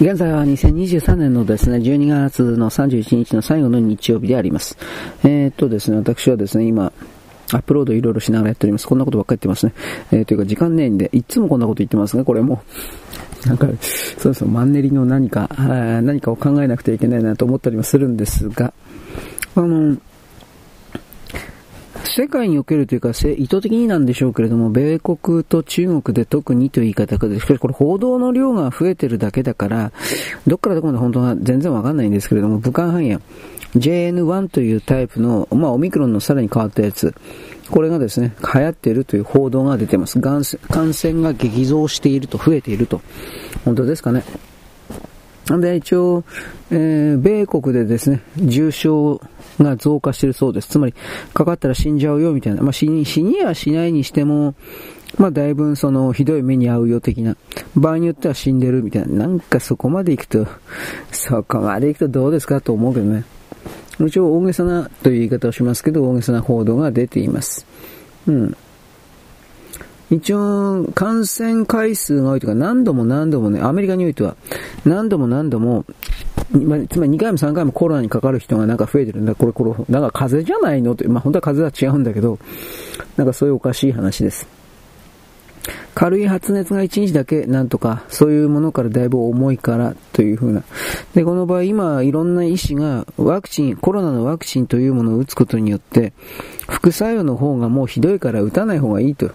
現在は2023年のですね、12月の31日の最後の日曜日であります。えー、っとですね、私はですね、今、アップロードいろいろしながらやっております。こんなことばっかり言ってますね。えー、というか時間ねえんで、いつもこんなこと言ってますね、これも。なんか、そうそう、マンネリの何か、何かを考えなくてはいけないなと思ったりもするんですが、あの、世界におけるというか、意図的になんでしょうけれども、米国と中国で特にという言い方で、しかしこれ報道の量が増えてるだけだから、どっからどこまで本当は全然わかんないんですけれども、武漢肺炎、JN1 というタイプの、まあ、オミクロンのさらに変わったやつ、これがですね、流行っているという報道が出てます。感染が激増していると、増えていると。本当ですかね。で、一応、えー、米国でですね、重症が増加してるそうです。つまり、かかったら死んじゃうよみたいな。まあ、死に、死にはしないにしても、まあ、だいぶその、ひどい目に遭うよ的な。場合によっては死んでるみたいな。なんかそこまで行くと、そこまで行くとどうですかと思うけどね。一応大げさなという言い方をしますけど、大げさな報道が出ています。うん。一応、感染回数が多いとか、何度も何度もね、アメリカにおいては、何度も何度も、つまり2回も3回もコロナにかかる人がなんか増えてるんだ。これ、これ、なんか風邪じゃないの？とまあ本当は風邪は違うんだけど、なんかそういうおかしい話です。軽い発熱が1日だけなんとか、そういうものからだいぶ重いからというふうな。で、この場合今いろんな医師がワクチン、コロナのワクチンというものを打つことによって、副作用の方がもうひどいから打たない方がいいと。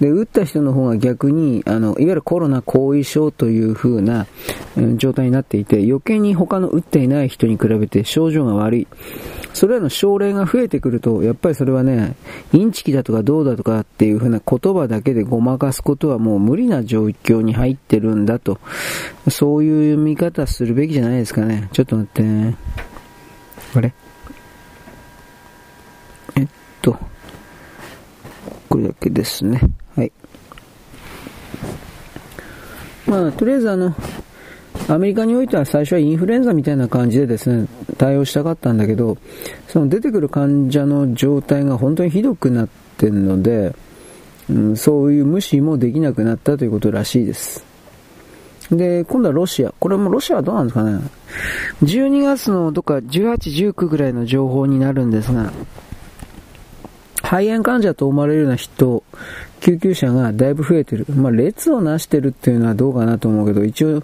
で、打った人の方が逆に、あの、いわゆるコロナ後遺症という風な、うん、状態になっていて、余計に他の打っていない人に比べて症状が悪い。それらの症例が増えてくると、やっぱりそれはね、インチキだとかどうだとかっていう風な言葉だけでごまかすことはもう無理な状況に入ってるんだと。そういう見方するべきじゃないですかね。ちょっと待ってね。あれ？えっと、これだけですね。はい。まあ、とりあえずあの、アメリカにおいては最初はインフルエンザみたいな感じでですね、対応したかったんだけど、その出てくる患者の状態が本当にひどくなってるので、うん、そういう無視もできなくなったということらしいです。で、今度はロシア。これもロシアはどうなんですかね。12月のどっか18、19ぐらいの情報になるんですが、肺炎患者と思われるような人、救急車がだいぶ増えてる。まあ、列をなしてるっていうのはどうかなと思うけど、一応、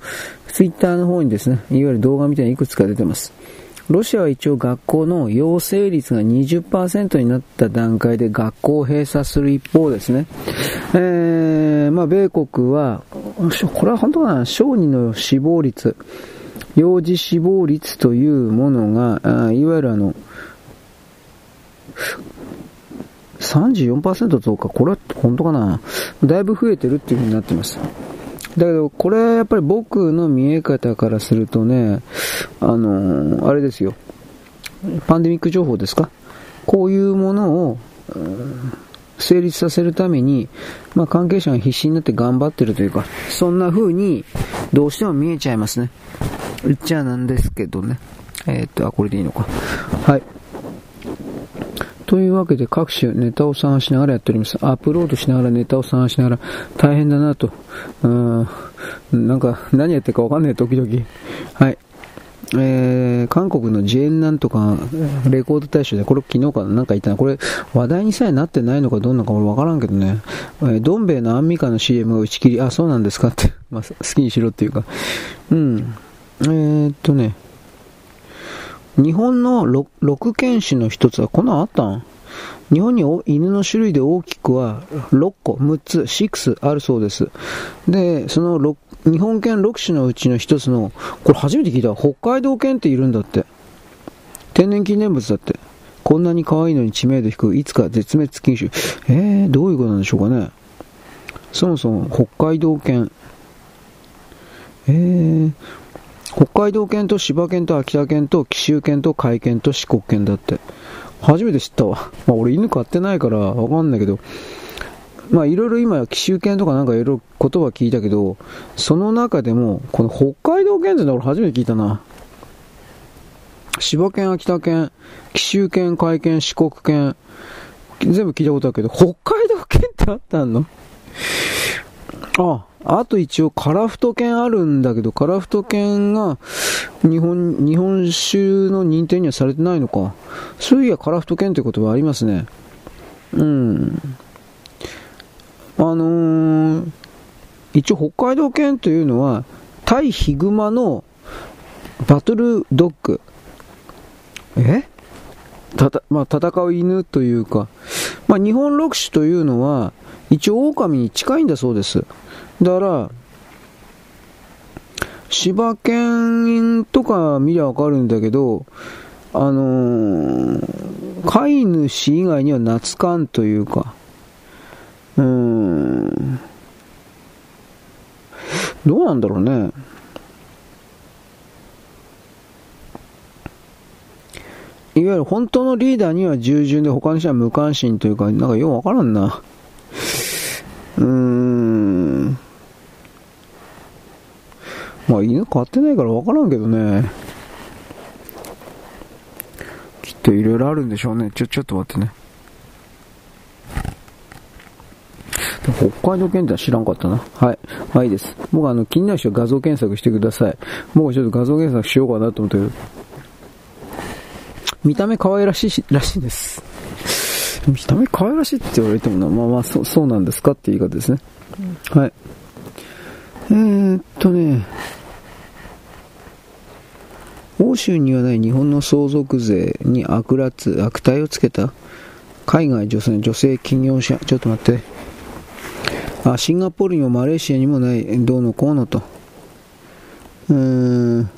ツイッターの方にですね、いわゆる動画みたいにいくつか出てます。ロシアは一応学校の陽性率が20%になった段階で学校を閉鎖する一方ですね。えー、まあ、米国は、これは本当かな、小児の死亡率、幼児死亡率というものが、いわゆるあの、34%増加？これは本当かな？だいぶ増えてるっていう風になってます。だけど、これはやっぱり僕の見え方からするとね、あの、あれですよ。パンデミック情報ですか？こういうものを、成立させるために、まあ、関係者が必死になって頑張ってるというか、そんな風にどうしても見えちゃいますね。言っちゃなんですけどね。えー、っと、あ、これでいいのか。はい。というわけで各種ネタを探しながらやっております。アップロードしながらネタを探しながら大変だなと。うん、なんか何やってるかわかんない時々。はい。えー、韓国のジェーンなんとか、レコード大賞で、これ昨日かなんか言ったな。これ、話題にさえなってないのかどうなのか俺わからんけどね。えー、どん兵衛のアンミカの CM が打ち切り、あ、そうなんですかって。まあ、好きにしろっていうか。うん。えー、っとね。日本の 6, 6犬種の一つはこんなんあったん？日本に犬の種類で大きくは6個、6つ、6あるそうです。で、その日本犬6種のうちの一つの、これ初めて聞いた北海道犬っているんだって。天然記念物だって。こんなに可愛いのに知名度低く、いつか絶滅危惧種。えー、どういうことなんでしょうかね。そもそも北海道犬。えー、北海道犬と柴犬と秋田犬と紀州犬と甲斐犬と四国犬だって。初めて知ったわ。まあ俺犬飼ってないからわかんないけど、まあいろいろ今、紀州犬とかなんかいろいろ言葉聞いたけど、その中でも、この北海道犬ってのは俺初めて聞いたな。柴犬、秋田犬、紀州犬、甲斐犬、四国犬、全部聞いたことあるけど、北海道犬ってあったの？あ、ああと一応カラフト犬あるんだけど、カラフト犬が日本、日本酒の認定にはされてないのか。そういやカラフト犬って言葉ありますね。うん。あのー、一応北海道犬というのは、対ヒグマのバトルドッグ。え？たた、まあ、戦う犬というか、まあ、日本六種というのは、一応狼に近いんだそうです。だから、柴犬とか見りゃわかるんだけど、あのー、飼い主以外には懐かんというか、うーん、どうなんだろうね。いわゆる本当のリーダーには従順で他の人は無関心というか、なんかようわからんな。うーん。まあ犬飼ってないからわからんけどね。きっといろいろあるんでしょうね。ちょ、ちょっと待ってね。北海道県っては知らんかったな。はい。はいいです。僕あの、気になる人は画像検索してください。僕はちょっと画像検索しようかなと思ってる。見た目可愛らしいらしいです。見た目可愛らしいって言われてもな、まあまあそう、そうなんですかって言い方ですね。はい。えー、っとね、欧州にはない日本の相続税に悪辣、悪態をつけた海外女性女性企業者、ちょっと待って。あ、シンガポールにもマレーシアにもない、どうのこうのと。うーん。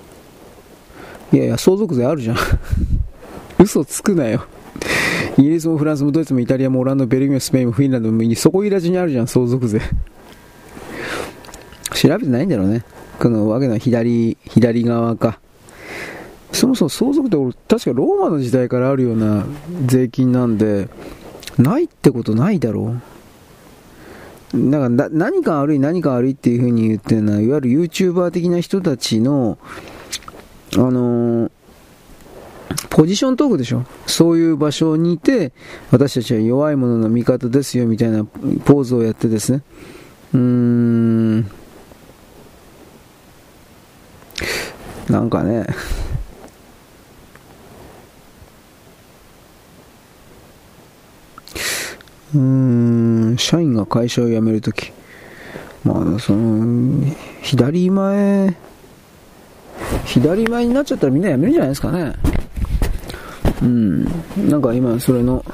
いやいや、相続税あるじゃん。嘘つくなよ。イギリスもフランスもドイツもイタリアもオランダも、ベルギーもスペインもフィンランドもそこいらじにあるじゃん、相続税。調べてないんだろうね。このわけの左、左側か。そもそも相続って俺、確かローマの時代からあるような税金なんで、ないってことないだろう。だから何か悪い何か悪いっていう風に言ってるのは、いわゆる YouTuber 的な人たちの、あのー、ポジショントークでしょそういう場所にいて、私たちは弱い者の味方ですよみたいなポーズをやってですね。うーん。なんかね、うーん、社員が会社を辞めるとき、まあ、その、左前、左前になっちゃったらみんな辞めるんじゃないですかね。うん。なんか今、それの、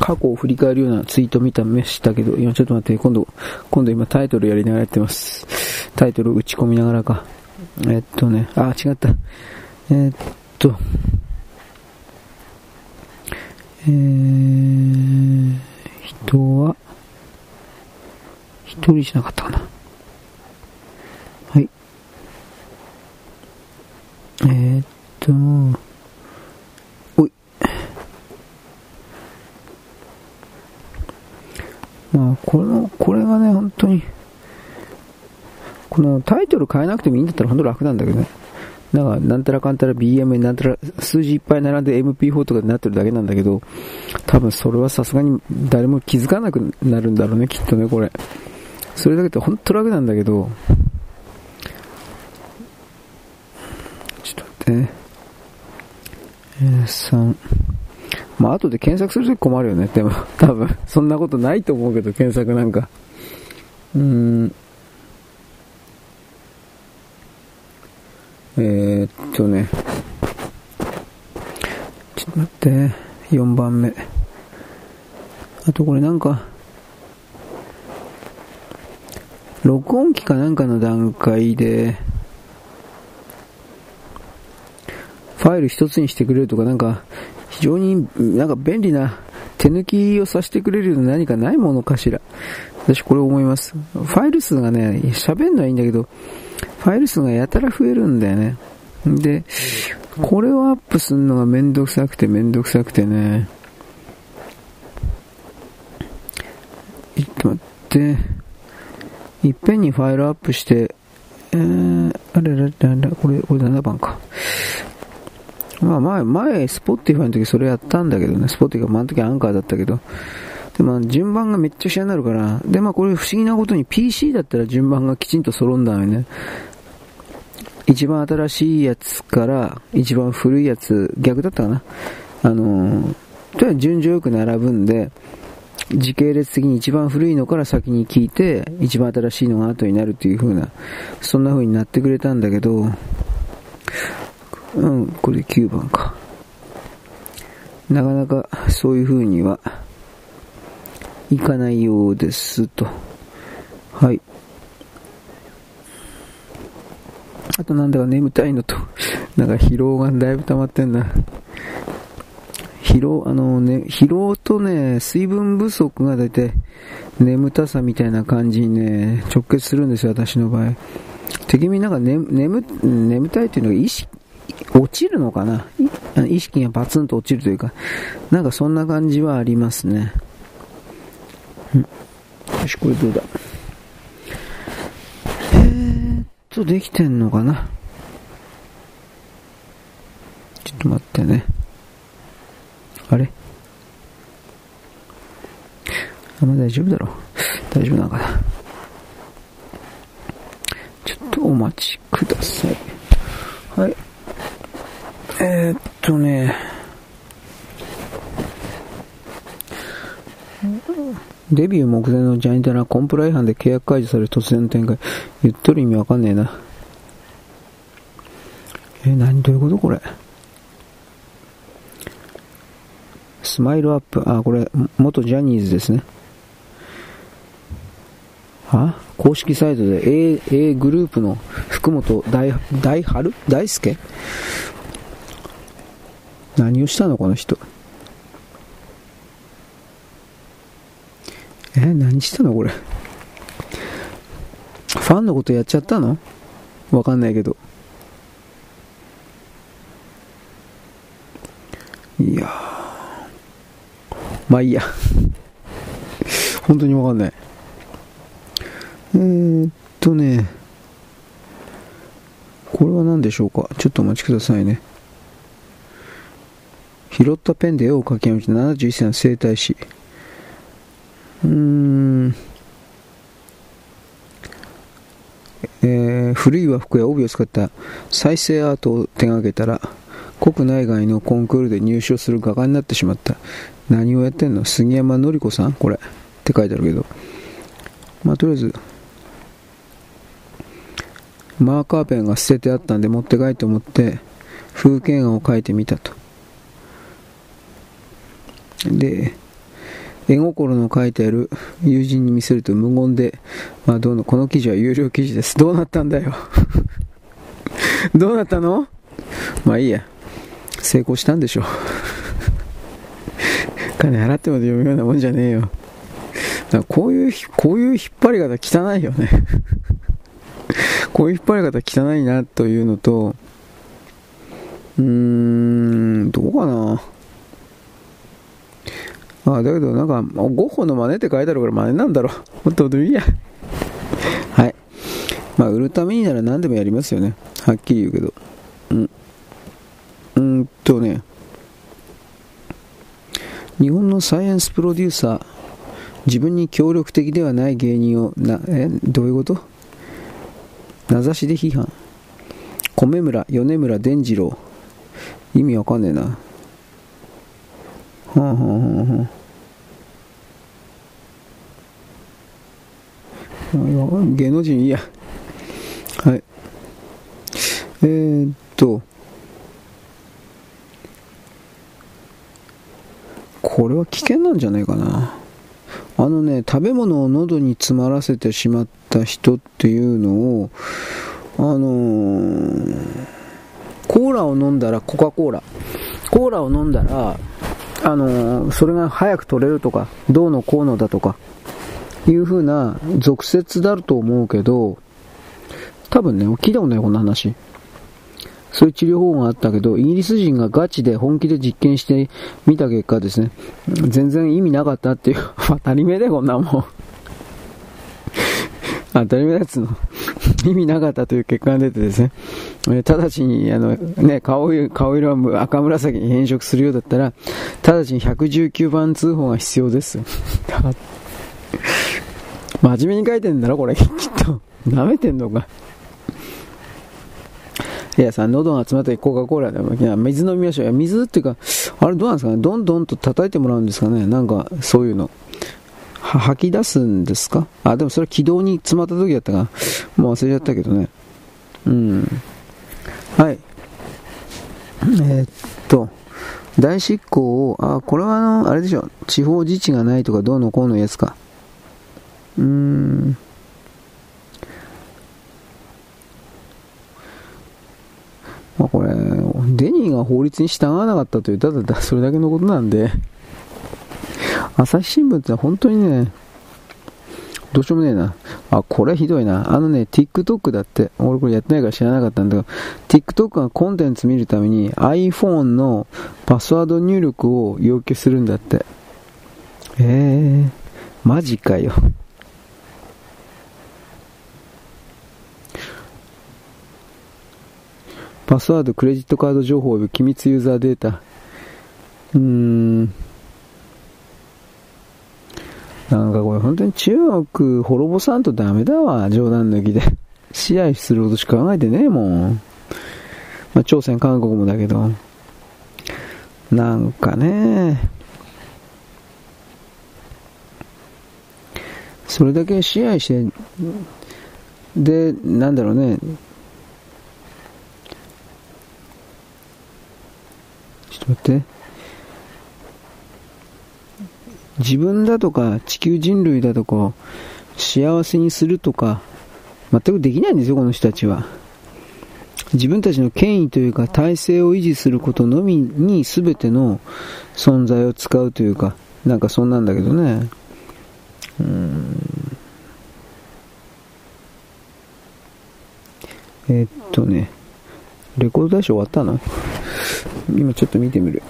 過去を振り返るようなツイート見た目したけど、今ちょっと待って、今度、今度今タイトルやりながらやってます。タイトル打ち込みながらか。えっとね、あ、違った。えっと、えー、人は、一人じゃなかったかな。はい。えー、っと、おい。まあ、この、これがね、本当に、このタイトル変えなくてもいいんだったら本当楽なんだけどね。なんか、なんたらかんたら BM なんたら、数字いっぱい並んで MP4 とかになってるだけなんだけど、多分それはさすがに誰も気づかなくなるんだろうね、きっとね、これ。それだけで本当楽なんだけど、ちょっと待ってね。えー、3。まあ、後で検索するとき困るよね。でも、多分、そんなことないと思うけど、検索なんか。うん。えー、っとね、ちょっと待って、4番目。あとこれなんか、録音機かなんかの段階で、ファイル一つにしてくれるとか、なんか、非常になんか便利な手抜きをさせてくれるような何かないものかしら。私これ思います。ファイル数がね、喋るのはいいんだけど、ファイル数がやたら増えるんだよね。で、これをアップするのがめんどくさくてめんどくさくてね。ちょっと待って。いっぺんにファイルアップして、えー、あれれれれ、これ、これ7番か。まあ前、前、スポッティファイの時それやったんだけどね、スポッティファイ、あの時アンカーだったけど、で、まあ、順番がめっちゃ下になるから、で、まあ、これ不思議なことに PC だったら順番がきちんと揃うんだよね。一番新しいやつから一番古いやつ、逆だったかな。あのー、とりあえず順序よく並ぶんで、時系列的に一番古いのから先に聞いて、一番新しいのが後になるという風な、そんな風になってくれたんだけど、うん、これ9番か。なかなかそういう風にはいかないようですと。はい。あとなんだか眠たいのと、なんか疲労がだいぶ溜まってんな。疲労、あのね、疲労とね、水分不足が大体眠たさみたいな感じにね、直結するんですよ、私の場合。敵になんか、ね、眠、眠たいっていうのが意識、落ちるのかな？意識がバツンと落ちるというか、なんかそんな感じはありますね。んよし、これどうだ？えーっと、できてんのかな？ちょっと待ってね。あれ？あ、まあ大丈夫だろ？う。大丈夫なのかな？ちょっとお待ちください。はい。えー、っとね。デビュー目前のジャニタラコンプラ違反で契約解除される突然の展開。言っとる意味わかんねえな。え、何どういうこと？これ。スマイルアップ。あ、これ、元ジャニーズですね。は公式サイトで A, A グループの福本大、大春？大輔？何をしたのこの人。え、何したのこれ。ファンのことやっちゃったの？わかんないけど。いやまあいいや。本当にわかんない。えー、っとね、これは何でしょうか？ちょっとお待ちくださいね。拾ったペンで絵を描き始めた71歳の整体師。うん。えー、古い和服や帯を使った再生アートを手掛けたら、国内外のコンクールで入賞する画家になってしまった。何をやってんの？杉山紀子さん？これ。って書いてあるけど。まあ、とりあえず、マーカーペンが捨ててあったんで持って帰って思って、風景画を描いてみたと。で、絵心の書いてある友人に見せると無言で、まあどうの、この記事は有料記事です。どうなったんだよ どうなったの？まあいいや。成功したんでしょ 金払ってまで読むようなもんじゃねえよ。こういう、こういう引っ張り方汚いよね こういう引っ張り方汚いなというのと、うーん、どうかな。ああだけどなんか、ゴッホの真似って書いてあるから真似なんだろう。もっとどういいや。はい。まあ、売るためになら何でもやりますよね。はっきり言うけど。うん。うんとね。日本のサイエンスプロデューサー、自分に協力的ではない芸人を、な、え、どういうこと？名指しで批判。米村、米村伝次郎。意味わかんねえな。はあ、はあはあはあ、芸能人いいや。はい。えー、っと。これは危険なんじゃないかな。あのね、食べ物を喉に詰まらせてしまった人っていうのを、あのー、コーラを飲んだら、コカ・コーラ。コーラを飲んだら、あの、それが早く取れるとか、どうのこうのだとか、いう風な俗説だと思うけど、多分ね、聞いたことないこんな話。そういう治療法があったけど、イギリス人がガチで本気で実験してみた結果ですね、全然意味なかったっていう、当たり前だよ、こんなもん。当たり前だやつの。意味なかったという結果が出てですね、え直ちに、あの、ね、顔色、顔色は赤紫に変色するようだったら、直ちに119番通報が必要です。真面目に書いてんだろ、これ、きっと。舐めてんのか。いやさ、喉が詰まったコカ・コーラでも、いや、水飲みましょう。いや、水っていうか、あれどうなんですかねどんどんと叩いてもらうんですかねなんか、そういうの。吐き出すんですか？あ、でもそれ軌道に詰まった時だったかな。もう忘れちゃったけどね。うん。はい。えー、っと、大執行を、あ、これはあの、あれでしょ。地方自治がないとかどうのこうのやつか。うーん。まあこれ、デニーが法律に従わなかったという、ただそれだけのことなんで、朝日新聞って本当にね、どうしようもねえな。あ、これひどいな。あのね、TikTok だって。俺これやってないから知らなかったんだけど、TikTok がコンテンツ見るために iPhone のパスワード入力を要求するんだって。えー、マジかよ。パスワード、クレジットカード情報及び機密ユーザーデータ。うーん。なんかこれ本当に中国滅ぼさんとダメだわ。冗談抜きで。試合することしか考えてねえもん。まあ、朝鮮、韓国もだけど。なんかね。それだけ試合して、で、なんだろうね。ちょっと待って。自分だとか地球人類だとか幸せにするとか全くできないんですよ、この人たちは。自分たちの権威というか体制を維持することのみに全ての存在を使うというか、なんかそんなんだけどね。うーん。え、っとね、レコード大賞終わったの？今ちょっと見てみる。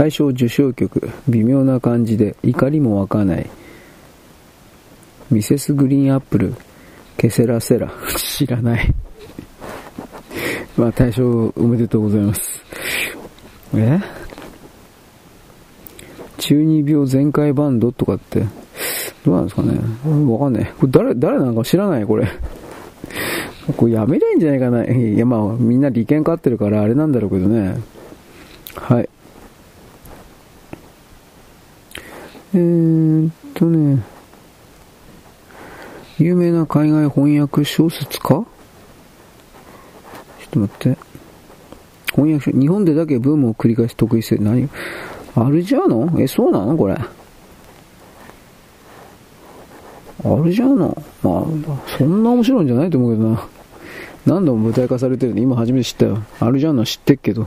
大賞受賞曲、微妙な感じで怒りも湧かない。ミセスグリーンアップル、ケセラセラ、知らない。まあ大賞おめでとうございます。え？中二病全開バンドとかって、どうなんですかね？わかんない。これ誰、誰なのか知らない？これ。これやめりゃいいんじゃないかな？いやまあみんな利権飼ってるからあれなんだろうけどね。はい。えー、っとね、有名な海外翻訳小説かちょっと待って。翻訳書、日本でだけブームを繰り返し得意性、何？アルジャーノ？え、そうなの？これ。アルジャーノ？まあ、そんな面白いんじゃないと思うけどな。何度も舞台化されてるんで、今初めて知ったよ。アルジャーノ知ってっけど。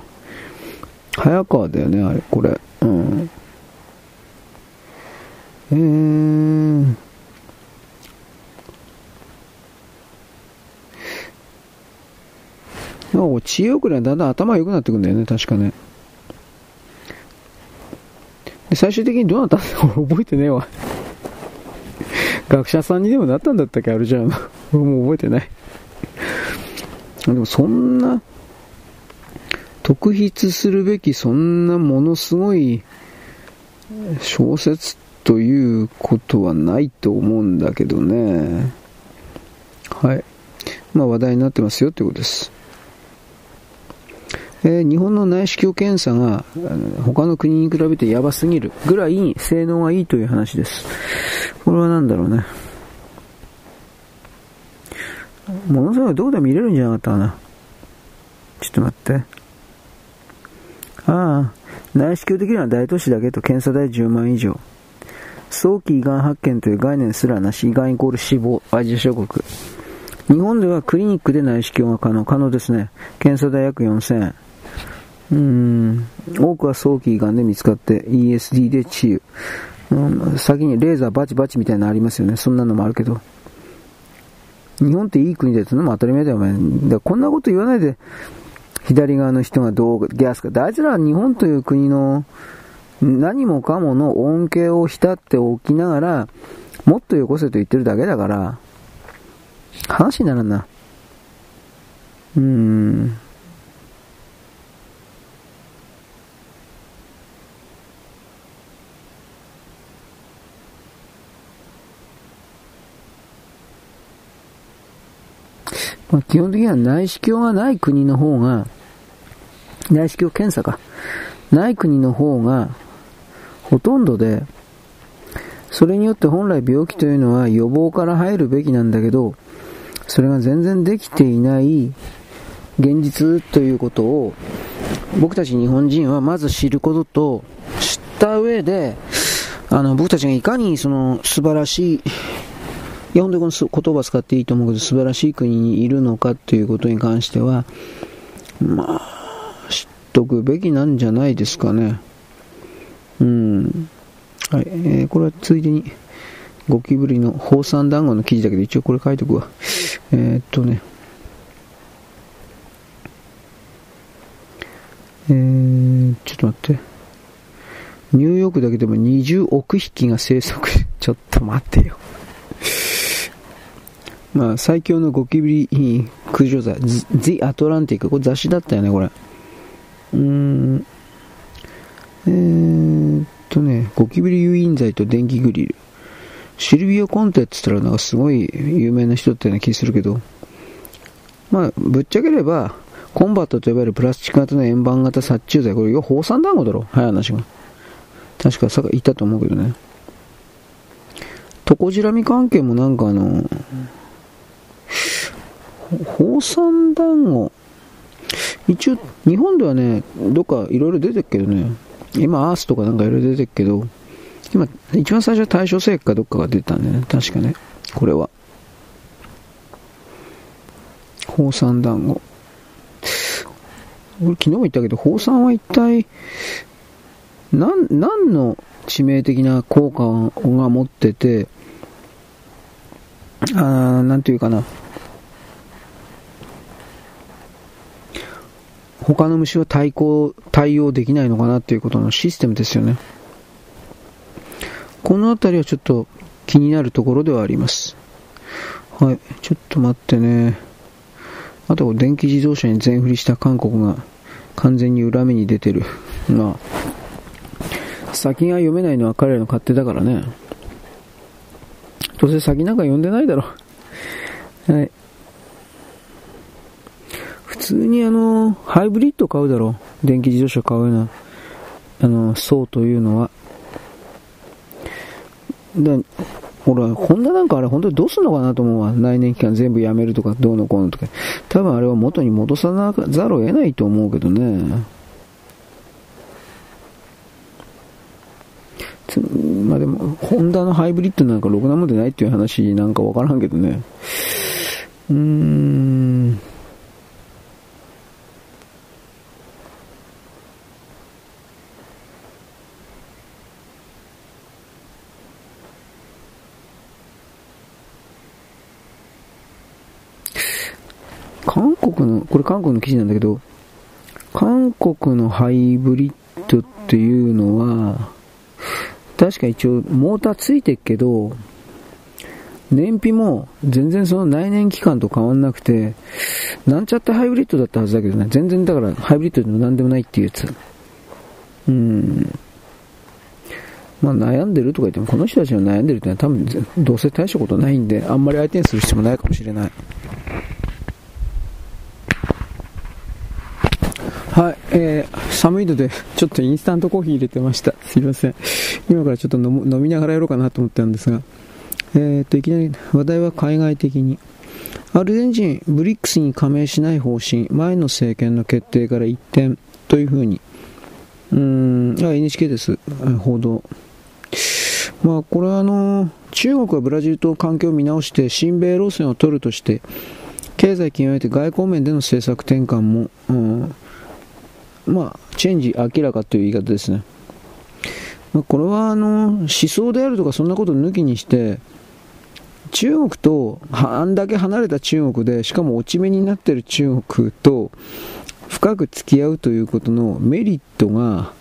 早川だよね、あれ、これ。うん。えー、なんか知恵遅れはだんだん頭良くなってくんだよね、確かね。で最終的にどうなったんだ俺覚えてねえわ。学者さんにでもなったんだったっけあるじゃん。俺も覚えてない。でもそんな、特筆するべきそんなものすごい小説ということはないと思うんだけどね。はい。まあ話題になってますよってことです。えー、日本の内視鏡検査が他の国に比べてやばすぎるぐらい性能がいいという話です。これは何だろうね。ものすごいどこでも見れるんじゃなかったかな。ちょっと待って。ああ、内視鏡的には大都市だけと検査代10万以上。早期胃がん発見という概念すらなし、胃がんイコール死亡、アジア諸国。日本ではクリニックで内視鏡が可能、可能ですね。検査代約4000円。うん、多くは早期胃がんで見つかって ESD で治癒。うん、先にレーザーバチバチみたいなのありますよね。そんなのもあるけど。日本っていい国だってのも当たり前だよ、お前。だこんなこと言わないで、左側の人がどうギャスか。あいつらは日本という国の何もかもの恩恵を浸っておきながら、もっとよこせと言ってるだけだから、話にならんな。うーん。まあ、基本的には内視鏡がない国の方が、内視鏡検査か。ない国の方が、ほとんどで、それによって本来病気というのは予防から入るべきなんだけど、それが全然できていない現実ということを、僕たち日本人はまず知ることと、知った上で、あの、僕たちがいかにその素晴らしいいや、本当にこの言葉を使っていいと思うけど、素晴らしい国にいるのかということに関しては、まあ、知っとくべきなんじゃないですかね。うん。はい、えー、これはついでに、ゴキブリの放散団子の記事だけど、一応これ書いとくわ。えー、っとね。えー、ちょっと待って。ニューヨークだけでも20億匹が生息。ちょっと待ってよ。まあ、最強のゴキブリ駆除剤、The Atlantic、これ雑誌だったよね、これ。うーん、えー、っとね、ゴキブリ誘引剤と電気グリル。シルビオ・コンテって言ったらなんかすごい有名な人ってような気するけど、まあ、ぶっちゃければ、コンバットと呼ばれるプラスチック型の円盤型殺虫剤、これ要は放散団子だろ、早い話が。確かさっき言ったと思うけどね。トコジラミ関係もなんかあの、放散団子。一応、日本ではね、どっかいろいろ出てるけどね、今、アースとかなんかいろいろ出てるけど、今、一番最初は対象製薬かどっかが出たんだよね、確かね、これは。放散団子。俺昨日も言ったけど、放散は一体、何、何の致命的な効果が持ってて、あー、なんていうかな、他の虫は対抗、対応できないのかなっていうことのシステムですよね。このあたりはちょっと気になるところではあります。はい、ちょっと待ってね。あと、電気自動車に全振りした韓国が完全に恨みに出てる。まあ、先が読めないのは彼らの勝手だからね。どうせ先なんか読んでないだろ。はい。普通にあの、ハイブリッド買うだろう。電気自動車買うような、あの、層というのは。で、ほら、ホンダなんかあれ本当にどうすんのかなと思うわ。内燃機関全部やめるとか、どうのこうのとか。多分あれは元に戻さなざるを得ないと思うけどね。まあでも、ホンダのハイブリッドなんかろくなもんでないっていう話なんかわからんけどね。うーん。韓国の、これ韓国の記事なんだけど、韓国のハイブリッドっていうのは、確か一応モーターついてっけど、燃費も全然その内燃機関と変わんなくて、なんちゃってハイブリッドだったはずだけどね、全然だからハイブリッドでもなんでもないっていうやつ。うん。まあ悩んでるとか言っても、この人たちが悩んでるってのは多分どうせ大したことないんで、あんまり相手にする必要もないかもしれない。はい、えー、寒いので、ちょっとインスタントコーヒー入れてました。すいません。今からちょっと飲みながらやろうかなと思ったんですが、えー、っと、いきなり話題は海外的に。アルゼンチン、ブリックスに加盟しない方針、前の政権の決定から一転というふうに、うーん、あ、NHK です、報道。まあ、これはあの、中国はブラジルと関係を見直して、親米路線を取るとして、経済極めて外交面での政策転換も、うんまあ、チェンジ明らかという言い方ですね。まあこれはあの思想であるとかそんなこと抜きにして、中国とあんだけ離れた中国で、しかも落ち目になっている中国と深く付き合うということのメリットが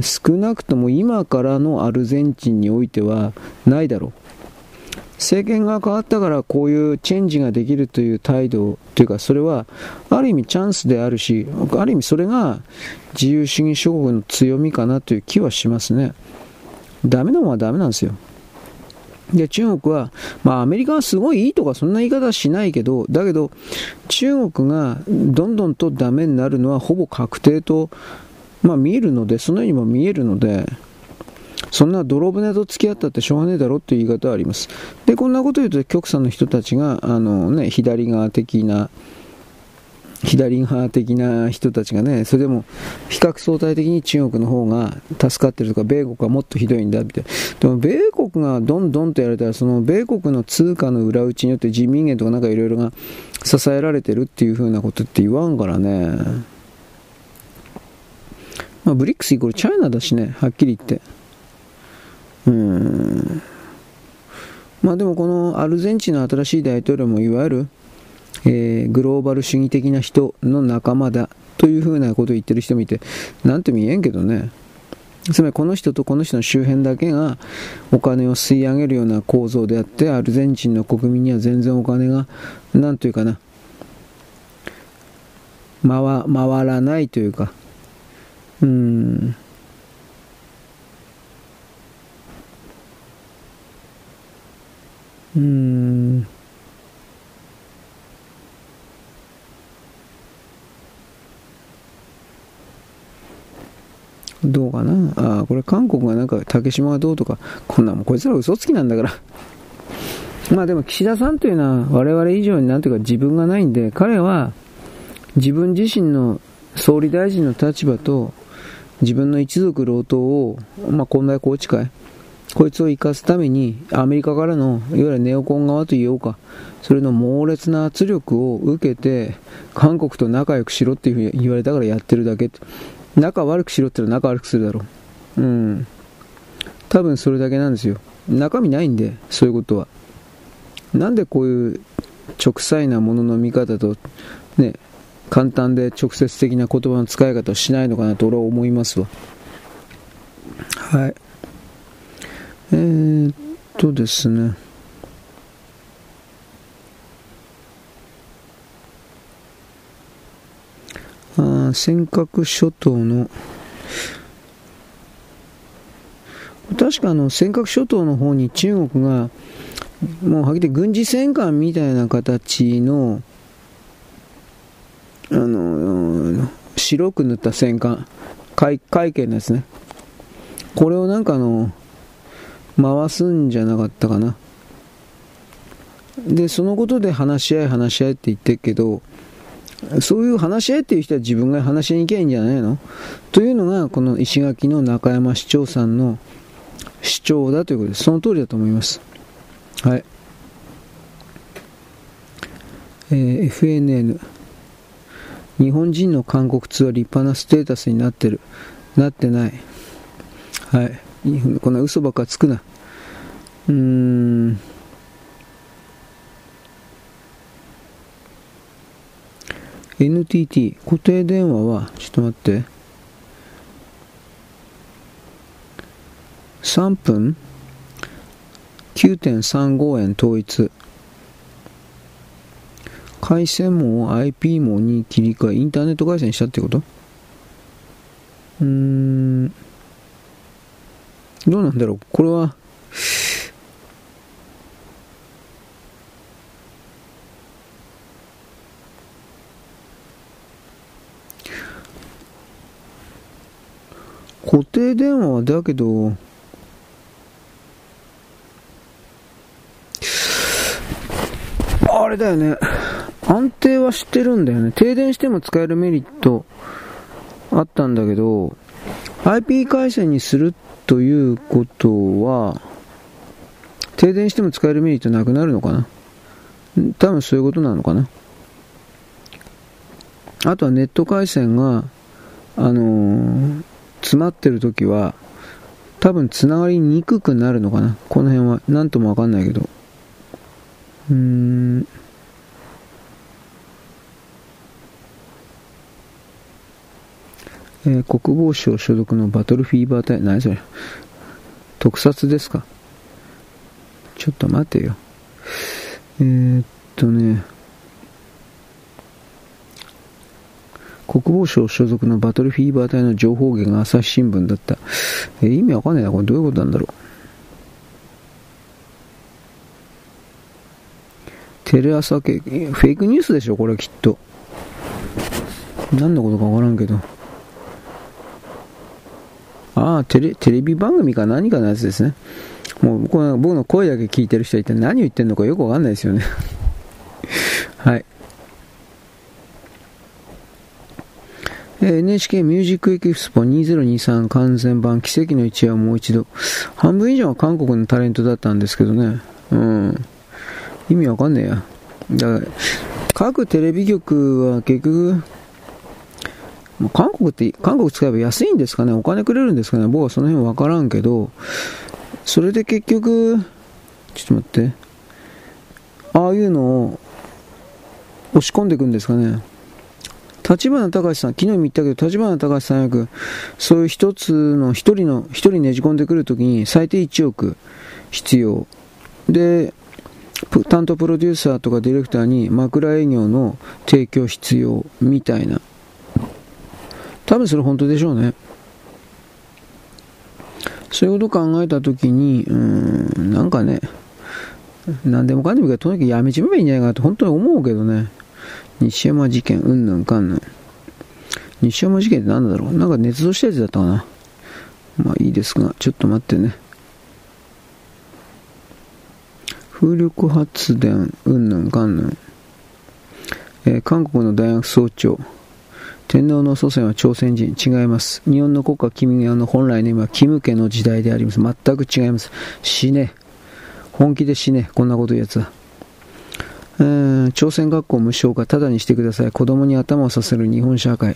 少なくとも今からのアルゼンチンにおいてはないだろう。政権が変わったからこういうチェンジができるという態度というか、それはある意味チャンスであるし、ある意味それが自由主義諸国の強みかなという気はしますね。ダメなものはダメなんですよ。で、中国は、まあアメリカはすごいいいとかそんな言い方はしないけど、だけど中国がどんどんとダメになるのはほぼ確定と、まあ見えるので、そのようにも見えるので、そんな泥船と付き合ったってしょうがねえだろっていう言い方はあります。で、こんなこと言うと、極左の人たちが、あのね、左側的な、左派的な人たちがね、それでも比較相対的に中国の方が助かってるとか、米国はもっとひどいんだって。でも、米国がどんどんとやられたら、その米国の通貨の裏打ちによって人民元とかなんかいろいろが支えられてるっていうふうなことって言わんからね。まあ、ブリックスイコールチャイナだしね、はっきり言って。うん。まあでもこのアルゼンチンの新しい大統領もいわゆる、えー、グローバル主義的な人の仲間だというふうなことを言ってる人もいて、なんとも言えんけどね。つまりこの人とこの人の周辺だけがお金を吸い上げるような構造であって、アルゼンチンの国民には全然お金が、なんというかな、回回らないというか、うん。うんどうかな？あ、これ韓国がなんか竹島がどうとか、こんなもんこいつら嘘つきなんだから。まあでも岸田さんというのは我々以上になんていうか自分がないんで、彼は自分自身の総理大臣の立場と自分の一族老党を、まあ、混大宏池会、こいつを生かすために、アメリカからの、いわゆるネオコン側と言おうか、それの猛烈な圧力を受けて、韓国と仲良くしろっていうふうに言われたからやってるだけ。仲悪くしろって言ったら仲悪くするだろう。うん。多分それだけなんですよ。中身ないんで、そういうことは。なんでこういう直裁なものの見方と、ね、簡単で直接的な言葉の使い方をしないのかなと俺は思いますわ。はい。えー、っとですね。あ尖閣諸島の確かあの尖閣諸島の方に中国がもうはっきり軍事戦艦みたいな形のあの白く塗った戦艦海海警のやつねこれをなんかあの回すんじゃなかったかな。で、そのことで話し合い話し合いって言ってるけど、そういう話し合いっていう人は自分が話しに行けばいいんじゃないの？というのが、この石垣の中山市長さんの主張だということです。その通りだと思います。はい。えー、FNN。日本人の韓国通は立派なステータスになってる。なってない。はい。いいこんな嘘ばっかつくな。うーん。NTT 固定電話はちょっと待って。3分？9.35円統一。回線網 IP 網に切り替えインターネット回線したってこと？うーん。どうなんだろうこれは固定電話だけど、あれだよね。安定は知ってるんだよね。停電しても使えるメリットあったんだけど、IP 回線にするっということは、停電しても使えるメリットなくなるのかな？多分そういうことなのかな？あとはネット回線が、あのー、詰まってる時は、多分繋がりにくくなるのかな？この辺は。なんともわかんないけど。うーん。えー、国防省所属のバトルフィーバー隊、何それ？特撮ですか？ちょっと待てよ。えー、っとね、国防省所属のバトルフィーバー隊の情報源が朝日新聞だった。えー、意味わかんないな。これどういうことなんだろう？テレ朝系、フェイクニュースでしょ？これきっと。何のことかわからんけど。ああ、テレ、ビ番組か何かのやつですね。もう、この僕の声だけ聞いてる人は一体何を言ってんのかよくわかんないですよね。はい。NHK ミュージックエキスポ2023完全版奇跡の一夜をもう一度。半分以上は韓国のタレントだったんですけどね。うん。意味わかんねえや。だから、各テレビ局は結局、韓国って、韓国使えば安いんですかね？お金くれるんですかね？僕はその辺わからんけど、それで結局、ちょっと待って、ああいうのを押し込んでいくんですかね？立花隆さん、昨日も言ったけど、立花隆さんよく、そういう一つの、一人の、一人ねじ込んでくるときに最低1億必要。で、担当プロデューサーとかディレクターに枕営業の提供必要みたいな。多分それ本当でしょうね。そういうことを考えたときに、うん、なんかね、何でもかんでもいいから、とにかくやめちまえばいいんじゃないかなと本当に思うけどね。西山事件、うんぬんかんぬん。西山事件って何だろうなんか捏造したやつだったかなまあいいですが、ちょっと待ってね。風力発電、うんぬんかんぬん。えー、韓国の大学総長。天皇の祖先は朝鮮人。違います。日本の国家君がの本来の今、キム家の時代であります。全く違います。死ね。本気で死ね。こんなこと言うやつは。えー、朝鮮学校無償化、ただにしてください。子供に頭をさせる日本社会。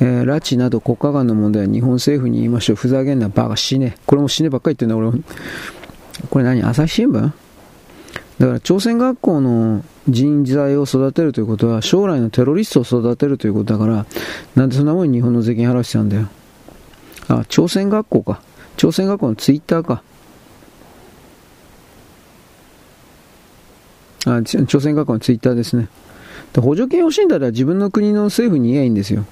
えー、拉致など国家間の問題は日本政府に言いましょう。ふざけんな、バカ死ね。これも死ねばっかり言ってんだ、俺。これ何？朝日新聞？だから朝鮮学校の人材を育てるということは将来のテロリストを育てるということだからなんでそんなもんに日本の税金払う必要なんだよ。あ朝鮮学校か。朝鮮学校のツイッターか。あ朝鮮学校のツイッターですね。で補助金欲しいんだったら自分の国の政府に言えばいいんですよ。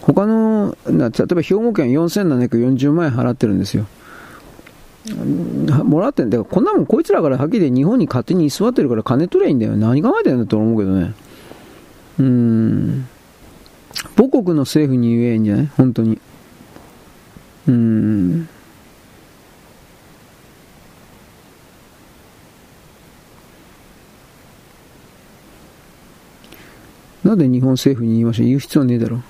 他の例えば兵庫県4740万円払ってるんですよ。もらってんだよ。こんなもんこいつらからはっきり日本に勝手に居座ってるから金取ればいいんだよ。何考えてんだと思うけどね。うん。母国の政府に言えんじゃない本当に。うん。なんで日本政府に言いましょう言う必要ねえだろ。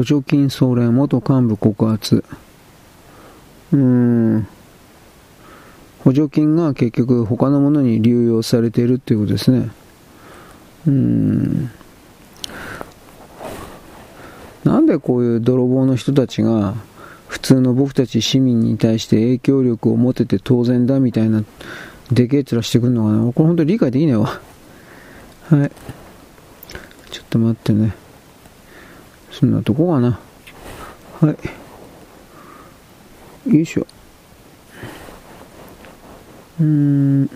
補助金総連元幹部告発。うーん。補助金が結局他のものに流用されているっていうことですね。うん。なんでこういう泥棒の人たちが普通の僕たち市民に対して影響力を持てて当然だみたいなでけえ面してくるのかなこれ本当に理解できないわ。はい。ちょっと待ってね。そんなとこかな。はい。よいしょ。うーん。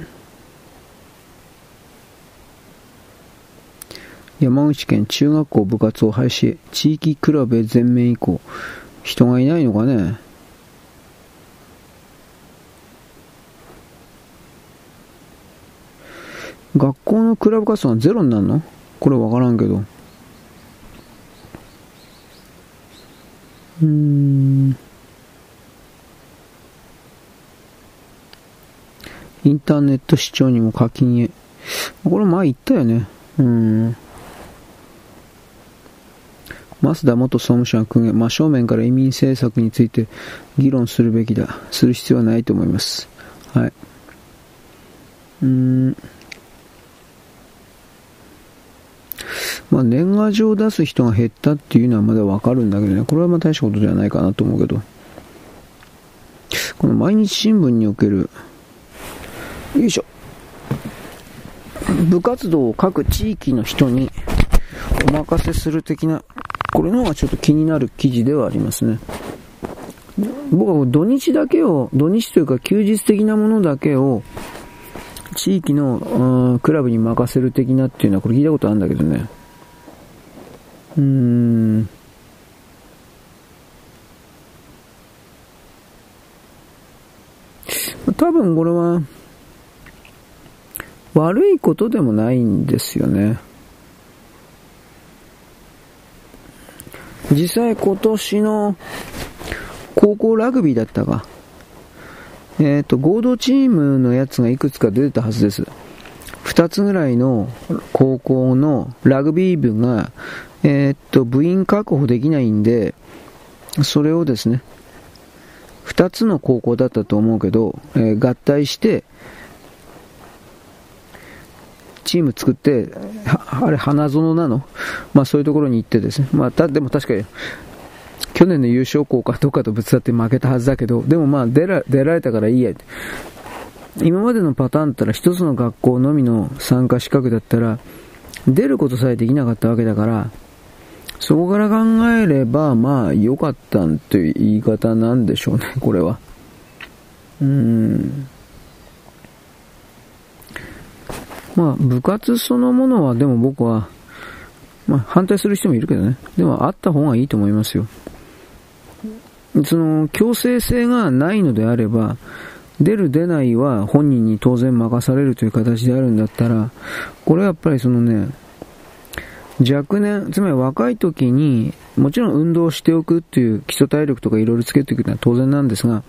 山口県中学校部活を廃止地域比べ全面以降。人がいないのかね学校のクラブ活動がゼロになるの？これわからんけど。うん。インターネット視聴にも課金へ。これ前言ったよね。うん。増田元総務省は訓練、真正面から移民政策について議論するべきだ。する必要はないと思います。はい。うん。まあ、年賀状を出す人が減ったっていうのはまだわかるんだけどね、これはまあ大したことではないかなと思うけど、この毎日新聞における、よいしょ、部活動を各地域の人にお任せする的な、これの方がちょっと気になる記事ではありますね。僕は土日だけを、土日というか休日的なものだけを、地域の、クラブに任せる的なっていうのは、これ聞いたことあるんだけどね。うーん。多分これは、悪いことでもないんですよね。実際今年の高校ラグビーだったか。えっ、ー、と、合同チームのやつがいくつか出てたはずです。二つぐらいの高校のラグビー部が、えっ、ー、と、部員確保できないんで、それをですね、二つの高校だったと思うけど、えー、合体して、チーム作って、あれ、花園なの？まあそういうところに行ってですね。まあた、でも確かに、去年の優勝校かどっかとぶつかって負けたはずだけど、でもまあ出られたからいいや。今までのパターンだったら一つの学校のみの参加資格だったら、出ることさえできなかったわけだから、そこから考えれば、まあ良かったという言い方なんでしょうね、これは。うん。まあ、部活そのものは、でも僕は、まあ、反対する人もいるけどね。でも、あった方がいいと思いますよ。その、強制性がないのであれば、出る出ないは本人に当然任されるという形であるんだったら、これはやっぱりそのね、若年、つまり若い時に、もちろん運動しておくっていう基礎体力とかいろいろつけていくのは当然なんですが、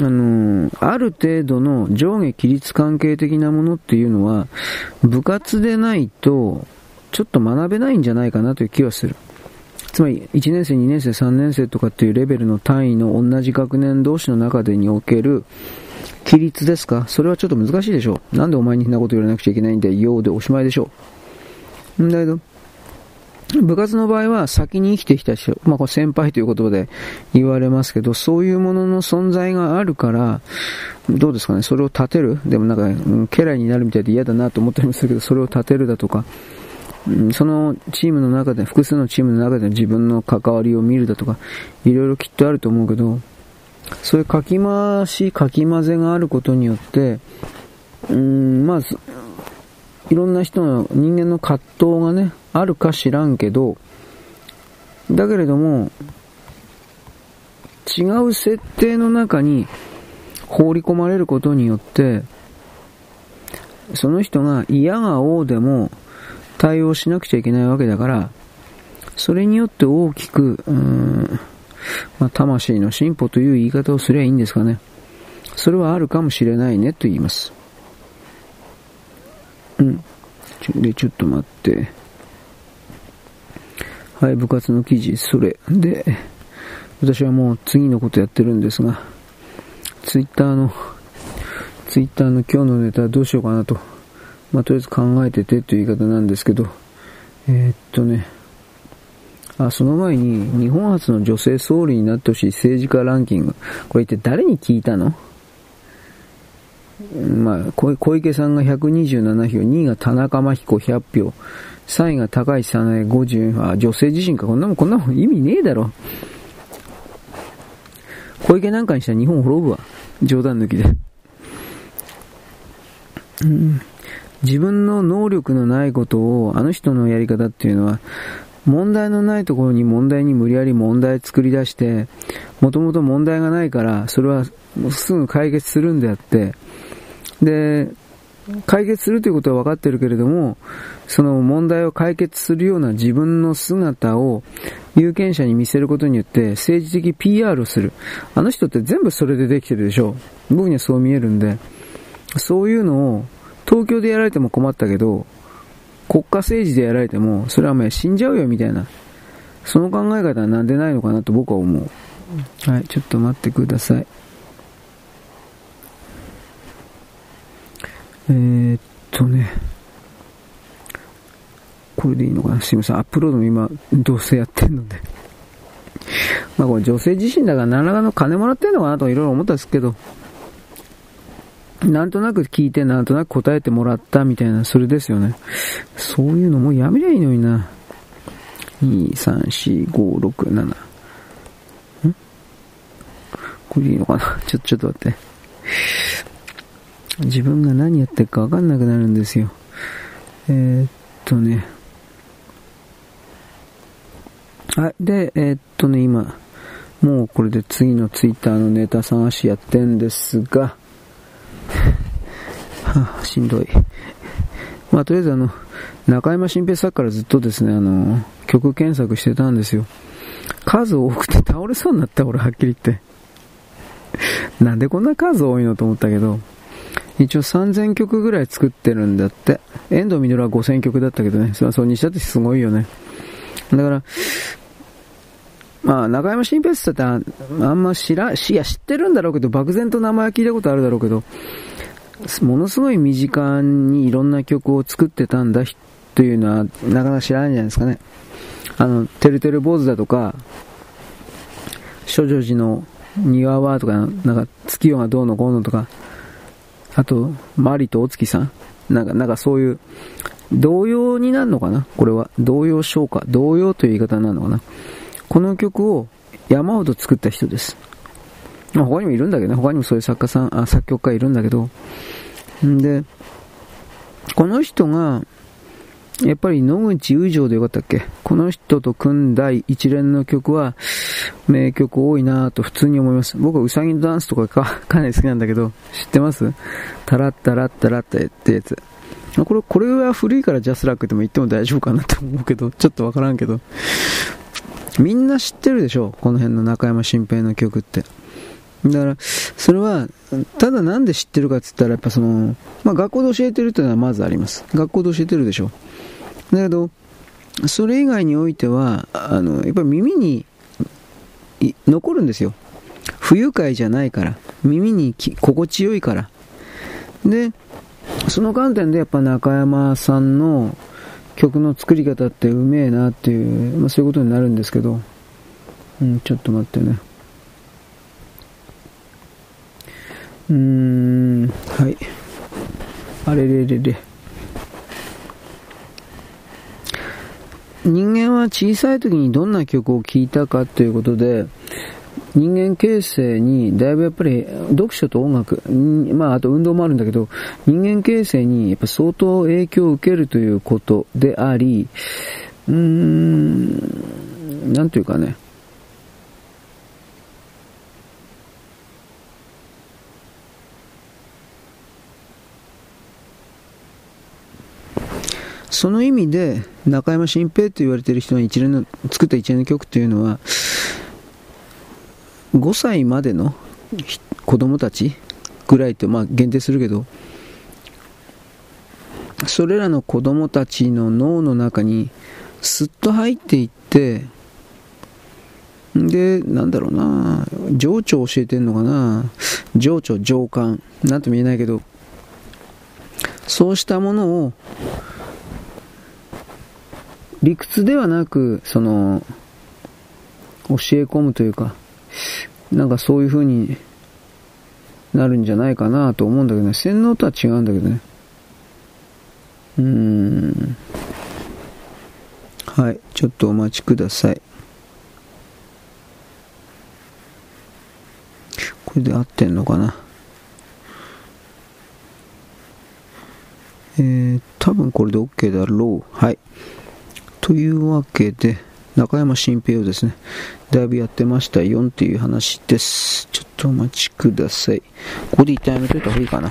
あのある程度の上下規律関係的なものっていうのは、部活でないと、ちょっと学べないんじゃないかなという気はする。つまり、1年生、2年生、3年生とかっていうレベルの単位の同じ学年同士の中でにおける、規律ですか？それはちょっと難しいでしょう。なんでお前にそんなこと言わなくちゃいけないんだよ、でおしまいでしょう。んだけど、部活の場合は先に生きてきた人、まあこれ先輩という言葉で言われますけど、そういうものの存在があるから、どうですかね、それを立てる？でもなんか、うん、家来になるみたいで嫌だなと思ったりもするけど、それを立てるだとか、そのチームの中で、複数のチームの中で自分の関わりを見るだとか、いろいろきっとあると思うけど、そういうかき回し、かき混ぜがあることによって、うん、まあ、いろんな人の人間の葛藤がね、あるか知らんけど、だけれども、違う設定の中に放り込まれることによって、その人が嫌が王でも対応しなくちゃいけないわけだから、それによって大きく、うーん、まあ、魂の進歩という言い方をすればいいんですかね。それはあるかもしれないねと言います。うん。で、ちょっと待って。はい、部活の記事、それ。で、私はもう次のことやってるんですが、ツイッターの、ツイッターの今日のネタどうしようかなと、まあ、とりあえず考えててという言い方なんですけど、えー、っとね、あ、その前に、日本初の女性総理になってほしい政治家ランキング。これ一体誰に聞いたの？まあ、小池さんが127票、2位が田中真彦100票、3位が高市早苗50、あ、女性自身か。こんなもん、こんなもん意味ねえだろ。小池なんかにしたら日本滅ぶわ。冗談抜きで。うん、自分の能力のないことを、あの人のやり方っていうのは、問題のないところに問題に無理やり問題作り出して、もともと問題がないから、それはすぐ解決するんであって、で、解決するということは分かってるけれども、その問題を解決するような自分の姿を有権者に見せることによって政治的 PR をする。あの人って全部それでできてるでしょう。僕にはそう見えるんで、そういうのを東京でやられても困ったけど、国家政治でやられても、それはお前死んじゃうよみたいな。その考え方はなんでないのかなと僕は思う。はい、ちょっと待ってください。えー、っとね。これでいいのかな？すいません。アップロードも今、どうせやってんのでまあこれ女性自身だから何らかの金もらってんのかなといろいろ思ったんですけど、なんとなく聞いてなんとなく答えてもらったみたいな、それですよね。そういうのもやめりゃいいのにな。2、3、4、5、6、7。ん？これでいいのかな？ちょ、ちょっと待って。自分が何やってるかわかんなくなるんですよ。えー、っとね。はい。で、えー、っとね、今、もうこれで次のツイッターのネタ探しやってんですが、はあ、しんどい。まあ、とりあえずあの、中山新平さんからずっとですね、あの、曲検索してたんですよ。数多くて倒れそうになった、俺はっきり言って。なんでこんな数多いのと思ったけど、一応3000曲ぐらい作ってるんだって。遠藤実は5000曲だったけどね。それはそうにしたってすごいよね。だから、まあ、中山新平って言ったら、あんま知ら、いや、知ってるんだろうけど、漠然と名前は聞いたことあるだろうけど、ものすごい身近にいろんな曲を作ってたんだというのは、なかなか知らないんじゃないですかね。あの、てるてる坊主だとか、諸女寺の庭はとか、なんか、月夜がどうのこうのとか、あと、マリとお月さんなんか、なんかそういう、童謡になるのかな？これは。童謡唱歌。童謡という言い方になるのかな？この曲を山ほど作った人です。まあ、他にもいるんだけどね。他にもそういう作家さん、あ、作曲家いるんだけど。んで、この人が、やっぱり野口友情でよかったっけ？この人と組んだ一連の曲は名曲多いなぁと普通に思います。僕はウサギのダンスとかかかなり好きなんだけど、知ってます？タラッタラッタラッタってやつ。これ、これは古いからジャスラックでも言っても大丈夫かなと思うけど、ちょっとわからんけど。みんな知ってるでしょ？この辺の中山新平の曲って。だから、それは、ただなんで知ってるかって言ったら、やっぱその、まあ学校で教えてるっていうのはまずあります。学校で教えてるでしょ。だけど、それ以外においては、あの、やっぱり耳に残るんですよ。不愉快じゃないから。耳に心地よいから。で、その観点でやっぱ中山さんの曲の作り方ってうめえなっていう、まあ、そういうことになるんですけど、うん、ちょっと待ってね。うーん、はい。あれれれれ。人間は小さい時にどんな曲を聴いたかということで、人間形成にだいぶやっぱり読書と音楽、まああと運動もあるんだけど、人間形成にやっぱ相当影響を受けるということであり、うーん、なんというかね、その意味で、中山新平と言われている人が一連の、作った一連の曲というのは、5歳までの子供たちぐらいと、まあ限定するけど、それらの子供たちの脳の中にすっと入っていって、で、なんだろうな、情緒を教えてんのかな、情緒、情感、なんとも言えないけど、そうしたものを理屈ではなく、その、教え込むというか、なんかそういう風になるんじゃないかなと思うんだけどね。洗脳とは違うんだけどね。うーん。はい。ちょっとお待ちください。これで合ってんのかな？えー、多分これで OK だろう。はい。というわけで、中山新平をですね、だいぶやってましたよっていう話です。ちょっとお待ちください。ここで一旦やめといた方がいいかな。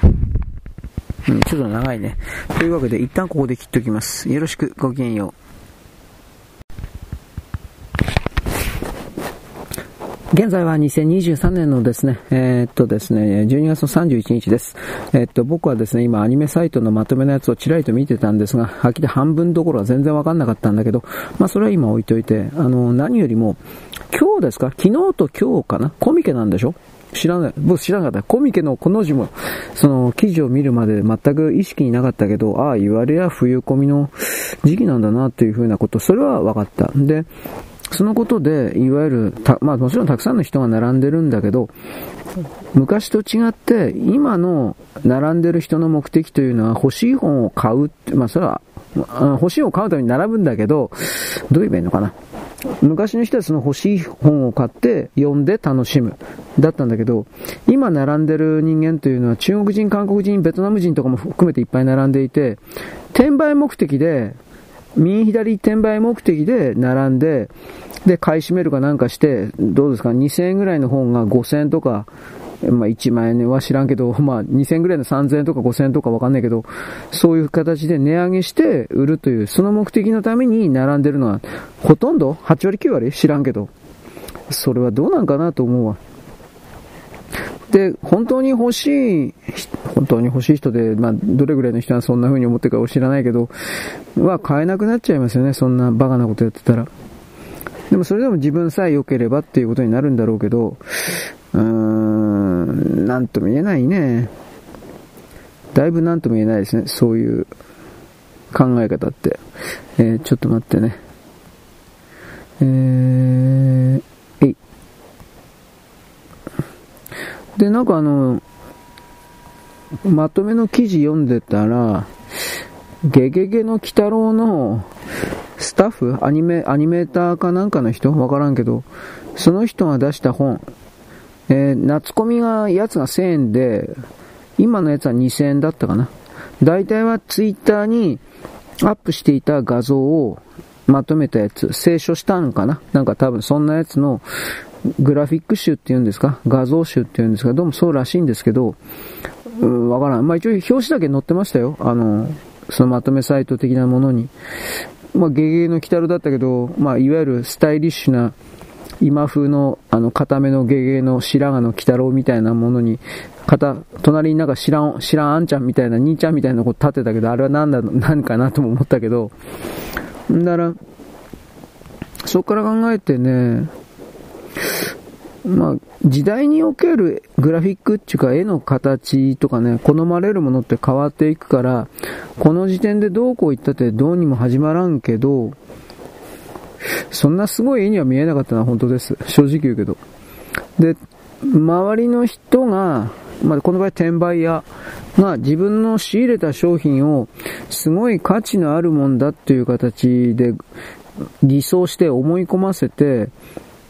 うん、ちょっと長いね。というわけで、一旦ここで切っておきます。よろしく、ごきげんよう。現在は2023年のですね、えー、っとですね、12月の31日です。えー、っと、僕はですね、今アニメサイトのまとめのやつをちらりと見てたんですが、はっきり半分どころは全然わかんなかったんだけど、まあそれは今置いといて、あの、何よりも、今日ですか？昨日と今日かな？コミケなんでしょ？知らない。僕知らなかった。コミケのこの字も、その記事を見るまで全く意識になかったけど、ああ、言われや冬込みの時期なんだなっていうふうなこと、それは分かった。で、そのことで、いわゆる、まあもちろんたくさんの人が並んでるんだけど、昔と違って、今の並んでる人の目的というのは欲しい本を買うまあそれは、欲しい本を買うために並ぶんだけど、どう言えばいいのかな。昔の人はその欲しい本を買って読んで楽しむ。だったんだけど、今並んでる人間というのは中国人、韓国人、ベトナム人とかも含めていっぱい並んでいて、転売目的で、右左転売目的で並んで、で、買い占めるかなんかして、どうですか、2000円ぐらいの本が5000円とか、まあ1万円は知らんけど、まあ2000円ぐらいの3000円とか5000円とかわかんないけど、そういう形で値上げして売るという、その目的のために並んでるのは、ほとんど ?8 割9割？知らんけど。それはどうなんかなと思うわ。で、本当に欲しい、本当に欲しい人で、まあ、どれぐらいの人はそんな風に思ってるか知らないけど、は買えなくなっちゃいますよね、そんなバカなことやってたら。でもそれでも自分さえ良ければっていうことになるんだろうけど、うーん、なんとも言えないね。だいぶなんとも言えないですね。そういう考え方って。えー、ちょっと待ってね。えー、えい。で、なんかあの、まとめの記事読んでたら、ゲゲゲの鬼太郎のスタッフアニメ、アニメーターかなんかの人わからんけど、その人が出した本、えー、夏コミが、やつが1000円で、今のやつは2000円だったかな。大体はツイッターにアップしていた画像をまとめたやつ、清書したんかな？なんか多分そんなやつのグラフィック集っていうんですか？画像集っていうんですか？どうもそうらしいんですけど、うわからん。まあ一応表紙だけ載ってましたよ。あの、そのまとめサイト的なものに。まあゲゲゲの鬼太郎だったけど、まあいわゆるスタイリッシュな今風の、あの、固めのゲゲの白髪の鬼太郎みたいなものに、肩、隣になんか知らん、知らんあんちゃんみたいな、兄ちゃんみたいなこと立てたけど、あれは何だ、何かなとも思ったけど、んだら、そこから考えてね、まあ、時代におけるグラフィックっていうか絵の形とかね、好まれるものって変わっていくから、この時点でどうこう言ったってどうにも始まらんけど、そんなすごい絵には見えなかったのは本当です。正直言うけど。で、周りの人が、まあ、この場合転売屋が自分の仕入れた商品をすごい価値のあるもんだっていう形で偽装して思い込ませて、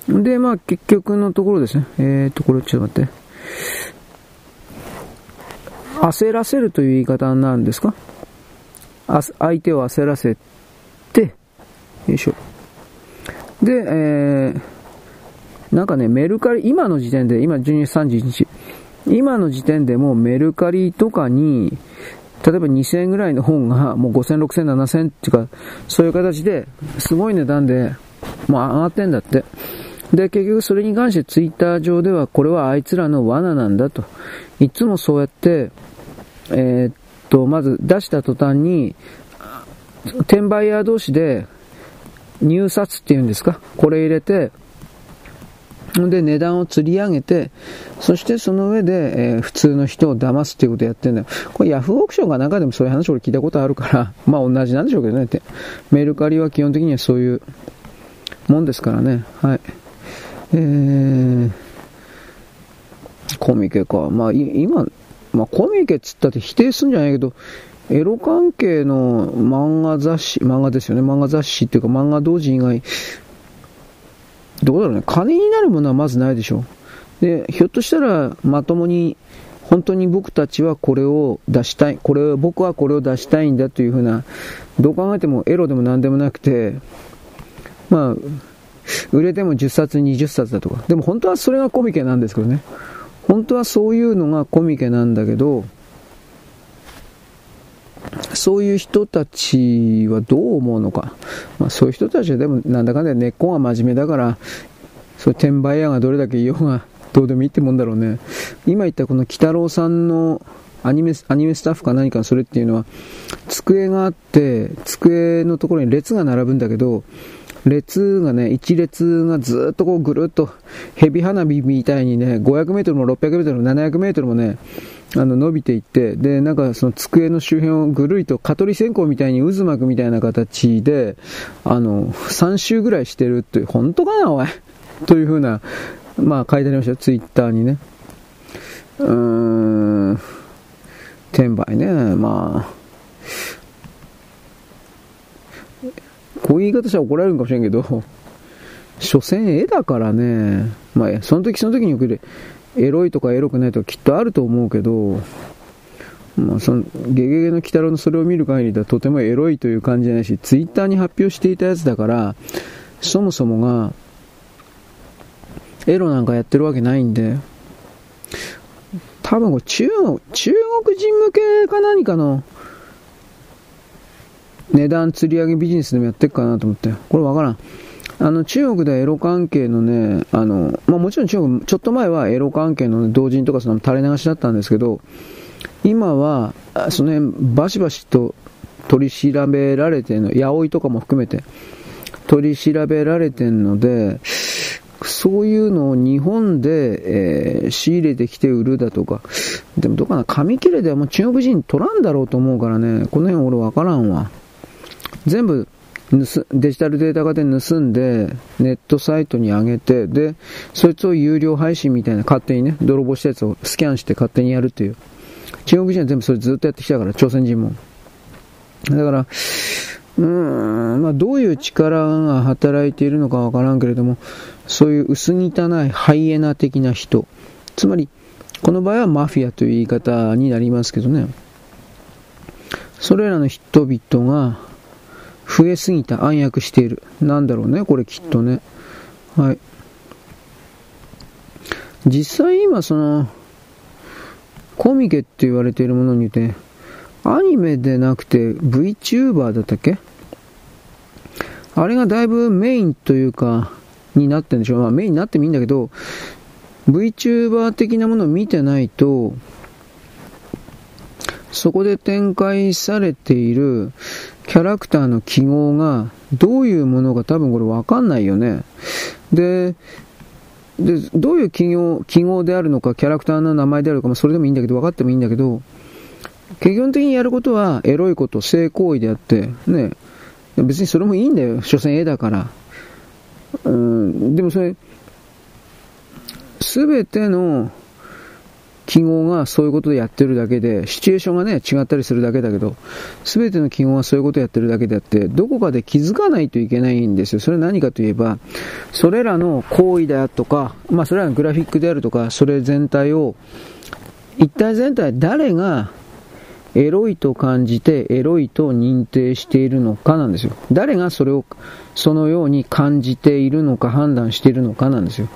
で、まあ結局のところですね。えーと、これちょっと待って。焦らせるという言い方になるんですか？相手を焦らせて、よいしょ。で、えー、なんかね、メルカリ、今の時点で、今12月31日、今の時点でもうメルカリとかに、例えば2000円ぐらいの本がもう5000、6000、7000っていうか、そういう形ですごい値段で、もう上がってんだって。で、結局それに関してツイッター上ではこれはあいつらの罠なんだと。いつもそうやって、えー、っと、まず出した途端に、転売ヤー同士で入札っていうんですかこれ入れて、で、値段を釣り上げて、そしてその上で、えー、普通の人を騙すっていうことをやってるんだよ。これヤフーオークションが中でもそういう話俺聞いたことあるから、まあ同じなんでしょうけどねって。メルカリは基本的にはそういうもんですからね。はい。えー、コミケか。まあ今、まあコミケっつったって否定すんじゃないけど、エロ関係の漫画雑誌、漫画ですよね。漫画雑誌っていうか漫画同人以外、どうだろうね。金になるものはまずないでしょ。で、ひょっとしたらまともに、本当に僕たちはこれを出したい。これを、僕はこれを出したいんだというふうな、どう考えてもエロでも何でもなくて、まあ、売れても10冊、20冊だとか。でも本当はそれがコミケなんですけどね。本当はそういうのがコミケなんだけど、そういう人たちはどう思うのか。まあ、そういう人たちはでもなんだかんだ根っこが真面目だから、そう転売屋がどれだけ言おうがどうでもいいってもんだろうね。今言ったこの鬼太郎さんのアニメ、アニメスタッフか何かそれっていうのは、机があって、机のところに列が並ぶんだけど、列がね、一列がずっとこうぐるっと、蛇花火みたいにね、500メートルも600メートルも700メートルもね、あの、伸びていって、で、なんかその机の周辺をぐるりと蚊取り線香みたいに渦巻くみたいな形で、あの、3周ぐらいしてるって、本当かな、おい？というふうな、まあ書いてありましたよ、ツイッターにね。うーん、転売ね、まあ、こういう言い方したら怒られるかもしれんけど、所詮絵だからね、まあ、その時その時によくエロいとかエロくないとかきっとあると思うけど、まあ、そのゲゲゲの鬼太郎のそれを見る限りではとてもエロいという感じじゃないし、ツイッターに発表していたやつだから、そもそもが、エロなんかやってるわけないんで、多分これ中国、中国人向けか何かの値段釣り上げビジネスでもやってるかなと思って。これわからん。あの、中国ではエロ関係のね、あの、まあもちろん中国、ちょっと前はエロ関係の、同人とかその垂れ流しだったんですけど、今は、その辺、バシバシと取り調べられてるの、八百とかも含めて、取り調べられてるので、そういうのを日本で、えー、仕入れてきて売るだとか、でもどうかな、紙切れではもう中国人取らんだろうと思うからね、この辺俺わからんわ。全部デジタルデータ化で盗んで、ネットサイトに上げて、で、そいつを有料配信みたいな勝手にね、泥棒したやつをスキャンして勝手にやるっていう。中国人は全部それずっとやってきたから、朝鮮人も。だから、うーん、まあどういう力が働いているのかわからんけれども、そういう薄汚いハイエナ的な人。つまり、この場合はマフィアという言い方になりますけどね。それらの人々が、増えすぎた、暗躍している。なんだろうね、これきっとね。はい。実際今その、コミケって言われているものにて、アニメでなくて VTuber だったっけ？あれがだいぶメインというか、になってんでしょ？う。まあメインになってもいいんだけど、VTuber 的なものを見てないと、そこで展開されているキャラクターの記号がどういうものか多分これわかんないよね。で、で、どういう記号、記号であるのか、キャラクターの名前であるか、まあ、それでもいいんだけど、分かってもいいんだけど、基本的にやることは、エロいこと、性行為であって、ね、別にそれもいいんだよ。所詮絵だから。うん、でもそれ、すべての記号がそういうことでやってるだけで、シチュエーションがね、違ったりするだけだけど、すべての記号がそういうことをやってるだけであって、どこかで気づかないといけないんですよ。それは何かといえば、それらの行為だとか、まあそれらのグラフィックであるとか、それ全体を、一体全体誰がエロいと感じて、エロいと認定しているのかなんですよ。誰がそれを、そのように感じているのか判断しているのかなんですよ。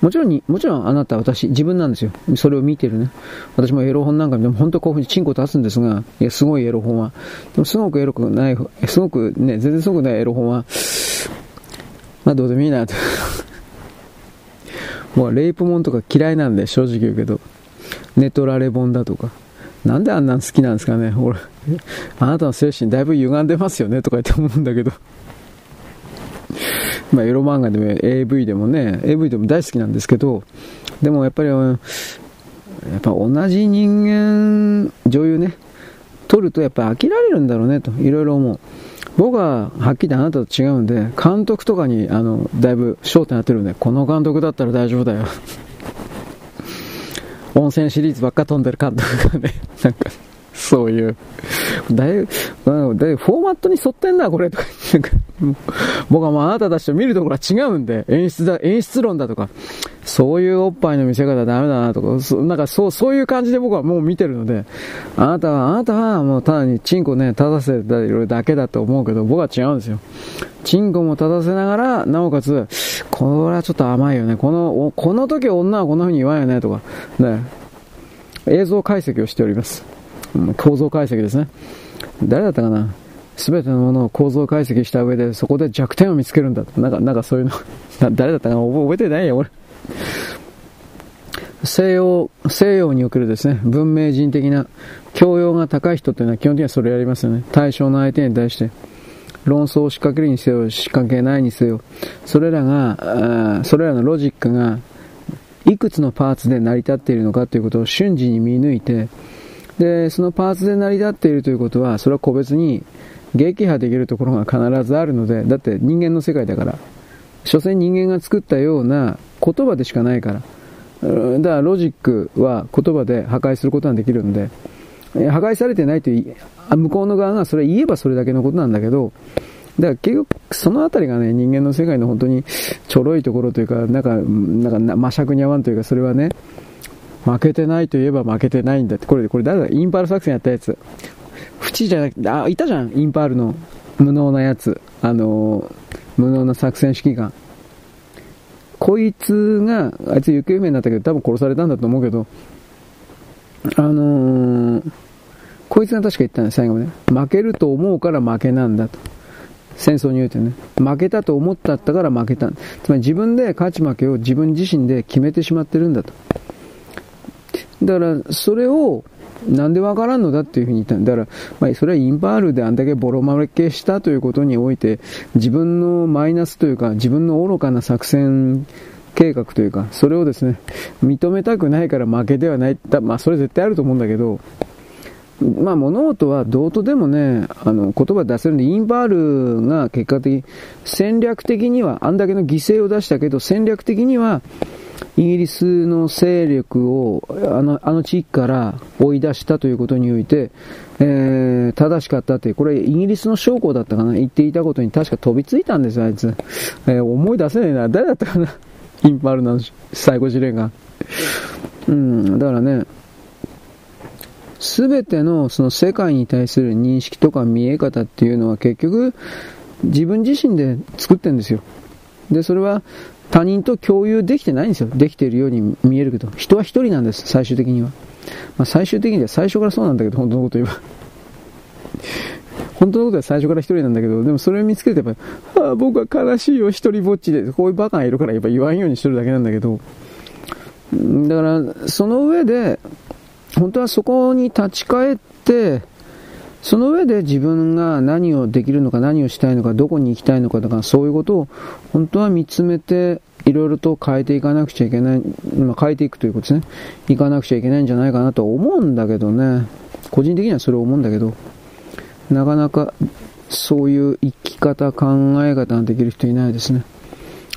もちろんに、もちろんあなた、私、自分なんですよ。それを見てるね。私もエロ本なんか見ても本当興奮にチンコ立つんですが、いや、すごいエロ本は。でもすごくエロくない、すごくね、全然すごくないエロ本は、まあどうでもいいなと。もうレイプ本とか嫌いなんで、正直言うけど。ネトラレ本だとか。なんであんなん好きなんですかね俺、あなたの精神だいぶ歪んでますよねとか言って思うんだけど。まあ、エロ漫画でも AV でもね、AV でも大好きなんですけど、でもやっぱり、やっぱ同じ人間、女優ね、撮るとやっぱ飽きられるんだろうねと、いろいろ思う。僕ははっきりあなたと違うんで、監督とかに、あの、だいぶ焦点当てるんで、この監督だったら大丈夫だよ。温泉シリーズばっか飛んでる監督がね、なんか、そういう、だいぶ、フォーマットに沿ってんな、これ、とか。僕はもうあなたたちと見るところは違うんで、演出だ、演出論だとか、そういうおっぱいの見せ方ダメだなとか、なんかそう、そういう感じで僕はもう見てるので、あなたは、あなたはもうただにチンコね、立たせてるだけだと思うけど、僕は違うんですよ。チンコも立たせながら、なおかつ、これはちょっと甘いよね。この、この時女はこんな風に言わんよね、とか、ね、映像解析をしております。構造解析ですね。誰だったかな？全てのものを構造解析した上で、そこで弱点を見つけるんだ。なんか、なんかそういうの 誰だったかな？覚えてないよ、俺。西洋、西洋におけるですね、文明人的な教養が高い人っていうのは基本的にはそれやりますよね。対象の相手に対して。論争を仕掛けるにせよ、仕掛けないにせよ。それらが、それらのロジックが、いくつのパーツで成り立っているのかということを瞬時に見抜いて、で、そのパーツで成り立っているということは、それは個別に撃破できるところが必ずあるので、だって人間の世界だから、所詮人間が作ったような言葉でしかないから、だからロジックは言葉で破壊することができるので、破壊されてないという向こうの側がそれ言えばそれだけのことなんだけど、だから結局、そのあたりがね、人間の世界の本当にちょろいところというか、なんか、なんか、間尺に合わんというか、それはね、負けてないといえば負けてないんだって。これ、これ誰だ？インパール作戦やったやつ。縁じゃなくて、あ、いたじゃん、インパールの無能なやつ。あの無能な作戦指揮官。こいつが、あいつ行方不明になったけど、多分殺されたんだと思うけど、あのー、こいつが確か言ったんです、最後まで。負けると思うから負けなんだと。戦争においてね。負けたと思ったったから負けた。つまり自分で勝ち負けを自分自身で決めてしまってるんだと。だから、それを、なんでわからんのだっていうふうに言ったんだ。から、まあ、それはインパールであんだけボロ負けしたということにおいて、自分のマイナスというか、自分の愚かな作戦計画というか、それをですね、認めたくないから負けではない。まあ、それ絶対あると思うんだけど、まあ、物事はどうとでもね、あの、言葉出せるんで、インバールが結果的に、戦略的には、あんだけの犠牲を出したけど、戦略的には、イギリスの勢力をあのあの地域から追い出したということにおいて、えー、正しかったって、これイギリスの将校だったかな言っていたことに確か飛びついたんですよ、あいつ。えー、思い出せねえな。誰だったかなインパールの最後事例が。うん、だからね、すべてのその世界に対する認識とか見え方っていうのは結局自分自身で作ってるんですよ。で、それは他人と共有できてないんですよ。できているように見えるけど、人は一人なんです、最終的には。まあ、最終的には最初からそうなんだけど、本当のこと言えば。本当のことは最初から一人なんだけど、でもそれを見つけてやっぱ、ああ、僕は悲しいよ、一人ぼっちで、こういうバカがいるからやっぱ言わんようにしてるだけなんだけど、だから、その上で、本当はそこに立ち返って、その上で自分が何をできるのか、何をしたいのか、どこに行きたいのかとか、そういうことを本当は見つめて、いろいろと変えていかなくちゃいけない、まあ、変えていくということですね。いかなくちゃいけないんじゃないかなと思うんだけどね。個人的にはそれを思うんだけど、なかなかそういう生き方、考え方ができる人いないですね。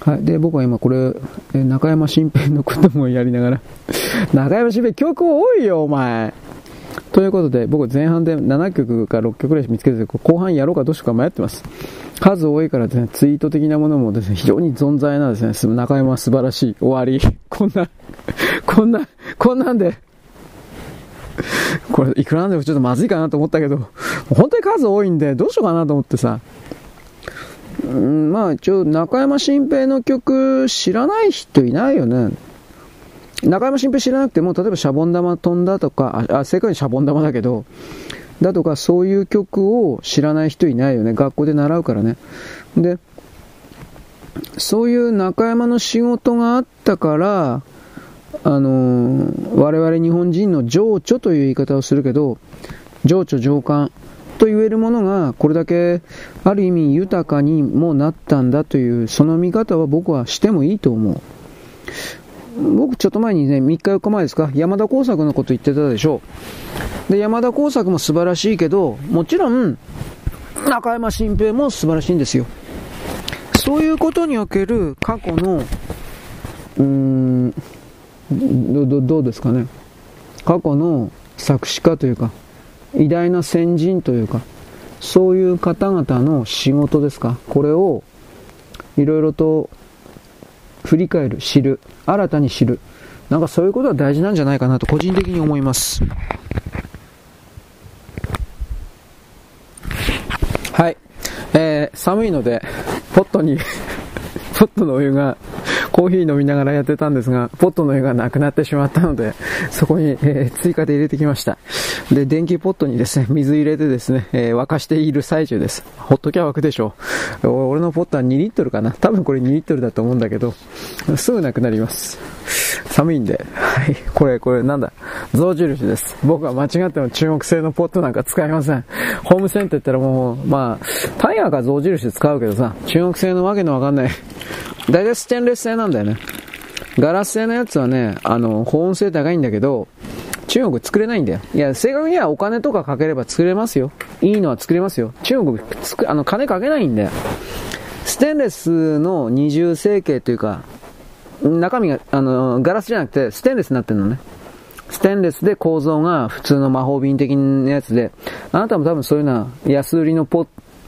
はい。で、僕は今これ、え中山新平のこともやりながら 中山新平曲多いよ、お前。ということで、僕前半で7曲か6曲ぐらい見つけて後半やろうかどうしようか迷ってます。数多いからですね、ツイート的なものもですね、非常に存在なですね、中山は素晴らしい。終わり。こんな、こんな、こんなんで、これいくらなんでもちょっとまずいかなと思ったけど、本当に数多いんで、どうしようかなと思ってさ。うん、まあ、一応、中山新平の曲知らない人いないよね。中山新平知らなくても、例えばシャボン玉飛んだとか、あ、正確にシャボン玉だけど、だとかそういう曲を知らない人いないよね。学校で習うからね。で、そういう中山の仕事があったから、あのー、我々日本人の情緒という言い方をするけど、情緒情感と言えるものがこれだけある意味豊かにもなったんだというその見方は僕はしてもいいと思う。僕ちょっと前にね、3日4日前ですか、山田耕作のこと言ってたでしょう。で、山田耕作も素晴らしいけど、もちろん、中山新平も素晴らしいんですよ。そういうことにおける過去の、うーん、ど、どうですかね？過去の作詞家というか、偉大な先人というか、そういう方々の仕事ですか？これを、いろいろと振り返る、知る、新たに知る。なんかそういうことは大事なんじゃないかなと個人的に思います。はい。えー、寒いので、ポットにポットのお湯がコーヒー飲みながらやってたんですが、ポットの湯がなくなってしまったので、そこに、えー、追加で入れてきました。で、電気ポットにですね、水入れてですね、えー、沸かしている最中です。ほっときゃ沸くでしょう。俺のポットは2リットルかな。多分これ2リットルだと思うんだけど、すぐなくなります。寒いんで。はい。これ、これなんだ？象印です。僕は間違っても中国製のポットなんか使いません。ホームセンターって言ったらもう、まあ、タイガーが象印使うけどさ、中国製のわけのわかんない大体ステンレス製なんだよね。ガラス製のやつはね、あの、保温性高いんだけど、中国作れないんだよ。いや、正確にはお金とかかければ作れますよ。いいのは作れますよ。中国、つく、あの、金かけないんだよ。ステンレスの二重成形というか、中身が、あの、ガラスじゃなくて、ステンレスになってるのね。ステンレスで構造が普通の魔法瓶的なやつで、あなたも多分そういうのは安売りのポッ、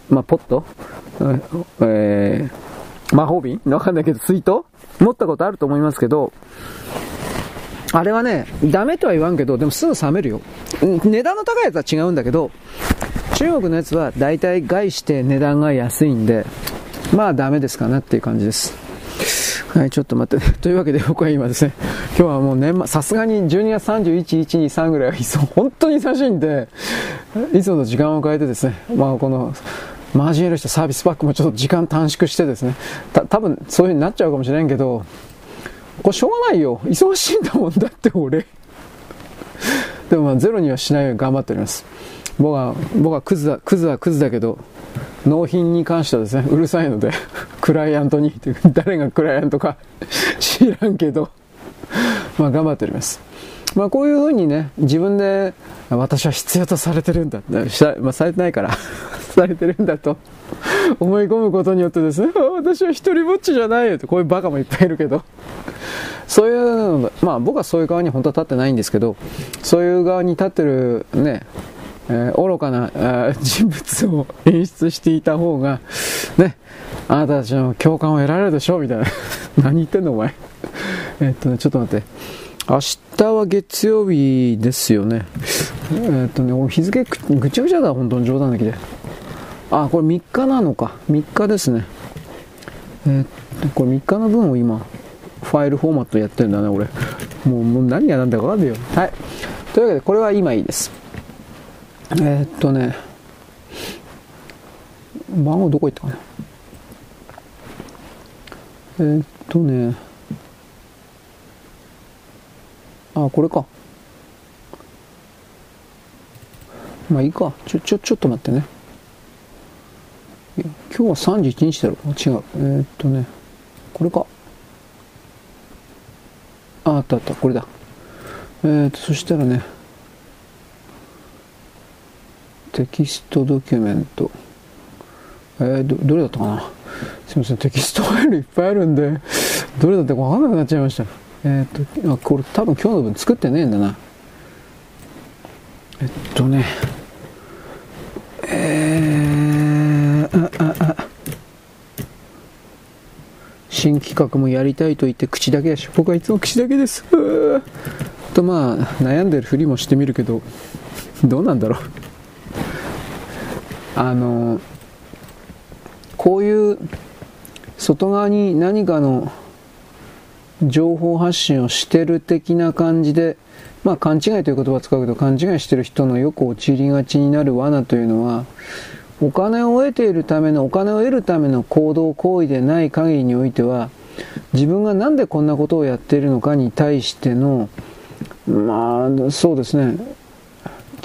まあ、ポット？えー、魔法瓶？わかんないけど、水筒？持ったことあると思いますけど、あれはね、ダメとは言わんけど、でもすぐ冷めるよ。値段の高いやつは違うんだけど、中国のやつは大体外して値段が安いんで、まあダメですかなっていう感じです。はい、ちょっと待って、というわけで僕は今ですね、今日はもう年末、さすがに12月31、1、2、3ぐらいはいつも本当に久しいんで、いつもの時間を変えてですね、まあこの、交えるしたサービスパックもちょっと時間短縮してですね、た多分そういう風になっちゃうかもしれんけど、これしょうがないよ。忙しいんだもんだって俺。でもまあゼロにはしないように頑張っております。僕は、僕はクズだ、クズはクズだけど、納品に関してはですね、うるさいので、クライアントに、誰がクライアントか 知らんけど、まあ頑張っております。まあこういうふうにね、自分で、私は必要とされてるんだ、まあされてないからされてるんだと思い込むことによってですね、私は一人ぼっちじゃないよって、こういうバカもいっぱいいるけど、そういう、まあ僕はそういう側に本当は立ってないんですけど、そういう側に立ってるね、えー、愚かな人物を演出していた方が、ね、あなたたちの共感を得られるでしょうみたいな。何言ってんのお前。えっとね、ちょっと待って。明日は月曜日ですよね。えっとね、日付ぐちゃぐちゃだ、本当に冗談だけで。あ、これ3日なのか。3日ですね。えっと、これ3日の分を今、ファイルフォーマットやってんだね、俺。もう、もう何が何だかわかんないよ。はい。というわけで、これは今いいです。えー、っとね、番号どこ行ったかな？えー、っとね、あ、これか。まあいいか。ちょ、ちょ、ちょっと待ってね。今日は31日だろ。違う。えー、っとね、これか。あ、あったあった。これだ。え、っと、そしたらね、テキストドキュメント。えー、ど、どれだったかな？すみません、テキストファイルいっぱいあるんで、どれだったかわかんなくなっちゃいました。えっ、と、あ、これ多分今日の分作ってねえんだな。えっとね、えー、あ、あ、あ、新企画もやりたいと言って口だけだし、僕はいつも口だけです。とまあ、悩んでるふりもしてみるけど、どうなんだろう。あのこういう外側に何かの情報発信をしてる的な感じで、まあ勘違いという言葉を使うけど勘違いしてる人のよく陥りがちになる罠というのは、お金を得ているための、お金を得るための行動行為でない限りにおいては、自分がなんでこんなことをやっているのかに対しての、まあ、そうですね、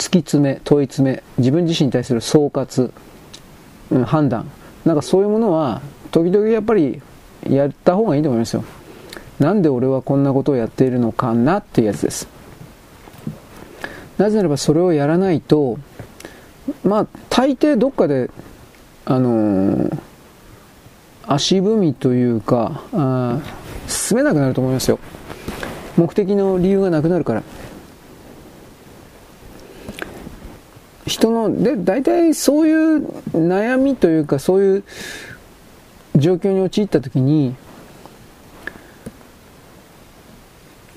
突き詰め、問い詰め、自分自身に対する総括、うん、判断、なんかそういうものは、時々やっぱりやった方がいいと思いますよ。なんで俺はこんなことをやっているのかなっていうやつです。なぜならばそれをやらないと、まあ、大抵どっかで、あのー、足踏みというかあ、進めなくなると思いますよ。目的の理由がなくなるから。人の、で、大体そういう悩みというか、そういう状況に陥った時に、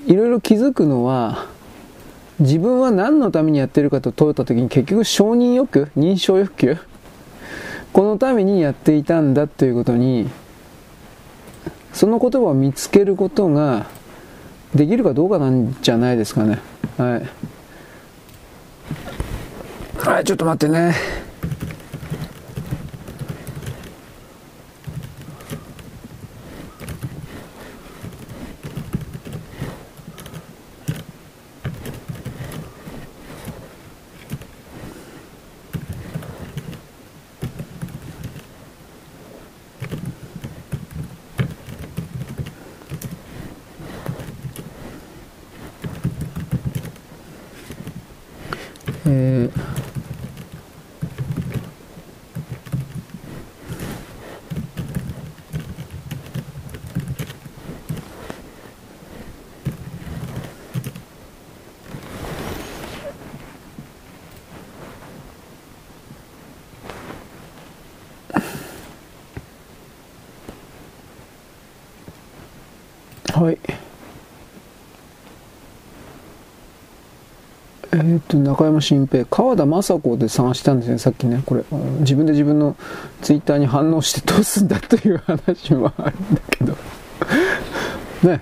いろいろ気づくのは、自分は何のためにやってるかと問うた時に結局承認欲求認証欲求このためにやっていたんだということに、その言葉を見つけることができるかどうかなんじゃないですかね。はい。はい、ちょっと待ってね。え、っと中山新平。川田雅子で探したんですねさっきね。これ。自分で自分のツイッターに反応してどうすんだという話もあるんだけど。ね。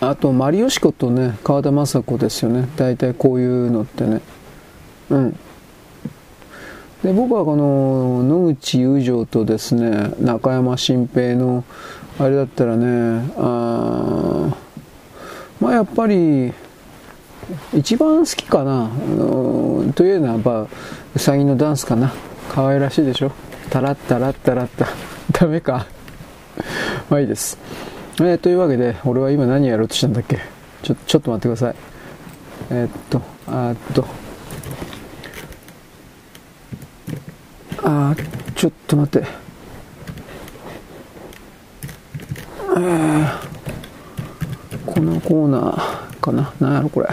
あとマリオシコとね川田雅子ですよね。大体こういうのってね。うん。で僕はこの野口友情とですね中山新平のあれだったらねあまあやっぱり一番好きかな、あのというのはやっぱうさぎのダンスかな。可愛らしいでしょ。タラッタラッタラッタ。ダメか。まあいいです、えー、というわけで俺は今何やろうとしたんだっけ？ちょちょっと待ってください。えー、っとあっと。あちょっと待って。このコーナーかな。何やろこれ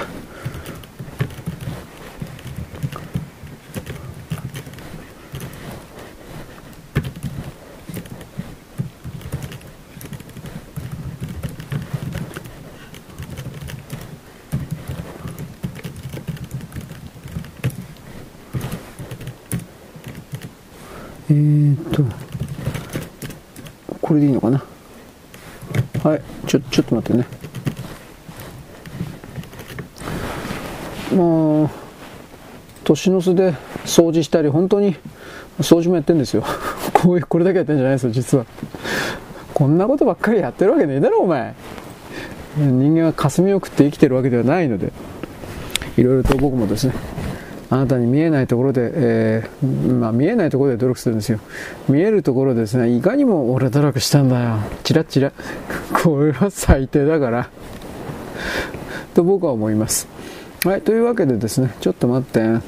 えー、っと、これでいいのかな。はい、ちょ、ちょっと待ってね。まあ、年の瀬で掃除したり、本当に掃除もやってんですよ。こういう、これだけやってんじゃないですよ、実は。こんなことばっかりやってるわけねえだろ、お前。人間は霞を食って生きてるわけではないので、いろいろと僕もですね、あなたに見えないところで、えー、まあ、見えないところで努力するんですよ。見えるところですね、いかにも俺努力したんだよ。チラッチラ。これは最低だから。と僕は思います。はい、というわけでですね、ちょっと待って。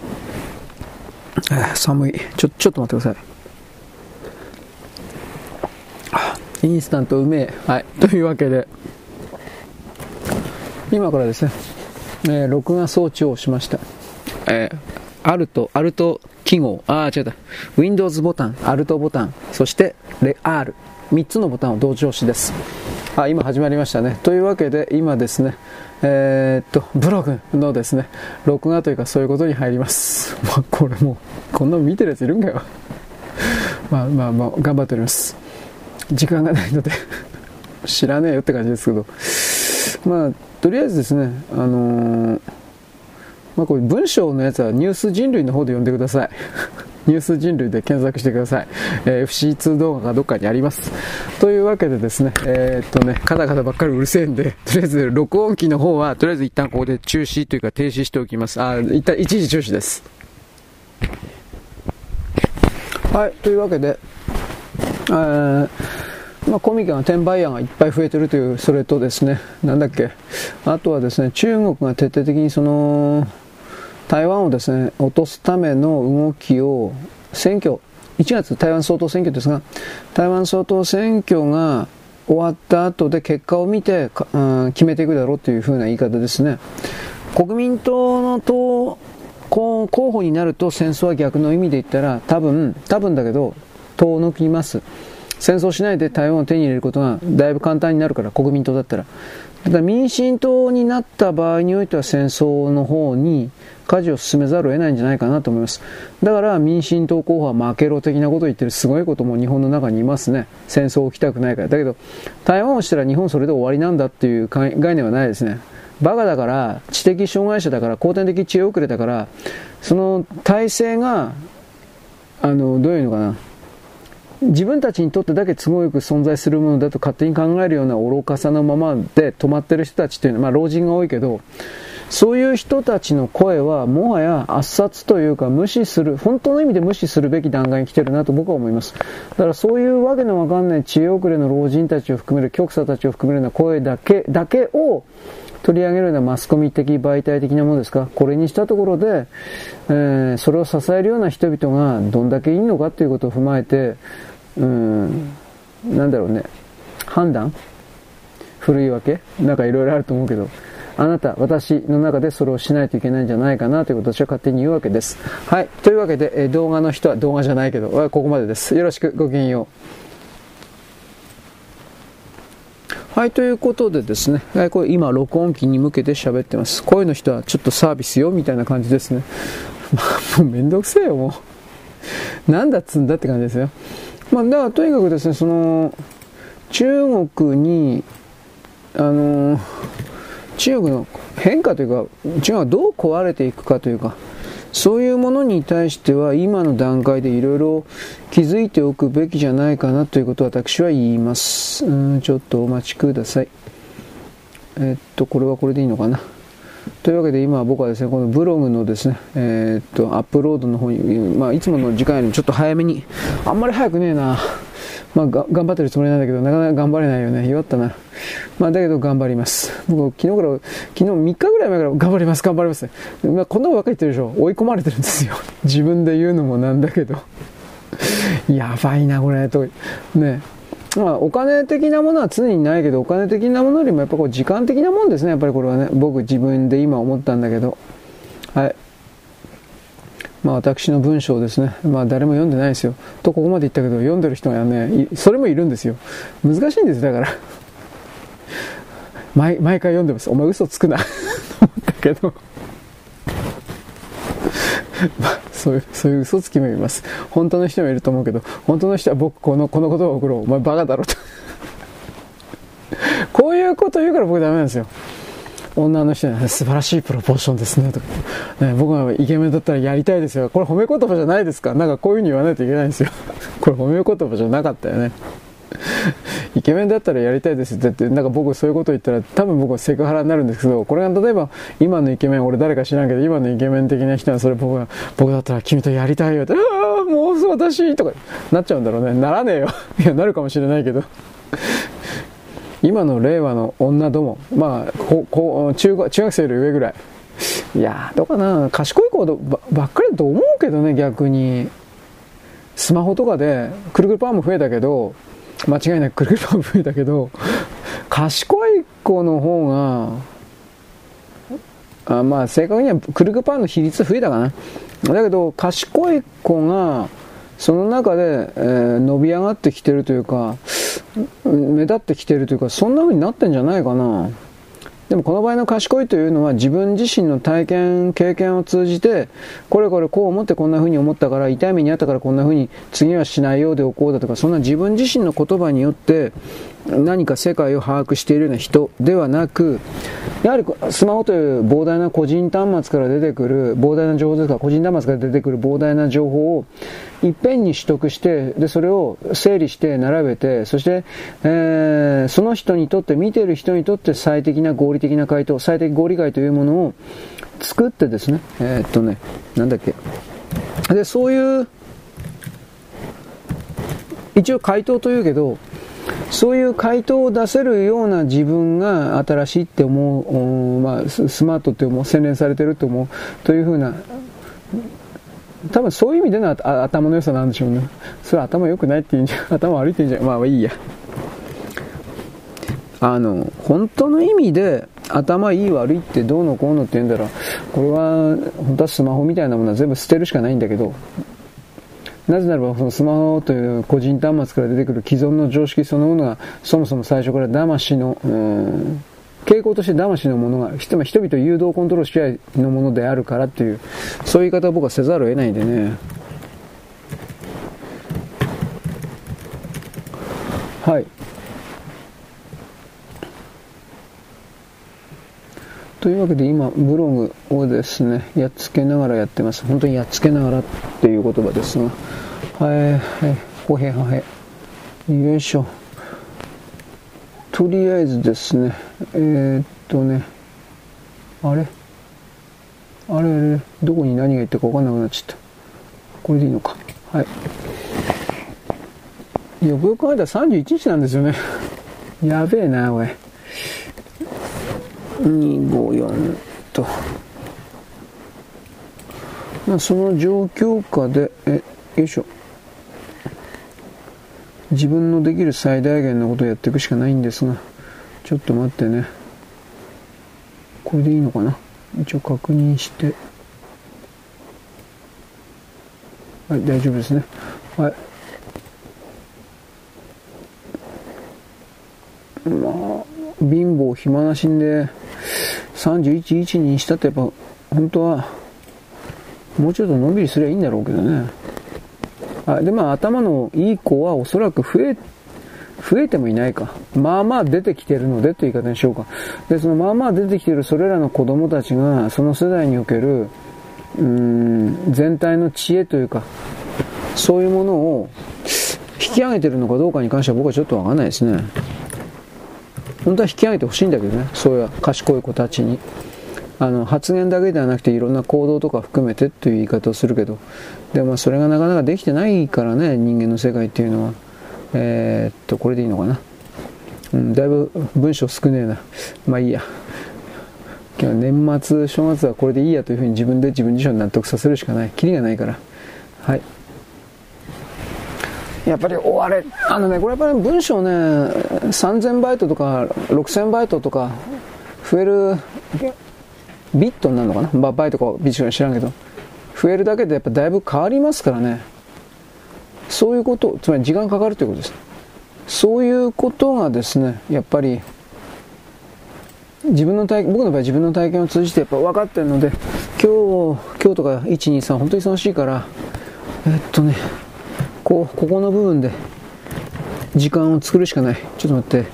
寒い。ちょ、ちょっと待ってください。インスタントうめえ。はい、というわけで、今からですね、えー、録画装置をしました。えー、アルト、アルト記号、あ、違った。Windows ボタン、アルトボタン、そして、レ R。3つのボタンを同時押しです。あ、今始まりましたね。というわけで、今ですね、えー、っと、ブログのですね、録画というかそういうことに入ります。まあ、これもう、こんなの見てるやついるんかよ。まあまあまあ、頑張っております。時間がないので 知らねえよって感じですけど、まあ、とりあえずですね、あのーまあ、これ文章のやつはニュース人類の方で読んでください。ニュース人類で検索してください。えー、FC2 動画がどっかにあります。というわけでですね、えー、っとね、カタカタばっかりうるせえんで、とりあえず録音機の方は、とりあえず一旦ここで中止というか停止しておきます。あ、一旦一時中止です。はい、というわけで、えーまあ、コミケの転売屋がいっぱい増えてるという、それとですね、なんだっけ、あとはですね、中国が徹底的にその、台湾をですね、落とすための動きを、選挙、1月台湾総統選挙ですが、台湾総統選挙が終わった後で結果を見て、うん、決めていくだろうというふうな言い方ですね。国民党の党候補になると戦争は逆の意味で言ったら多分、多分だけど、党を抜きます。戦争しないで台湾を手に入れることがだいぶ簡単になるから、国民党だったら。ただ民進党になった場合においては戦争の方に舵を進めざるを得ないんじゃないかなと思います。だから民進党候補は負けろ的なことを言ってるすごいことも日本の中にいますね。戦争を起きたくないから。だけど台湾をしたら日本それで終わりなんだっていう概念はないですね。バカだから、知的障害者だから、後天的知恵遅れだから、その体制が、あの、どういうのかな。自分たちにとってだけ都合よく存在するものだと勝手に考えるような愚かさのままで止まってる人たちっていうのは、まあ老人が多いけど、そういう人たちの声はもはや圧殺というか無視する、本当の意味で無視するべき段階に来てるなと僕は思います。だからそういうわけのわかんない知恵遅れの老人たちを含める、極左たちを含めるような声だけ、だけを取り上げるようなマスコミ的媒体的なものですか？これにしたところで、えー、それを支えるような人々がどんだけいいのかということを踏まえて、うん、なんだろうね、判断？古いわけ？なんかいろいろあると思うけど、あなた、私の中でそれをしないといけないんじゃないかなということを私は勝手に言うわけです。はい。というわけで、え動画の人は動画じゃないけど、ここまでです。よろしく、ごきげんよう。はい、ということでですね、これ今、録音機に向けて喋ってます。声の人はちょっとサービスよ、みたいな感じですね。まあ、もうめんどくせえよ、もう。なんだっつんだって感じですよ。まあ、だからとにかくですね、その、中国に、あの、中国の変化というか、中国がどう壊れていくかというか、そういうものに対しては今の段階でいろいろ気づいておくべきじゃないかなということを私は言います。うんちょっとお待ちください。えっと、これはこれでいいのかな？というわけで今僕はですね、このブログのですね、えー、っと、アップロードの方に、まあ、いつもの時間よりちょっと早めに、あんまり早くねえな。まあ、頑張ってるつもりなんだけど、なかなか頑張れないよね。弱ったな。まあ、だけど頑張ります。僕、昨日から、昨日3日ぐらい前から頑張ります、頑張ります。まあ、こんなことばっかり言ってるでしょ。追い込まれてるんですよ。自分で言うのもなんだけど。やばいな、これ、と。ね。まあ、お金的なものは常にないけど、お金的なものよりもやっぱこう時間的なもんですね。やっぱりこれはね。僕自分で今思ったんだけど。はい。まあ、私の文章ですね、まあ、誰も読んでないですよ。とここまで言ったけど、読んでる人がね、それもいるんですよ。難しいんです、だから。毎毎回読んでます。お前嘘つくなと 思ったけど。まあ、そういう、そういう嘘つきもいます。本当の人もいると思うけど、本当の人は僕、この、この言葉を送ろう。お前バカだろと。こういうこと言うから僕ダメなんですよ。女の人に、ね、素晴らしいプロポーションですねとか、ね、僕がイケメンだったらやりたいですよ。これ褒め言葉じゃないですか。なんかこういう風に言わないといけないんですよ。これ褒め言葉じゃなかったよね。イケメンだったらやりたいですってって、なんか僕そういうこと言ったら多分僕はセクハラになるんですけど、これが例えば今のイケメン、俺誰か知らんけど、今のイケメン的な人はそれ僕が、僕だったら君とやりたいよって、ああ、もう私とかなっちゃうんだろうね。ならねえよ。いや、なるかもしれないけど。今の令和の女ども、まあ、ここ中中学生より上ぐらい。いやどうかな、賢い子ばっかりだと思うけどね、逆に。スマホとかで、くるくるパンも増えたけど、間違いなくくるくるパンも増えたけど、賢い子の方が、あまあ正確にはくるくるパンの比率増えたかな。だけど、賢い子が、その中で、えー、伸び上がってきてるというか、目立ってきてるというか、そんな風になってんじゃないかな。でもこの場合の賢いというのは自分自身の体験、経験を通じて、これこれこう思ってこんな風に思ったから、痛い目にあったからこんな風に次はしないようでおこうだとか、そんな自分自身の言葉によって何か世界を把握しているような人ではなく、やはりスマホという膨大な個人端末から出てくる、膨大な情報ですから、個人端末から出てくる膨大な情報をいっぺんに取得して、で、それを整理して並べて、そして、えー、その人にとって、見てる人にとって最適な合理的な回答、最適合理解というものを作ってですね、えー、っとね、なんだっけ。で、そういう、一応回答というけど、そういう回答を出せるような自分が新しいって思う、まあ、スマートって思う、洗練されてると思うというふうな多分そういう意味での頭の良さなんでしょうね。それは頭良くないって言うんじゃん、頭悪いって言うんじゃん、まあいいや。あの、本当の意味で頭いい悪いってどうのこうのって言うんだら、これは本当はスマホみたいなものは全部捨てるしかないんだけど、なぜならばそのスマホという個人端末から出てくる既存の常識そのものがそもそも最初から魂の、うん傾向として魂のものが、人々誘導コントロールし合のものであるからっていう、そういう言い方を僕はせざるを得ないんでね。はい。というわけで今、ブログをですね、やっつけながらやってます。本当にやっつけながらっていう言葉ですが。はい、はい、ほへはへ。よいしょ。とりあえずですね、えー、っとね、あれ？あれあれ、どこに何が言ったか分かんなくなっちゃった。これでいいのか。はい。よくよく考えたら31日なんですよね。やべえな、おい。254と。まあ、その状況下で、え、よいしょ。自分のできる最大限のことをやっていくしかないんですが、ちょっと待ってね。これでいいのかな？一応確認して。はい、大丈夫ですね。はい。まあ、貧乏暇なしんで、31、1にしたってやっぱ、本当は、もうちょっとのんびりすりゃいいんだろうけどね。あで、まあ、頭のいい子はおそらく増え、増えてもいないか。まあまあ出てきてるのでという言い方にしようか。で、そのまあまあ出てきてるそれらの子供たちが、その世代における、うーん、全体の知恵というか、そういうものを引き上げてるのかどうかに関しては僕はちょっとわかんないですね。本当は引き上げてほしいんだけどね。そういう賢い子たちに。あの、発言だけではなくていろんな行動とか含めてという言い方をするけど、でもそれがなかなかできてないからね、人間の世界っていうのは。えー、っと、これでいいのかな。うん、だいぶ文章少ねえな。まあいいや。今日年末、正月はこれでいいやというふうに自分で自分自身を納得させるしかない。キリがないから。はい。やっぱり終われ、あのね、これやっぱり文章ね、3000バイトとか6000バイトとか増える、ビットになるのかな、まあ、バイトかビットか知らんけど、増えるだけでやっぱだいぶ変わりますからね。そういうこと、つまり時間かかるということです。そういうことがですね、やっぱり、自分の体僕の場合自分の体験を通じてやっぱ分かってるので、今日、今日とか1、2、3、本当に忙しいから、えっとね、こう、ここの部分で時間を作るしかない。ちょっと待って。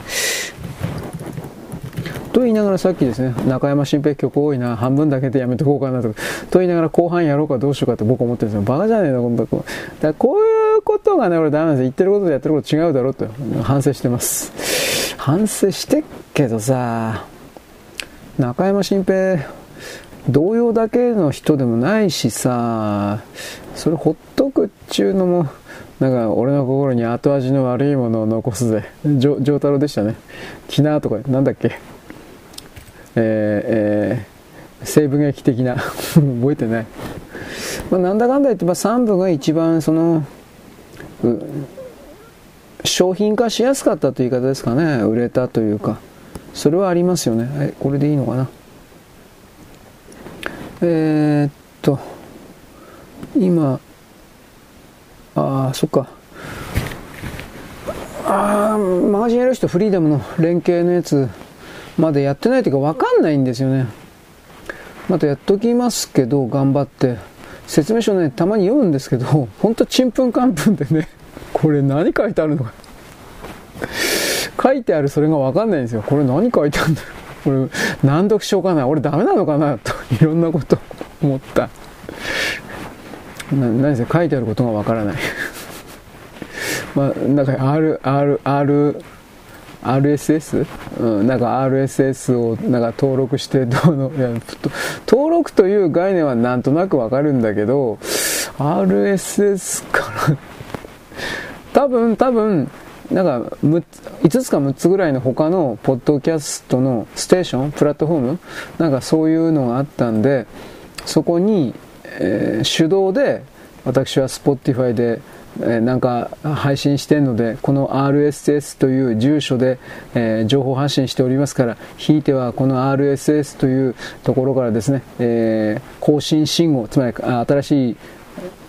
と言いながらさっきですね、中山新平曲多いな、半分だけでやめとこうかなとか、と言いながら後半やろうかどうしようかって僕思ってるんですよ。バカじゃねえの、こんなこだこういうことがね、俺ダメなんですよ。言ってることとやってること違うだろうと反省してます。反省してっけどさ、中山新平、同様だけの人でもないしさ、それほっとくっちゅうのも、なんか俺の心に後味の悪いものを残すぜ。丈太郎でしたね。キナーとか、なんだっけ？えー、えー、西部劇的な。覚えてない。まあ、なんだかんだ言って、まあ、3部が一番その、商品化しやすかったという言い方ですかね。売れたというか。それはありますよね。はい、これでいいのかな？えー、っと、今、ああ、そっか。ああ、マガジンやる人フリーダムの連携のやつ、まだやってないというか分かんないんですよね。またやっときますけど、頑張って。説明書ね、たまに読むんですけど、ほんとちんぷんかんぷんでね、これ何書いてあるのか。書いてあるそれが分かんないんですよ。これ何書いてあるんだろう。これ何読書かな俺ダメなのかなと、いろんなこと思った。な何せ書いてあることがわからない まあ、なんか R、R、R、RSS? うん、なんか RSS をなんか登録してどうの、いや、登録という概念はなんとなくわかるんだけど、RSS から多分、多分、なんか5つか6つぐらいの他のポッドキャストのステーション、プラットフォーム、なんかそういうのがあったんで、そこにえー、手動で私は Spotify で、えー、なんか配信してるのでこの RSS という住所で、えー、情報発信しておりますからひいてはこの RSS というところからですね、え更新信号つまり新しい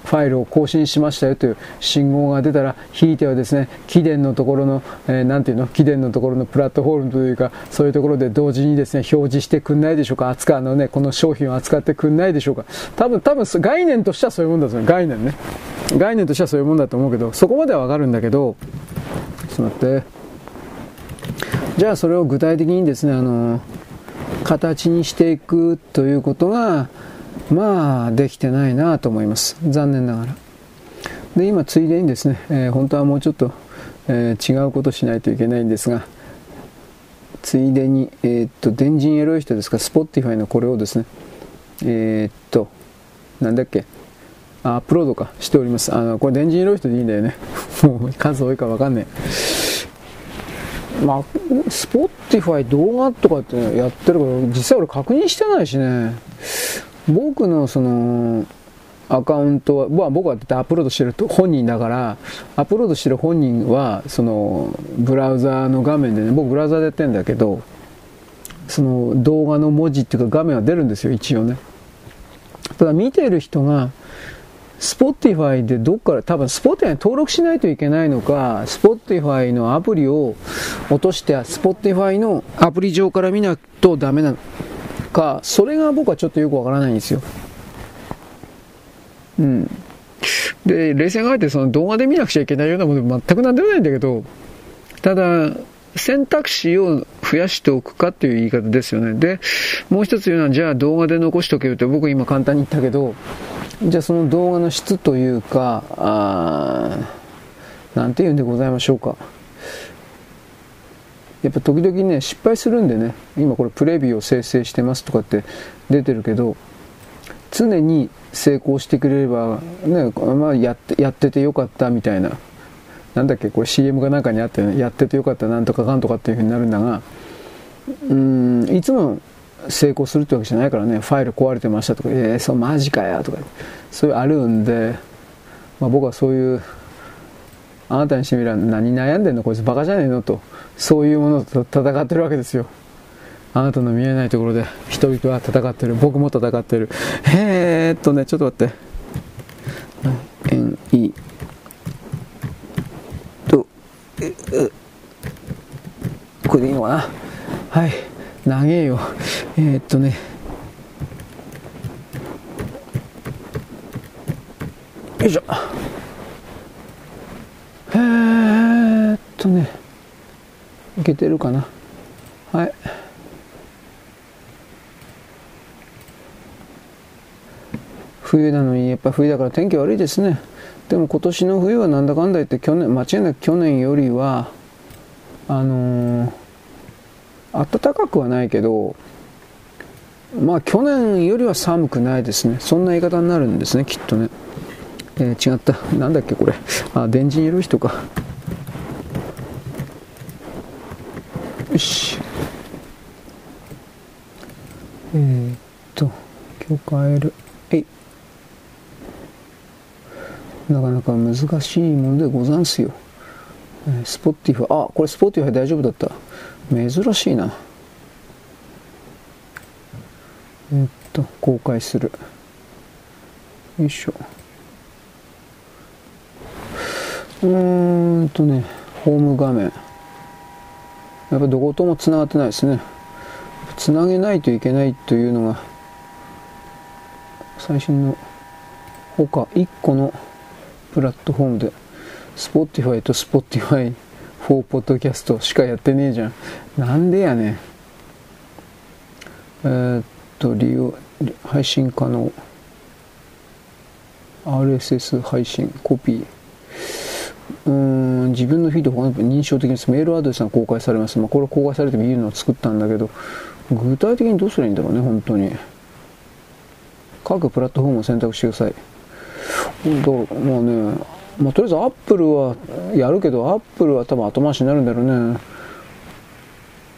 ファイルを更新しましたよという信号が出たら、ひいてはですね、起電のところの、えー、ていうの、起電のところのプラットフォームというか、そういうところで同時にですね、表示してくんないでしょうか、扱うのね、この商品を扱ってくんないでしょうか？多分、多分、概念としてはそういうもんだと思う。概念ね。概念としてはそういうもんだと思うけど、そこまではわかるんだけど、ちょっと待って。じゃあそれを具体的にですね、あの、形にしていくということが、まあ、できてないなと思います。残念ながら。で、今、ついでにですね、えー、本当はもうちょっと、えー、違うことしないといけないんですが、ついでに、えー、っと、電人エロい人ですか、Spotify のこれをですね、えー、っと、なんだっけ、アップロードか、しております。あの、これ電人エロい人でいいんだよね。もう数多いかわかんない。まあ、Spotify 動画とかってやってるから、実際俺確認してないしね。僕のそのアカウントは、僕はアップロードしてる本人だから、アップロードしてる本人は、その、ブラウザーの画面でね、僕ブラウザーでやってるんだけど、その動画の文字っていうか画面は出るんですよ、一応ね。ただ見てる人が、Spotify でどっから、多分 Spotify に登録しないといけないのか、Spotify のアプリを落として、Spotify のアプリ上から見ないとダメなのか、それが僕はちょっとよくわからないんですよ。うん。で、冷静に考えてその動画で見なくちゃいけないようなもの全くなんでもないんだけど、ただ、選択肢を増やしておくかっていう言い方ですよね。で、もう一つ言うのは、じゃあ動画で残しておけるって僕今簡単に言ったけど、じゃあその動画の質というか、あなんて言うんでございましょうか。やっぱ時々ね、失敗するんでね、今これプレビューを生成してますとかって出てるけど、常に成功してくれれば、ね、まあやってやっててよかったみたいな。なんだっけこれ CM が中にあって、ね、やっててよかったなんとかかんとかっていうふうになるんだがうんいつも成功するってわけじゃないからねファイル壊れてましたとかえー、そうマジかよとかそういうあるんで、まあ、僕はそういうあなたにしてみれば何悩んでんの？こいつバカじゃねえの？とそういうものと戦ってるわけですよ。あなたの見えないところで人々は戦ってる。僕も戦ってる。へーっとねちょっと待って。NE これでいいのかな？はい。長えよ。えー、っとね。よいしょ。えー、っとね。いけてるかな。はい。冬なのにやっぱ冬だから天気悪いですね。でも今年の冬はなんだかんだ言って去年間違いなく去年よりはあのー、暖かくはないけどまあ去年よりは寒くないですね。そんな言い方になるんですねきっとね、えー、違った。なんだっけこれ。あ電池入れる人か。よしえー、っと今日変えるえいなかなか難しいものでござんすよ。スポッティファあ、これスポッティファ大丈夫だった。珍しいな。えっと、公開する。よいしょ。うーんとね、ホーム画面。やっぱどことも繋がってないですね。繋げないといけないというのが、最新の、他1個のプラットフォームで Spotify と Spotify for Podcast しかやってねえじゃん。なんでやねん。えー、っと利用配信可能。RSS 配信コピー。うーん自分のフィード他の認証的ですメールアドレスが公開されます、まあ、これ公開されてもいいのを作ったんだけど具体的にどうすればいいんだろうね本当に。各プラットフォームを選択してください。だまあね、まあ、とりあえずアップルはやるけど、アップルは多分後回しになるんだろうね。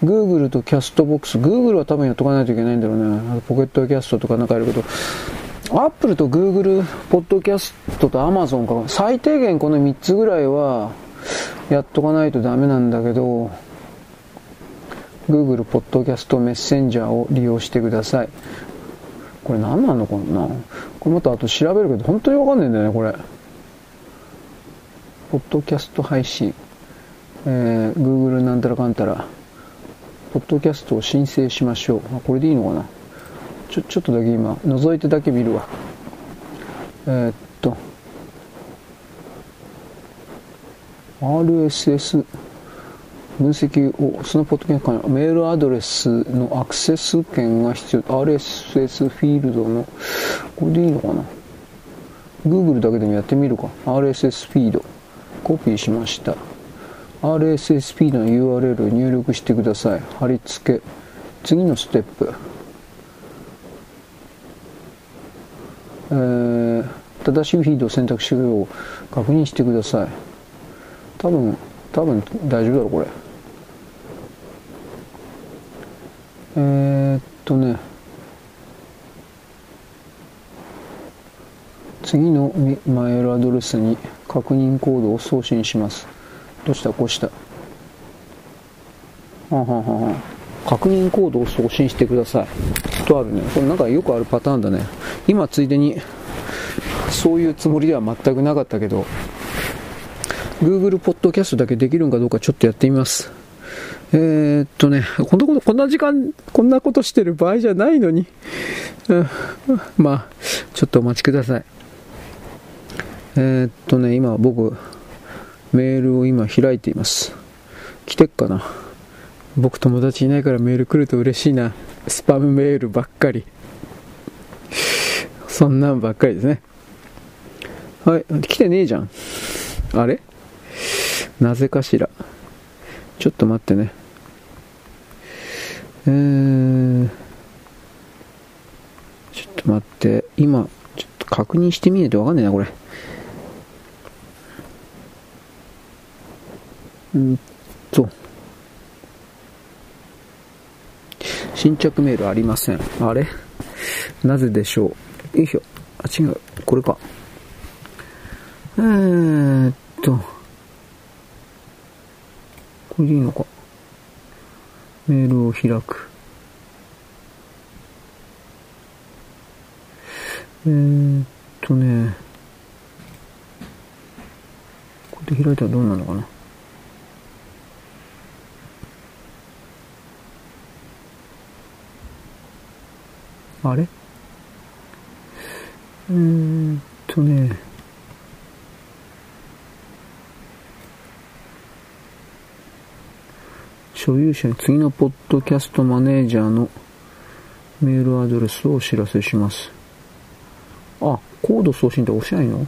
Google とキャストボックス、Google は多分やっとかないといけないんだろうね。ポケットキャストとかなんかやるけど、アップルと Google、ポッドキャストと Amazon か、最低限この3つぐらいはやっとかないとダメなんだけど、Google ポッドキャストメッセンジャーを利用してください。これ何なのかな？これまたあと調べるけど、本当にわかんないんだよね、これ。ポッドキャスト配信。えー、Google なんたらかんたら。ポッドキャストを申請しましょう。これでいいのかな？ちょ、ちょっとだけ今、覗いてだけ見るわ。えー、っと、RSS 分析を、そのポッドキャストからメールアドレスのアクセス権が必要。RSS フィールドの、これでいいのかな ?Google だけでもやってみるか。RSS フィード。コピーしました。RSS フィードの URL を入力してください。貼り付け。次のステップ。えー、正しいフィードを選択してるよう確認してください。多分、多分大丈夫だろ、これ。えー、っとね。次のメールアドレスに確認コードを送信します。どうした？こうした。はははは確認コードを送信してくださいとあるねこれなんかよくあるパターンだね今ついでにそういうつもりでは全くなかったけど、Google ポッドキャストだけできるんかどうかちょっとやってみます。えー、っとね、こんなこと、こんな時間、こんなことしてる場合じゃないのに。まあ、ちょっとお待ちください。えー、っとね、今僕、メールを今開いています。来てっかな。僕友達いないからメール来ると嬉しいな。スパムメールばっかり。そんなんばっかりですね。はい、来てねえじゃん。あれ？なぜかしら。ちょっと待ってね。えー、ちょっと待って。今、ちょっと確認してみないとわかんないな、これ。うんと。新着メールありません。あれ？なぜでしょう？よいしょ。あ、違う。これか。えーっと。これでいいのか。メールを開く。えー、っとね、これで開いたらどうなるのかな。あれ？うー、っとね、所有者に次のポッドキャストマネージャーのメールアドレスをお知らせします。あ、コード送信って押しないの？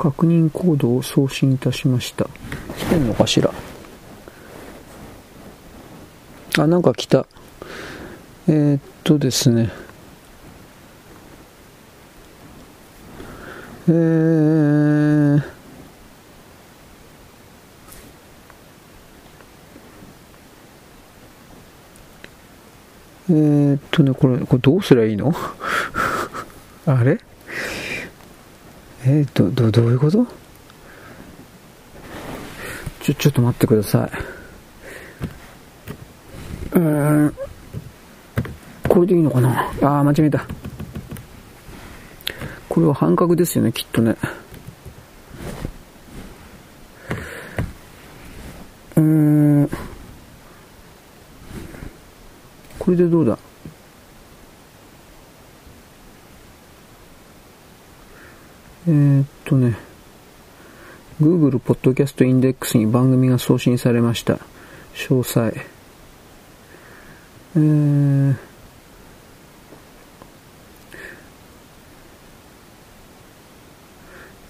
確認コードを送信いたしました。来てんのかしら？あ、なんか来た。えー、っとですね、えー、えー、っとね、これ、これどうすりゃいいの？あれ？えー、っと、ど、どういうこと？ちょ、ちょっと待ってください。うん。これでいいのかな？ああ、間違えた。これは半角ですよね、きっとね。うん。これでどうだ？えー、っとね。Google ポッドキャストインデックスに番組が送信されました。詳細。えー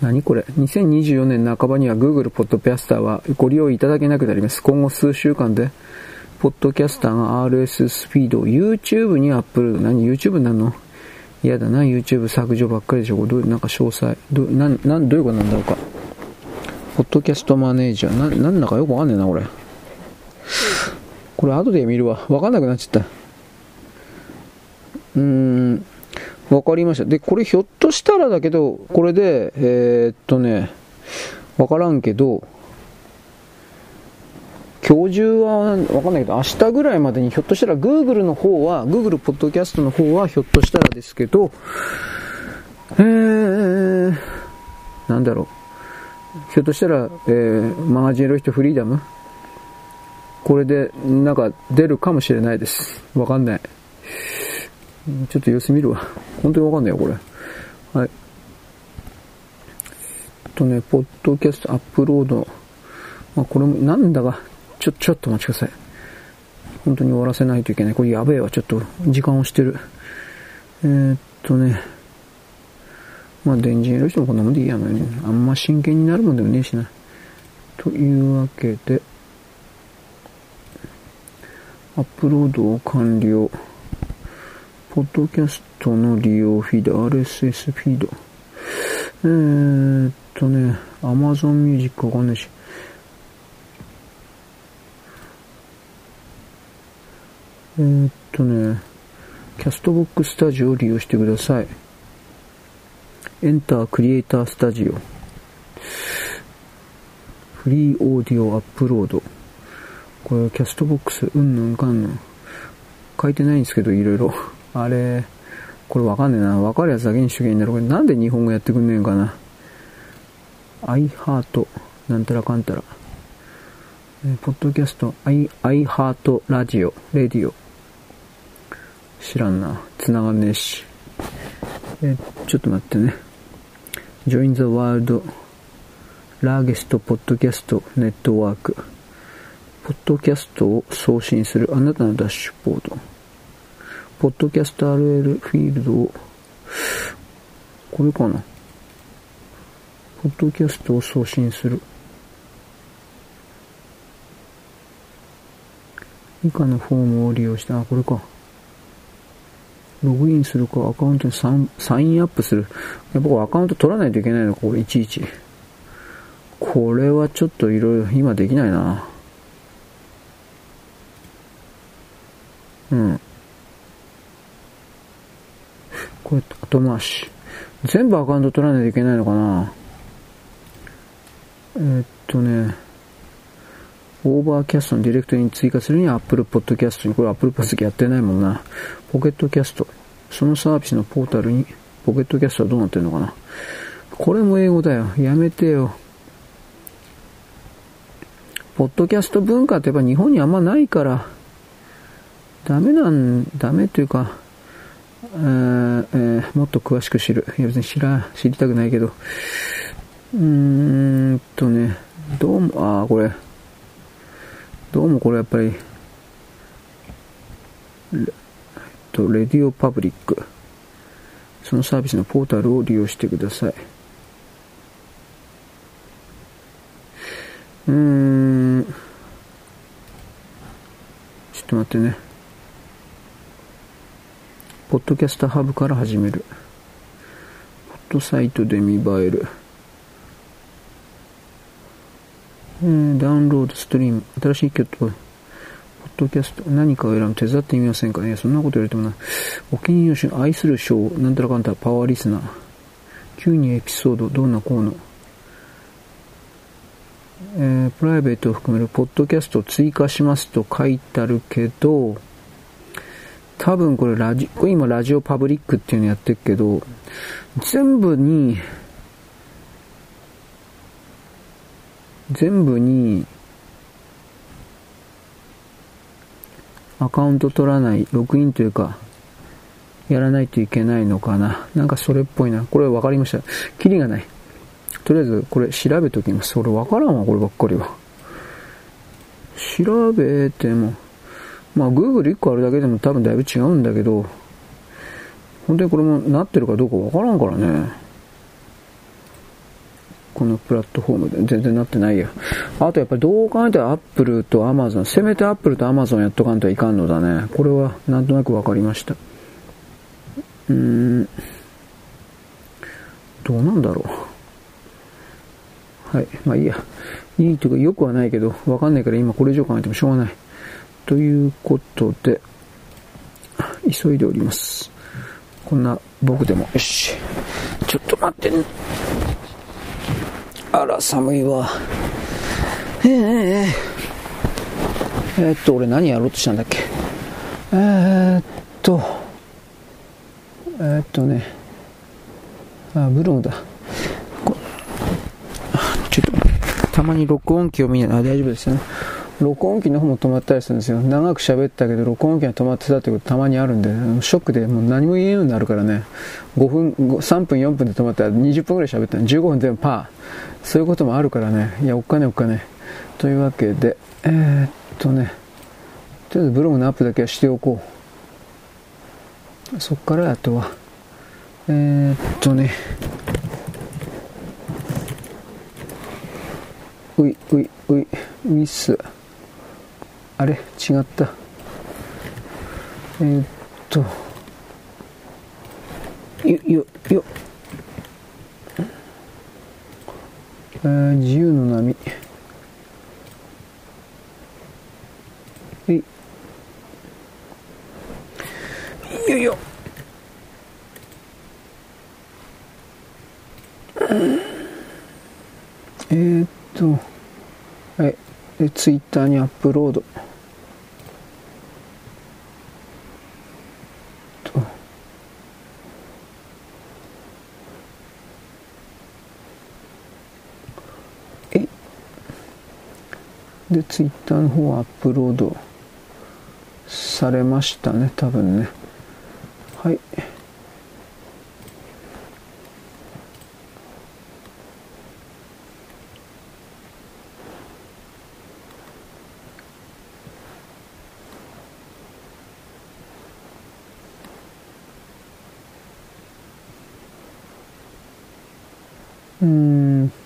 何これ ?2024 年半ばには Google ポッドキャスターはご利用いただけなくなります。今後数週間で、ポッドキャスターが RSS フィードを YouTube にアップロード。何 ?YouTube なの？嫌だな、YouTube 削除ばっかりでしょ。これどうなんか詳細。ど、なん、なん、どういうことなんだろうか。ポッドキャストマネージャー。な、なんだかよくわかんねえな、これ。これ後で見るわ。わかんなくなっちゃった。うーん。わかりました。で、これひょっとしたらだけど、これで、えー、っとね、わからんけど、今日中はわかんないけど、明日ぐらいまでにひょっとしたら Google の方は、Google ポッドキャストの方はひょっとしたらですけど、えー、なんだろう。ひょっとしたら、えー、マガジンロイトフリーダム？これで、なんか出るかもしれないです。わかんない。ちょっと様子見るわ。本当にわかんないよ、これ。はい。とね、ポッドキャストアップロード。まあ、これも、なんだか、ちょ、ちょっとお待ちください。本当に終わらせないといけない。これやべえわ、ちょっと、時間をしてる。えー、っとね、まあ、電池入れる人もこんなもんでいいやね。あんま真剣になるもんでもねえしな。というわけで、アップロードを完了。ポッドキャストの利用フィード、RSS フィード。えー、っとね、Amazon Music わかんないし。えー、っとね、キャストボックスタジオを利用してください。エンタークリエイタースタジオ。フリーオーディオアップロード。これ、キャストボックス、うんぬんかんぬん。書いてないんですけど、いろいろ。あれ、これわかんねえな。わかるやつだけにしとけいいんだろ。これなんで日本語やってくんねえんかな。アイハート、なんたらかんたら。えポッドキャスト、アイ、アイハートラジオ、レディオ。知らんな。繋がんねえし。えちょっと待ってね。Join the World Largest Podcast Network ポッドキャストを送信するあなたのダッシュボード。ポッドキャスト RL フィールドを、これかな。ポッドキャストを送信する。以下のフォームを利用して、あ、これか。ログインするか、アカウントにサインアップする。やっぱアカウント取らないといけないのか、これいちいち。これはちょっといろいろ今できないな。うん。これ後回し。全部アカウント取らないといけないのかな。えー、っとね。オーバーキャストのディレクトリに追加するには Apple Podcast に、これ Apple Podcast やってないもんな。ポケットキャスト。そのサービスのポータルに、ポケットキャストはどうなってるのかな。これも英語だよ。やめてよ。ポッドキャスト文化ってやっぱ日本にあんまないから、ダメなん、ダメというか、えーえー、もっと詳しく知る。いや別に知ら、知りたくないけど。うーんとね、どうも、ああ、これ、どうもこれやっぱり、えっと、レディオパブリック。そのサービスのポータルを利用してください。うーん。ちょっと待ってね。ポッドキャスターハブから始める。ポッドサイトで見栄える。えー、ダウンロード、ストリーム、新しい曲、ポッドキャスト、何かを選ぶ、手伝ってみませんか？ね。そんなこと言われてもな。お気に入りの愛するショー、なんたらかんたらパワーリスナー。急にエピソード、どんなこうの？えー、プライベートを含めるポッドキャストを追加しますと書いてあるけど、多分これラジ、今ラジオパブリックっていうのやってるけど、全部に、全部に、アカウント取らない、ログインというか、やらないといけないのかな。なんかそれっぽいな。これ分かりました。キリがない。とりあえずこれ調べときます。俺分からんわ、こればっかりは。調べても、まあ Google1 個あるだけでも多分だいぶ違うんだけど、本当にこれもなってるかどうか分からんからね。このプラットフォームで全然なってないや。あとやっぱりどう考えても Apple と Amazon、せめて Apple と Amazon やっとかんといかんのだね。これはなんとなく分かりました。うーん。どうなんだろう。はい。まあいいや。いいというかよくはないけど、わかんないから今これ以上考えてもしょうがない。ということで、急いでおります。こんな僕でも、よし。ちょっと待ってね。あら、寒いわ。えー、えー、えー、っと、俺何やろうとしたんだっけ？えー、っと、えー、っとね、あ、ブログだ。ちょっと、たまに録音機を見ない。あ、大丈夫ですよね。録音機の方も止まったりするんですよ。長く喋ったけど、録音機が止まってたってことたまにあるんで、ショックでもう何も言えんようになるからね。5分、3分、4分で止まったら20分くらい喋ったら15分全部パー。そういうこともあるからね。いや、おっかねおっかね。というわけで、えー、っとね、とりあえずブログのアップだけはしておこう。そっからあとは、えー、っとね、ういういういういっす。あれ違った。えー、っと、よ、よ、よ、えー、自由の波。えい。よいよ。えー、っと、はい。で、ツイッターにアップロード。で、ツイッターの方はアップロードされましたね、多分ね。はい。うん。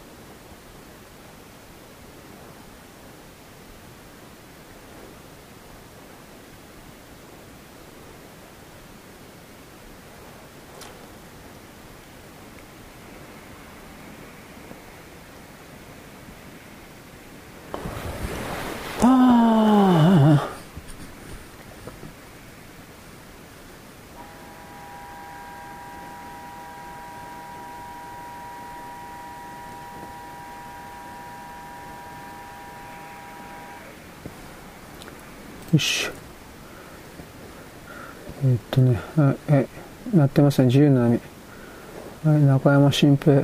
よし。えーっとね、はい、え、なってますね、自由の波。はい、中山新平。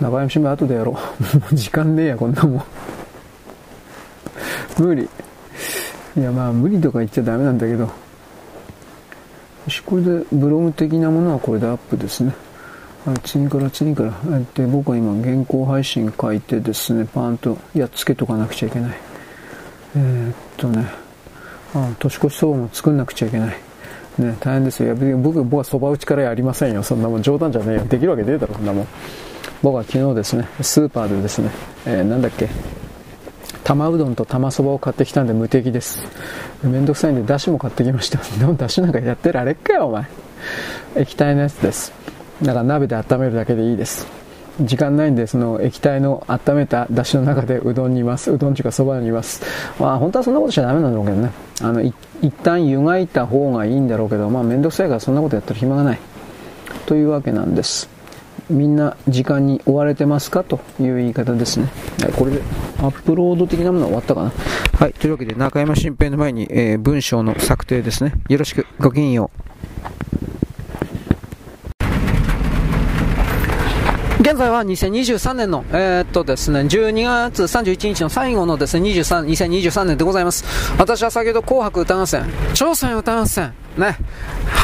中山新平後でやろう。もう時間ねえや、こんなもん。無理。いや、まあ、無理とか言っちゃダメなんだけど。よし、これで、ブログ的なものはこれでアップですね。はい、次から次から。で、僕は今、原稿配信書いてですね、パーンとやっつけとかなくちゃいけない。えーっとね、あ年越しそばも作んなくちゃいけない。ね、大変ですよ。僕、僕はそば打ちからやりませんよ。そんなもん冗談じゃねえよ。できるわけねえだろ、そんなもん。僕は昨日ですね、スーパーでですね、えーなんだっけ、玉うどんと玉そばを買ってきたんで無敵です。めんどくさいんで、だしも買ってきました。でもだしなんかやってられっかよ、お前。液体のやつです。だから鍋で温めるだけでいいです。時間ないんで、その液体の温めただしの中でうどん煮ます。うどんちかそばに煮ます。まあ本当はそんなことしちゃダメなんだろうけどね。あの、一旦湯がいた方がいいんだろうけど、まあめんどくさいからそんなことやったら暇がない。というわけなんです。みんな時間に追われてますか？という言い方ですね。これでアップロード的なものは終わったかな？はい。というわけで中山新平の前に、えー文章の策定ですね。よろしく。ごきげんよう。現在は2023年の、えーっとですね、12月31日の最後のですね、23、2023年でございます。私は先ほど紅白歌合戦、朝鮮歌合戦、ね、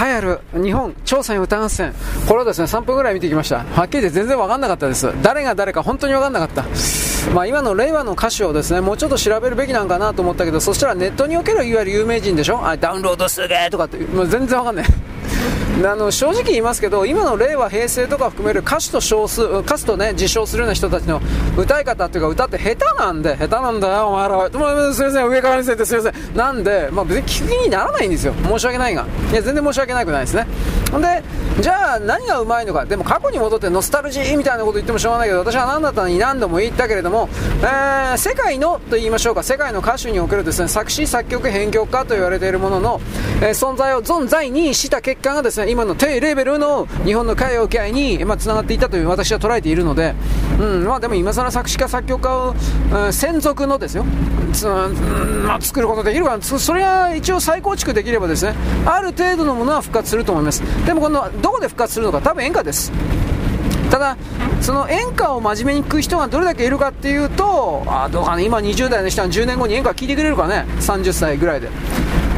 流行る日本朝鮮歌合戦、これをですね、3分ぐらい見てきました。はっきり言って全然わかんなかったです。誰が誰か本当にわかんなかった。まあ今の令和の歌手をですね、もうちょっと調べるべきなんかなと思ったけど、そしたらネットにおけるいわゆる有名人でしょ？あ、ダウンロードすげーとかって、もう全然わかんない。あの正直言いますけど今の令和平成とか含める歌手と少数歌手とね自称するような人たちの歌い方っていうか歌って下手なんで下手なんだよお前ら。はすいません上から目線ですいません。なんで、まあ、別に聞く気にならないんですよ。申し訳ないが。いや全然申し訳なくないですね。ほんでじゃあ何がうまいのか。でも過去に戻ってノスタルジーみたいなこと言ってもしょうがないけど私は何だったのに何度も言ったけれども、えー世界のと言いましょうか。世界の歌手におけるですね作詞作曲編曲家と言われているものの、えー存在を存在にした結果がですね今の低レベルの日本の歌謡界にまあ繋がっていたという私は捉えているので、うんまあ、でも今更作詞家作曲家を、うん専属のですよ。うんまあ、作ることできるかそれは一応再構築できればですねある程度のものは復活すると思います。でもこのどこで復活するのか多分演歌です。ただ、その演歌を真面目に聞く人がどれだけいるかっていうと、あどうかね、今20代の人は10年後に演歌聞いてくれるかね、30歳ぐらいで。う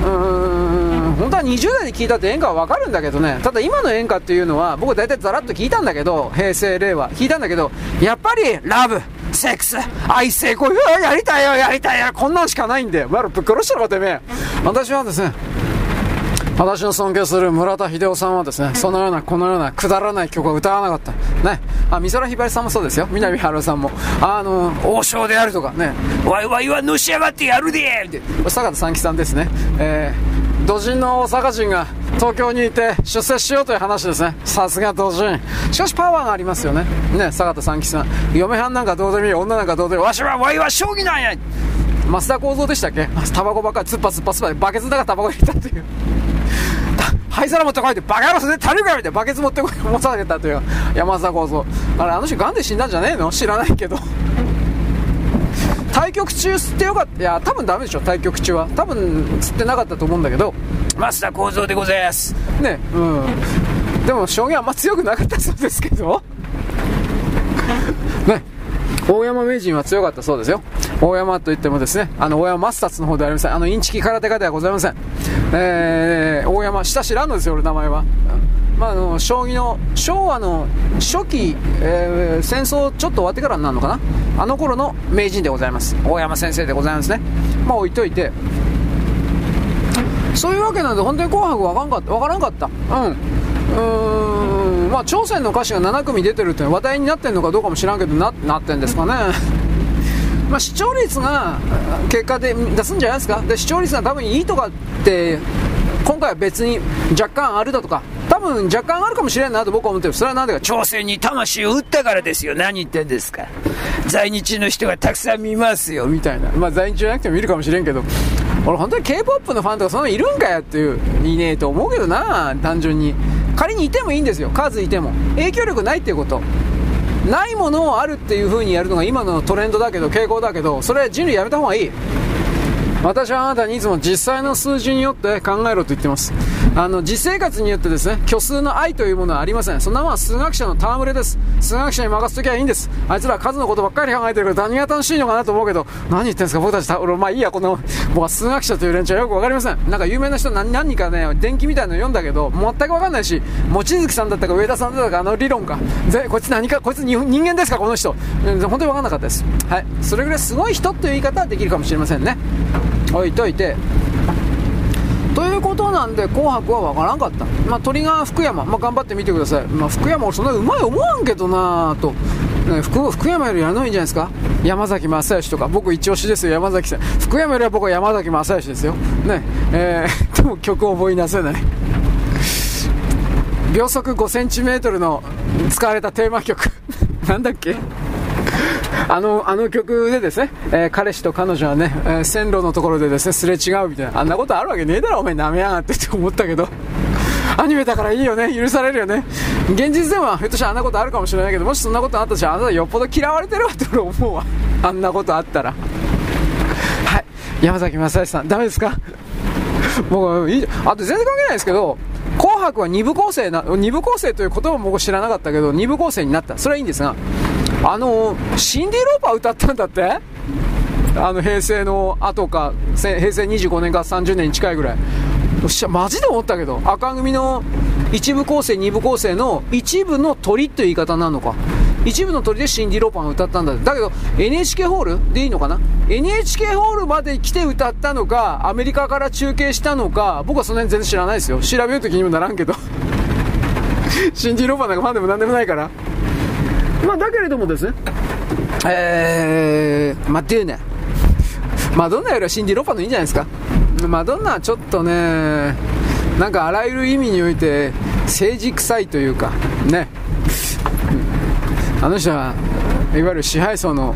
ーん、本当は20代で聞いたって演歌はわかるんだけどね、ただ今の演歌っていうのは、僕大体ざらっと聞いたんだけど、平成、令和、聞いたんだけど、やっぱりラブ、セックス、愛性、こういう、やりたいよ、やりたいよ、こんなんしかないんで、お前らぶっ殺したのかてめえ。私はですね、私の尊敬する村田秀夫さんはですね、そのような、このようなくだらない曲を歌わなかった。ね。あ、美空ひばりさんもそうですよ。南春夫さんも。あの、王将であるとかね、わいわいはのし上がってやるでって。坂田三木さんですね。えー、土人の大阪人が東京にいて出世しようという話ですね。さすが土人。しかしパワーがありますよね。ね、坂田三木さん。嫁はんなんかどうでもいい、女なんかどうでもいい。わしは、わいは将棋なんや増田幸三でしたっけ？タバコばっかり突っ張突っ張突っ張バケツの中タバコ入れたっていう。灰皿持ってこいってバカ野郎それで足りるかみたいなバケツ持ってこい持たせたという山田幸三あれあの人ガンで死んだんじゃねえの？知らないけど対局中吸ってよかった。いや、多分ダメでしょ、対局中は。多分吸ってなかったと思うんだけど、増田幸三でございます。ね、うん。でも、将棋あんま強くなかったそうですけど、ね、大山名人は強かったそうですよ。大山といってもですね、あの、大山マスターズの方ではありません。あの、インチキ空手家ではございません。えー、大山、下知らんのですよ、俺名前は。まあ、あの将棋の昭和の初期、えー、戦争ちょっと終わってからになるのかな？あの頃の名人でございます。大山先生でございますね。まあ置いといて。そういうわけなんで本当に紅白わかんかわからんかった。うん。うーん。まあ朝鮮の歌詞が7組出てるって話題になってるのかどうかも知らんけどななってんですかね。まあ視聴率が結果で出すんじゃないですか？で視聴率が多分いいとかって今回は別に若干あるだとか多分若干あるかもしれんなと僕は思ってる。それはなんでか、朝鮮に魂を打ったからですよ。何言ってんですか。在日の人がたくさん見ますよ、みたいな。まあ在日じゃなくても見るかもしれんけど、俺本当に K-POP のファンとかそんなのいるんかよっていう、いねえと思うけどな、単純に。仮にいてもいいんですよ。数いても。影響力ないっていうこと。ないものをあるっていう風にやるのが今のトレンドだけど、傾向だけど、それ人類やめた方がいい。私はあなたにいつも実際の数字によって考えろと言ってます。あの実生活によってですね虚数の愛というものはありません。そんなものは数学者の戯れです。数学者に任せときゃいいんです。あいつら数のことばっかり考えてるから何が楽しいのかなと思うけど何言ってんですか僕たち。俺まあいいやこの僕は数学者という連中はよく分かりません。なんか有名な人何何人かね電気みたいなの読んだけど全く分かんないし望月さんだったか上田さんだったかあの理論か。ぜこいつ何かこいつ人間ですかこの人。本当に分かんなかったです。はい。それぐらいすごい人という言い方はできるかもしれませんね。置いといて。ということなんで紅白は分からんかった、まあ、トリガー福山、まあ、頑張ってみてください、まあ、福山俺そんなうまい思わんけどなと、ね、福福山よりやるのいんじゃないですか？山崎正義とか。僕一押しですよ山崎さん。福山よりは僕は山崎正義ですよ。ねえー、でも曲を覚えなせない。秒速 5cm の使われたテーマ曲。なんだっけ？あの、あの曲でですね、えー、彼氏と彼女はね、えー、線路のところでですね、すれ違うみたいな、あんなことあるわけねえだろ、お前舐めやがってって思ったけど、アニメだからいいよね、許されるよね。現実ではひょっとしたらあんなことあるかもしれないけど、もしそんなことあったら、あなたよっぽど嫌われてるわって俺思うわ。あんなことあったら。はい。山崎正義さん、ダメですか？僕、いい、あと全然関係ないですけど、紅白は2部構成な、2部構成という言葉も僕知らなかったけど、2部構成になった。それはいいんですが、あのシンディ・ローパー歌ったんだって？あの平成の後か平成25年か30年に近いぐらい。よっしゃマジで思ったけど赤組の一部構成二部構成の一部の鳥という言い方なのか。一部の鳥でシンディ・ローパーが歌ったんだだけど NHK ホールでいいのかな？NHK ホールまで来て歌ったのかアメリカから中継したのか僕はその辺全然知らないですよ。調べるときにもならんけど。シンディ・ローパーなんかファンでもなんでもないから。まあ、だけれどもですね、えー、マデューナ。マドンナよりはシンディ・ロパのいいんじゃないですか。マドンナはちょっとね、なんかあらゆる意味において政治臭いというか、ね。あの人はいわゆる支配層の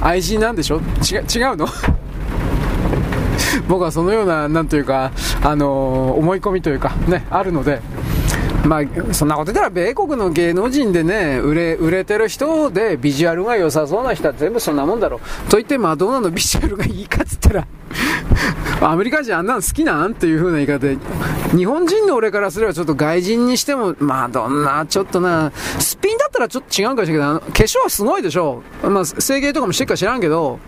愛人なんでしょ？違違うの？僕はそのような、なんというか、あのー、思い込みというか、ね、あるので、まあ、そんなこと言ったら、米国の芸能人でね、売れ、売れてる人で、ビジュアルが良さそうな人は全部そんなもんだろう。と言って、マドンナのビジュアルがいいかっつったら、アメリカ人あんなの好きなんっていう風な言い方で、日本人の俺からすればちょっと外人にしても、まあどんな、ちょっとな、スピンだったらちょっと違うかもしれないけど、化粧はすごいでしょ。まあ、整形とかもしてるか知らんけど、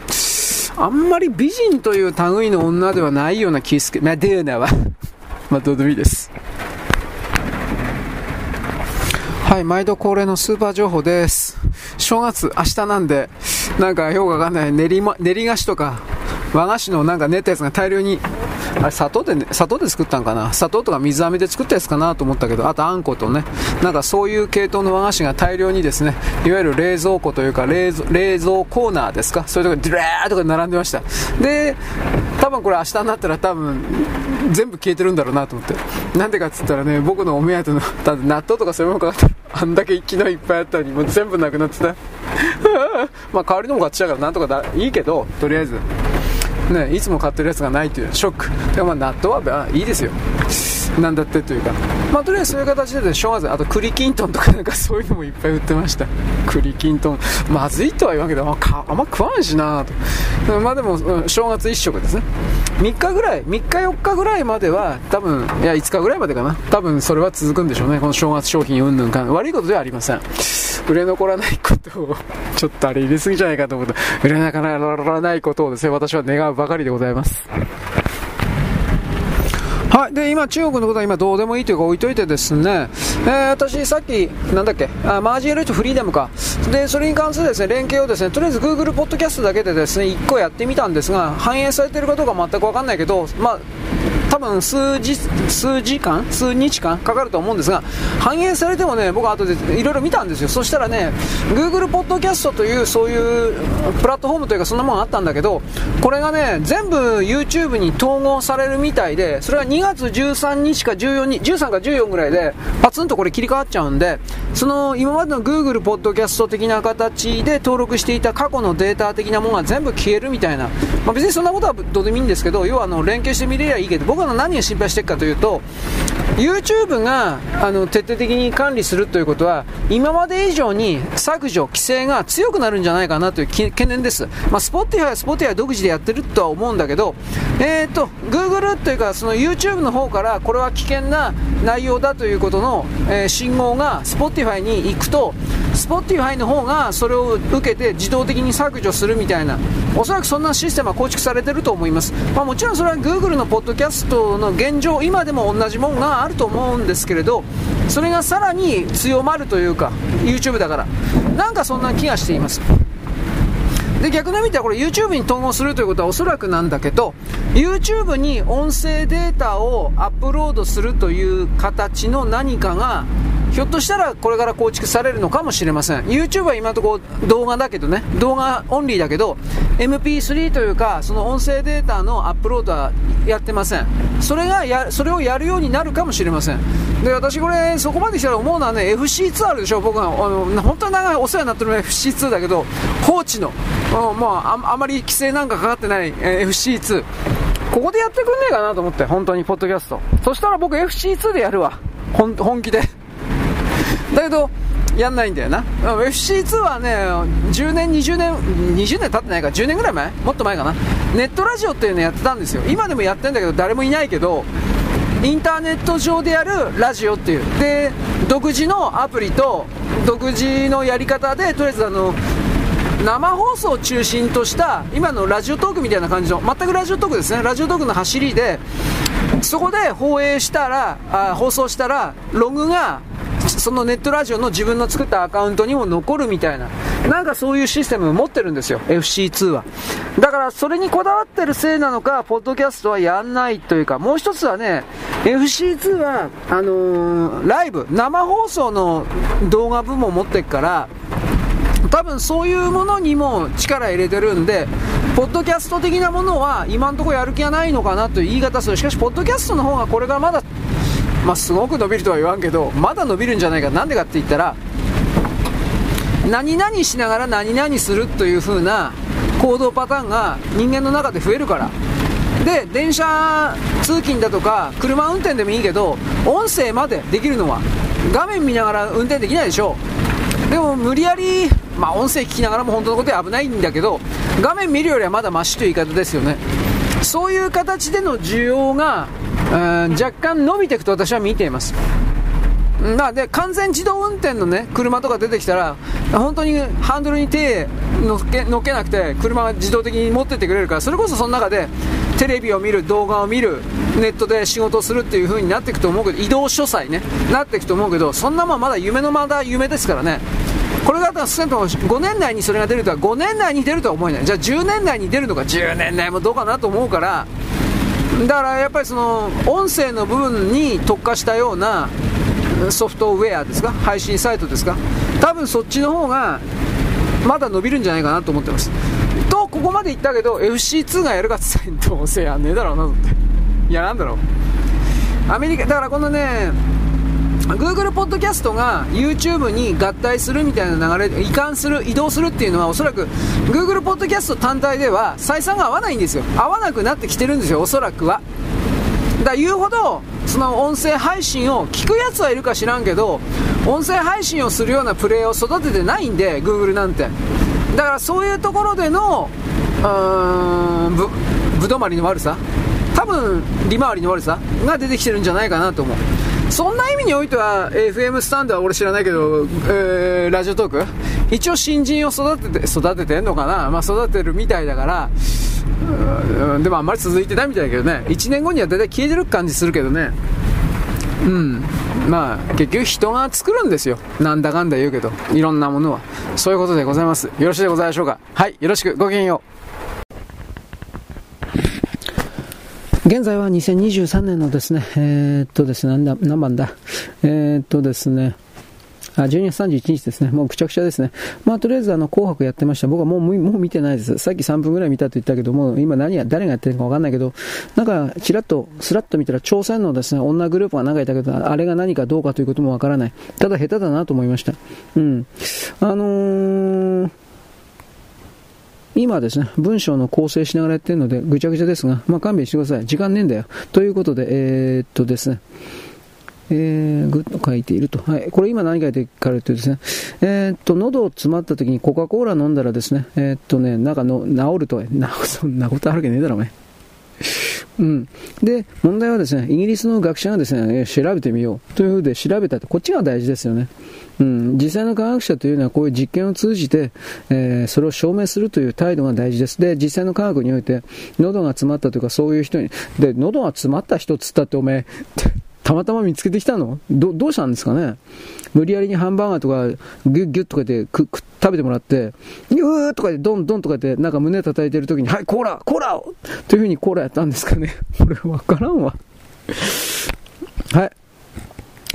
あんまり美人という類の女ではないような気すけ、まあ、デーナは まあ、どうでもいいです。はい、毎度恒例のスーパー情報です。正月、明日なんで、なんかよくわかんない練り,、ま、練り菓子とか、和菓子のなんか練ったやつが大量に、あれ砂糖で、ね、砂糖で作ったんかな？砂糖とか水飴で作ったやつかなと思ったけど、あとあんことね、なんかそういう系統の和菓子が大量にですね、いわゆる冷蔵庫というか冷冷蔵コーナーですか？そういうところでドラーとか並んでました。で、多分これ明日になったら多分全部消えてるんだろうなと思って。なんでかっつったらね、僕のお目当ての、納豆とかそういうものかかったあんだけきのいっぱいあったのにもう全部なくなってた。まあ代わりのも買ってたからなんとかだいいけどとりあえず。ねいつも買ってるやつがないというショック。でもまあ納豆は、いいですよ。なんだってというか、まあ、とりあえずそういう形で、ね、正月、あと栗きんとんとかなんかそういうのもいっぱい売ってました。栗きんとん、まずいとは言わんけど、ああんま食わんしなと。まあでも、うん、正月一食ですね。3日ぐらい、3日4日ぐらいまでは、多分、いや5日ぐらいまでかな。多分それは続くんでしょうね。この正月商品うんぬんか。悪いことではありません。売れ残らないことを、ちょっとあれ入れすぎじゃないかと思うと、売れ残らないことをですね、私は願うばかりでございます。はい。で、今、中国のことは今どうでもいいというか置いといてですね、えー、私、さっき、なんだっけ、あマージエルとフリーダムか。で、それに関するですね、連携をですね、とりあえず Google ポッドキャストだけでですね、1個やってみたんですが、反映されているかどうか全くわかんないけど、まあ、多分数日、数時間？数日間？かかると思うんですが、反映されてもね、僕後でいろいろ見たんですよ。そしたらね、Google ポッドキャストというそういうプラットフォームというかそんなものあったんだけど、これがね、全部 YouTube に統合されるみたいで、それは2月13日か14日、13か14ぐらいで、パツンとこれ切り替わっちゃうんで、その今までの Google ポッドキャスト的な形で登録していた過去のデータ的なものが全部消えるみたいな、まあ、別にそんなことはどうでもいいんですけど、要はあの連携してみれりゃいいけど、僕は何を心配してるかというと、YouTube があの徹底的に管理するということは、今まで以上に削除、規制が強くなるんじゃないかなという懸念です。まあ、Spotify は Spotify 独自でやってるとは思うんだけど、えーと、Google というか、その YouTube の方から、これは危険な内容だということの、えー、信号が Spotify に行くと、Spotify の方がそれを受けて自動的に削除するみたいな、おそらくそんなシステムは構築されてると思います。まあ、もちろんそれは Google のポッドキャストの現状、今でも同じもんがあると思うんですけれど、それがさらに強まるというか、YouTube だから、なんかそんな気がしています。で逆の意味ではこれ YouTube に統合するということはおそらくなんだけど YouTube に音声データをアップロードするという形の何かがひょっとしたらこれから構築されるのかもしれません。YouTube は今のところ動画だけどね。動画オンリーだけど MP3 というかその音声データのアップロードはやってません。それがやそれをやるようになるかもしれません。で私これそこまで来たら思うのはね FC2 あるでしょ。僕はあの本当に長いお世話になってるのは FC2 だけど放置の。もうああまり規制なんかかかってない、え FC2 ここでやってくんねえかなと思って本当にポッドキャスト。そしたら僕 FC2 でやるわ。本気で。だけどやんないんだよな。FC2 はね10年20年20年経ってないから10年ぐらい前？もっと前かな。ネットラジオっていうのやってたんですよ。今でもやってんだけど誰もいないけどインターネット上でやるラジオっていう。で独自のアプリと独自のやり方でとりあえずあの生放送を中心とした今のラジオトークみたいな感じの全くラジオトークですね。ラジオトークの走りでそこで放映したらあ放送したらログがそのネットラジオの自分の作ったアカウントにも残るみたいな、なんかそういうシステムを持ってるんですよ、FC2 は。だからそれにこだわってるせいなのか、ポッドキャストはやんないというか、もう一つはね、FC2 は、あのー、ライブ、生放送の動画部門持ってるから、多分そういうものにも力入れてるんで、ポッドキャスト的なものは今のところやる気がないのかなという言い方する。しかし、ポッドキャストの方がこれがまだまあ、すごく伸びるとは言わんけど、まだ伸びるんじゃないか。なんでかって言ったら、何々しながら何々するという風な行動パターンが人間の中で増えるから。で、電車通勤だとか、車運転でもいいけど、音声までできるのは、画面見ながら運転できないでしょ。でも無理やり、まあ音声聞きながらも本当のことは危ないんだけど、画面見るよりはまだマシという言い方ですよね。そういう形での需要が若干伸びていくと私は見ています。まあ、で完全自動運転の、ね、車とか出てきたら本当にハンドルに手乗っけ乗っけなくて車が自動的に持ってってくれるからそれこそその中でテレビを見る動画を見るネットで仕事をするっていう風になっていくと思うけど移動書斎ねなっていくと思うけどそんなもんまだ夢のまだ夢ですからね。これが少なくとも5年内にそれが出るとは5年内に出るとは思えない。じゃあ10年内に出るのか10年内もどうかなと思うからだからやっぱりその音声の部分に特化したようなソフトウェアですか？配信サイトですか？多分そっちの方がまだ伸びるんじゃないかなと思ってます。とここまで言ったけど FC2 がやるかって言ったらどうせやんねえだろうなと思って。いやなんだろう。アメリカだからこのね Google ポッドキャストが YouTube に合体するみたいな流れ移管する移動するっていうのはおそらく Google ポッドキャスト単体では採算が合わないんですよ。合わなくなってきてるんですよおそらくは。だ言うほど、その音声配信を聞くやつはいるか知らんけど、音声配信をするようなプレイを育ててないんで、Google なんて。だからそういうところでの、うーん、ぶ、ぶどまりの悪さ？多分、利回りの悪さ？が出てきてるんじゃないかなと思う。そんな意味においては、FM スタンドは俺知らないけど、えー、ラジオトーク？一応新人を育てて、育ててんのかな？まあ育てるみたいだから、うん、でもあんまり続いてないみたいだけどね、1年後には大体消えてる感じするけどね。うん。まあ、結局人が作るんですよ。なんだかんだ言うけど。いろんなものは。そういうことでございます。よろしいでございましょうか？はい。よろしく。ごきげんよう。現在は2023年のですね、えー、っとですね、何何番だ、えー、っとですね、あ、12月31日ですね。もうくちゃくちゃですね。まあ、とりあえず、あの、紅白やってました。僕はもう、もう見てないです。さっき3分ぐらい見たと言ったけども、今何が、誰がやってるかわかんないけど、なんか、ちらっと、スラッと見たら、朝鮮のですね、女グループが何かいたけど、あれが何かどうかということもわからない。ただ、下手だなと思いました。うん。あのー、今ですね、文章の構成しながらやってるので、ぐちゃぐちゃですが、まあ勘弁してください。時間ねえんだよ。ということで、えー、っとですね、えー、ぐっと書いていると。はい。これ今何書いてかるとですね、えー、っと、喉を詰まった時にコカ・コーラ飲んだらですね、えー、っとね、なんかの、治ると、治、そんなことあるわけねえだろ、お前。うん。で、問題はですね、イギリスの学者がですね、調べてみようというふうで調べたって、こっちが大事ですよね。うん、実際の科学者というのはこういう実験を通じて、えー、それを証明するという態度が大事です。で、実際の科学において、喉が詰まったというかそういう人に、で、喉が詰まった人っつったっておめえ、たまたま見つけてきたの？どどうしたんですかね？無理やりにハンバーガーとかギュッギュッとかでくく食べてもらって、ギューとかでドンドンとかでなんか胸叩いてる時に、はい、コーラコーラをというふうにコーラやったんですかね これわからんわ。はい。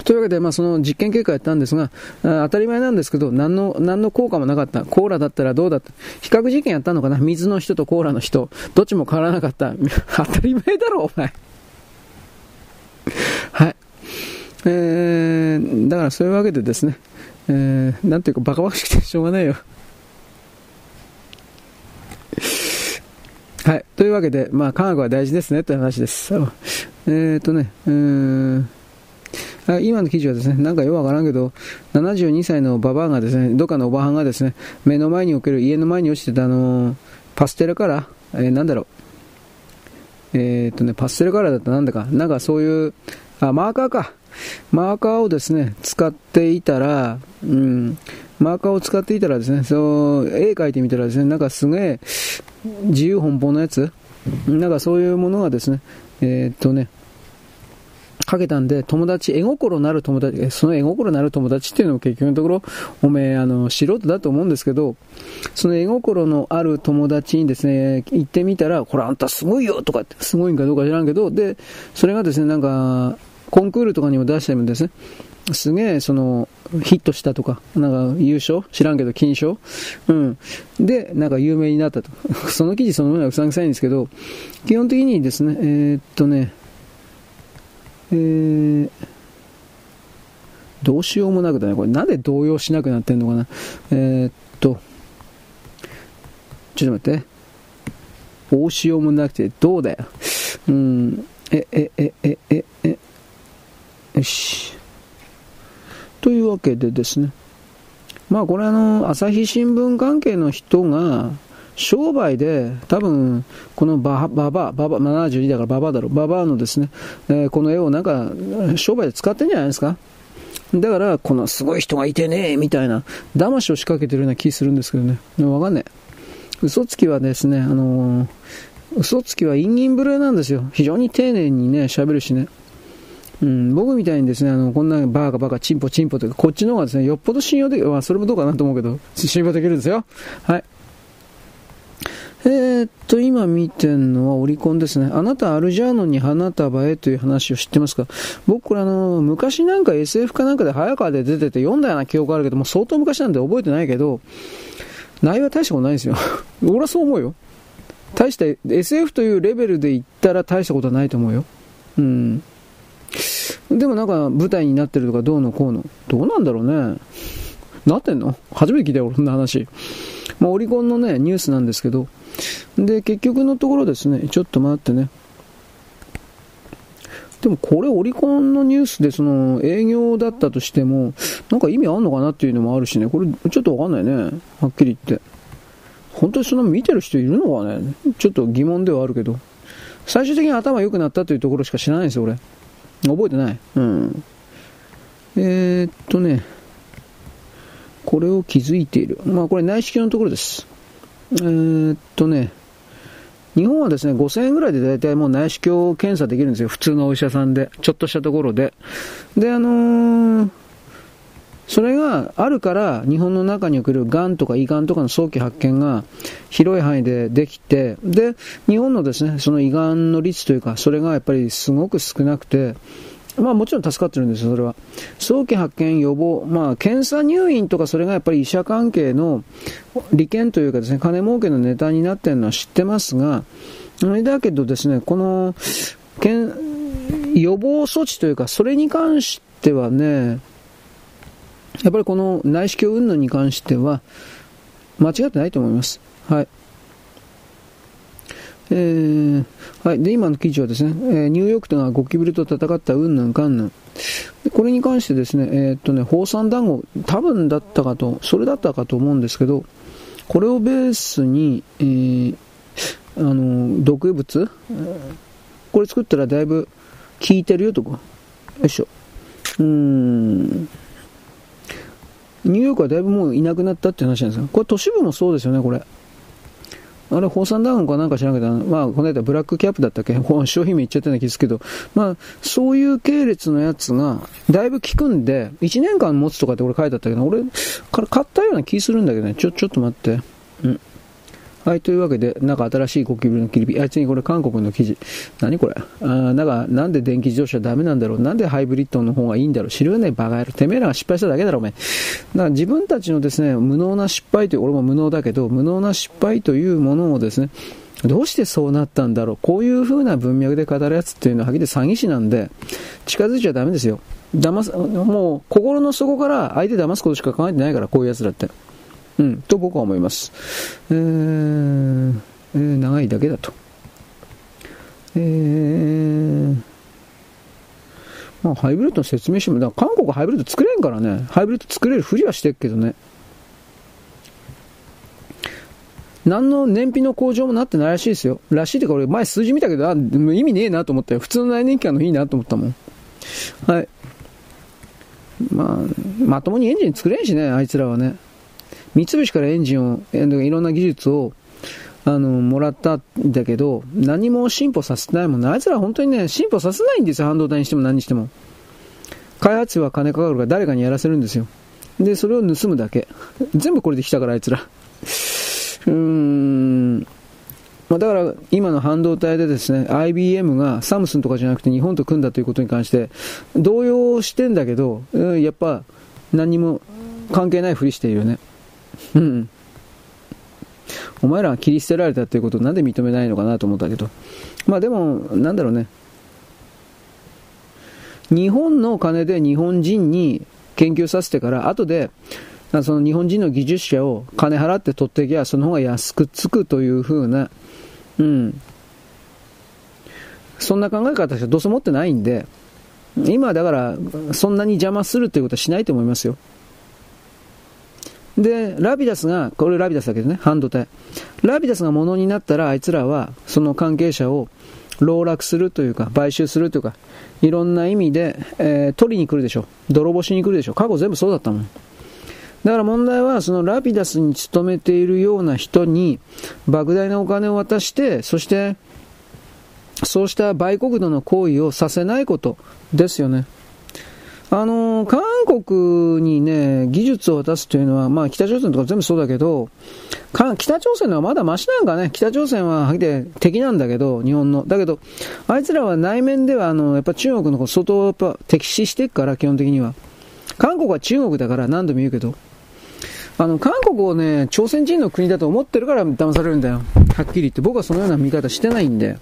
というわけで、まあ、その実験結果やったんですが、当たり前なんですけど、何の、何の効果もなかった。コーラだったらどうだった。比較実験やったのかな水の人とコーラの人。どっちも変わらなかった。当たり前だろ、お前。はい。えー、だからそういうわけでですね、えー、なんていうかバカバカしくてしょうがないよ。はい。というわけで、まあ、科学は大事ですね、という話です。えっ、ー、とね、うーん。今の記事はですね、なんかよくわからんけど、72歳のババアがですね、どっかのおばはんがですね、目の前に置ける家の前に落ちてたあのパステルカラー、えー、なんだろう、えー、とね、パステルカラーだったなんだか、なんかそういう、あ、マーカーか。マーカーをですね、使っていたら、うん、マーカーを使っていたらですね、そう、絵描いてみたらですね、なんかすげえ、自由奔放なやつ？なんかそういうものがですね、えー、っとね、かけたんで、友達、絵心なる友達、その絵心なる友達っていうのも結局のところ、おめえ、あの、素人だと思うんですけど、その絵心のある友達にですね、行ってみたら、これあんたすごいよとかって、すごいんかどうか知らんけど、で、それがですね、なんか、コンクールとかにも出してもですね、すげえ、その、ヒットしたとか、なんか優勝知らんけど金賞うん。で、なんか有名になったと。その記事そのものはうさんくさいんですけど、基本的にですね、えー、っとね、えー、どうしようもなくだね。これなんで動揺しなくなってんのかな。えー、っと、ちょっと待って。どうしようもなくて、どうだよ。うん、え、え、え、え、え、え、よし。というわけでですね。まあこれあの、朝日新聞関係の人が、商売で、多分、このバババババ、72だからババだろ、ババアのですね、えー、この絵をなんか、商売で使ってんじゃないですかだから、このすごい人がいてね、みたいな、騙しを仕掛けてるような気するんですけどね。わかんない。嘘つきはですね、あのー、嘘つきは陰陰無礼なんですよ。非常に丁寧にね、喋るしね。うん、僕みたいにですね、あの、こんなバーカバカ、チンポチンポというか、こっちの方がですね、よっぽど信用できる、まあ、それもどうかなと思うけど、信用できるんですよ。はい。えー、っと、今見てるのはオリコンですね。あなたアルジャーノンに花束へという話を知ってますか？僕これあの、昔なんか SF かなんかで早川で出てて読んだような記憶あるけど、もう相当昔なんで覚えてないけど、内容は大したことないですよ。俺はそう思うよ。大した SF というレベルで言ったら大したことはないと思うよ。うん。でもなんか舞台になってるとかどうのこうの。どうなんだろうね。なってんの？初めて聞いたよ、こんな話。まあ、オリコンのね、ニュースなんですけど、で、結局のところですね、ちょっと待ってね。でもこれオリコンのニュースでその営業だったとしても、なんか意味あんのかなっていうのもあるしね、これちょっとわかんないね。はっきり言って。本当にそんな見てる人いるのかねちょっと疑問ではあるけど。最終的に頭良くなったというところしか知らないですよ、俺。覚えてない。うん。えー、っとね、これを気づいている。まあこれ内視鏡のところです。えー、っとね、日本はですね、5000円ぐらいで大体もう内視鏡検査できるんですよ。普通のお医者さんで。ちょっとしたところで。で、あのー、それがあるから日本の中におけるがんとか胃がんとかの早期発見が広い範囲でできて、で、日本のですね、その胃がんの率というか、それがやっぱりすごく少なくて、まあもちろん助かってるんですよ、それは。早期発見予防、まあ検査入院とかそれがやっぱり医者関係の利権というかですね、金儲けのネタになってるのは知ってますが、だけどですね、この、予防措置というか、それに関してはね、やっぱりこの内視鏡云々に関しては、間違ってないと思います。はい。えー、はい。で、今の記事はですね、えー、ニューヨークとがゴキブリと戦ったうんぬんかんぬん。これに関してですね、えー、っとね、放酸団子、多分だったかと、それだったかと思うんですけど、これをベースに、えー、あの、毒物、これ作ったらだいぶ効いてるよとか。よいしょ。うーん。ニューヨークはだいぶもういなくなったって話なんですよ。これ都市部もそうですよね、これ。あれ、放散ダウンかなんか知らんけど、まあ、この間ブラックキャップだったっけ？商品名言っちゃったような気ですけど、まあ、そういう系列のやつが、だいぶ効くんで、1年間持つとかって俺書いてあったけど、俺、から買ったような気するんだけどね、ちょ、ちょっと待って。うん。はい、というわけで、なんか新しいゴキブリの切り火。あ、次これ韓国の記事。何これ？あなんか、なんで電気自動車ダメなんだろう？なんでハイブリッドの方がいいんだろう？知るよね、バカ野郎。てめえらが失敗しただけだろ、お前。だから自分たちのですね、無能な失敗という、俺も無能だけど、無能な失敗というものをですね、どうしてそうなったんだろう？こういう風な文脈で語るやつっていうのははっきり詐欺師なんで、近づいちゃダメですよ。騙す、もう心の底から相手騙すことしか考えてないから、こういうやつだって。うん、と僕は思います。えー、えー、長いだけだと。えー、まあ、ハイブリッドの説明書も、だ韓国ハイブリッド作れんからね、ハイブリッド作れるふりはしてるけどね。何の燃費の向上もなってないらしいですよ。らしいってか俺前数字見たけど、あ、意味ねえなと思ったよ。普通の内燃機関のいいなと思ったもん。はい。まあ、まともにエンジン作れんしね、あいつらはね。三菱からエンジンを、いろんな技術を、あの、もらったんだけど、何も進歩させてないもんね。あいつら本当にね、進歩させないんですよ、半導体にしても何にしても。開発費は金かかるから誰かにやらせるんですよ。で、それを盗むだけ。全部これで来たから、あいつら。うーん。まあ、だから今の半導体でですね、IBM がサムスンとかじゃなくて日本と組んだということに関して動揺してんだけど、やっぱ何も関係ないふりしているよね。うん。お前らは切り捨てられたっていうことをなんで認めないのかなと思ったけど。まあでも、なんだろうね。日本の金で日本人に研究させてから、後で、その日本人の技術者を金払って取っていけば、その方が安くつくというふうな、うん。そんな考え方しかどうせ持ってないんで、今だから、そんなに邪魔するということはしないと思いますよ。で、ラビダスが、これラビダスだけどね、半導体。ラビダスが物になったら、あいつらは、その関係者を、籠絡するというか、買収するというか、いろんな意味で、えー、取りに来るでしょ。泥棒しに来るでしょ。過去全部そうだったもん。だから問題は、そのラピダスに勤めているような人に、莫大なお金を渡して、そして、そうした売国度の行為をさせないことですよね。あの、韓国にね、技術を渡すというのは、まあ北朝鮮とか全部そうだけど、北朝鮮のはまだマシなんかね、北朝鮮ははっきり敵なんだけど、日本の。だけど、あいつらは内面では、あの、やっぱ中国のこと相当やっぱ敵視していくから、基本的には。韓国は中国だから何度も言うけど、あの、韓国をね、朝鮮人の国だと思ってるから騙されるんだよ。はっきり言って。僕はそのような見方してないんで。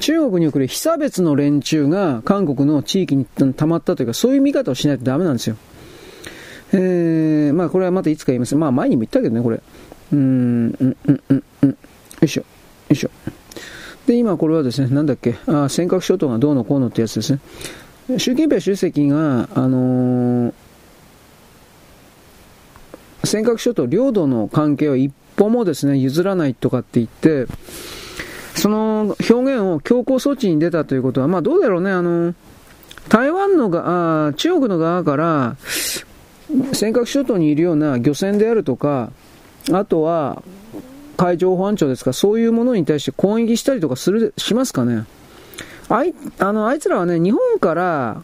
中国に送る被差別の連中が韓国の地域に溜まったというか、そういう見方をしないとダメなんですよ。えー、まあこれはまたいつか言います。まあ前にも言ったけどね、これ。うん、うん、うん、うん、うん。よいしょ、よいしょ。で、今これはですね、なんだっけ、あ尖閣諸島がどうのこうのってやつですね。習近平主席が、あのー、尖閣諸島領土の関係を一歩もですね、譲らないとかって言って、その表現を強行措置に出たということは、まあどうだろうね、あの、台湾のが、中国の側から、尖閣諸島にいるような漁船であるとか、あとは、海上保安庁ですか、そういうものに対して攻撃したりとかする、しますかね。あい、あの、あいつらはね、日本から、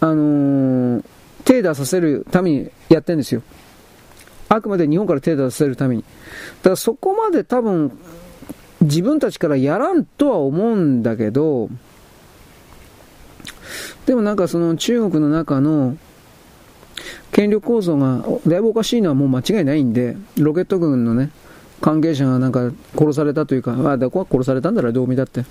あのー、手出させるためにやってんですよ。あくまで日本から手出させるために。だからそこまで多分、自分たちからやらんとは思うんだけど、でもなんかその中国の中の権力構造がだいぶおかしいのはもう間違いないんで、ロケット軍のね、関係者がなんか殺されたというか、あ、だこは殺されたんだろ、どう見だって。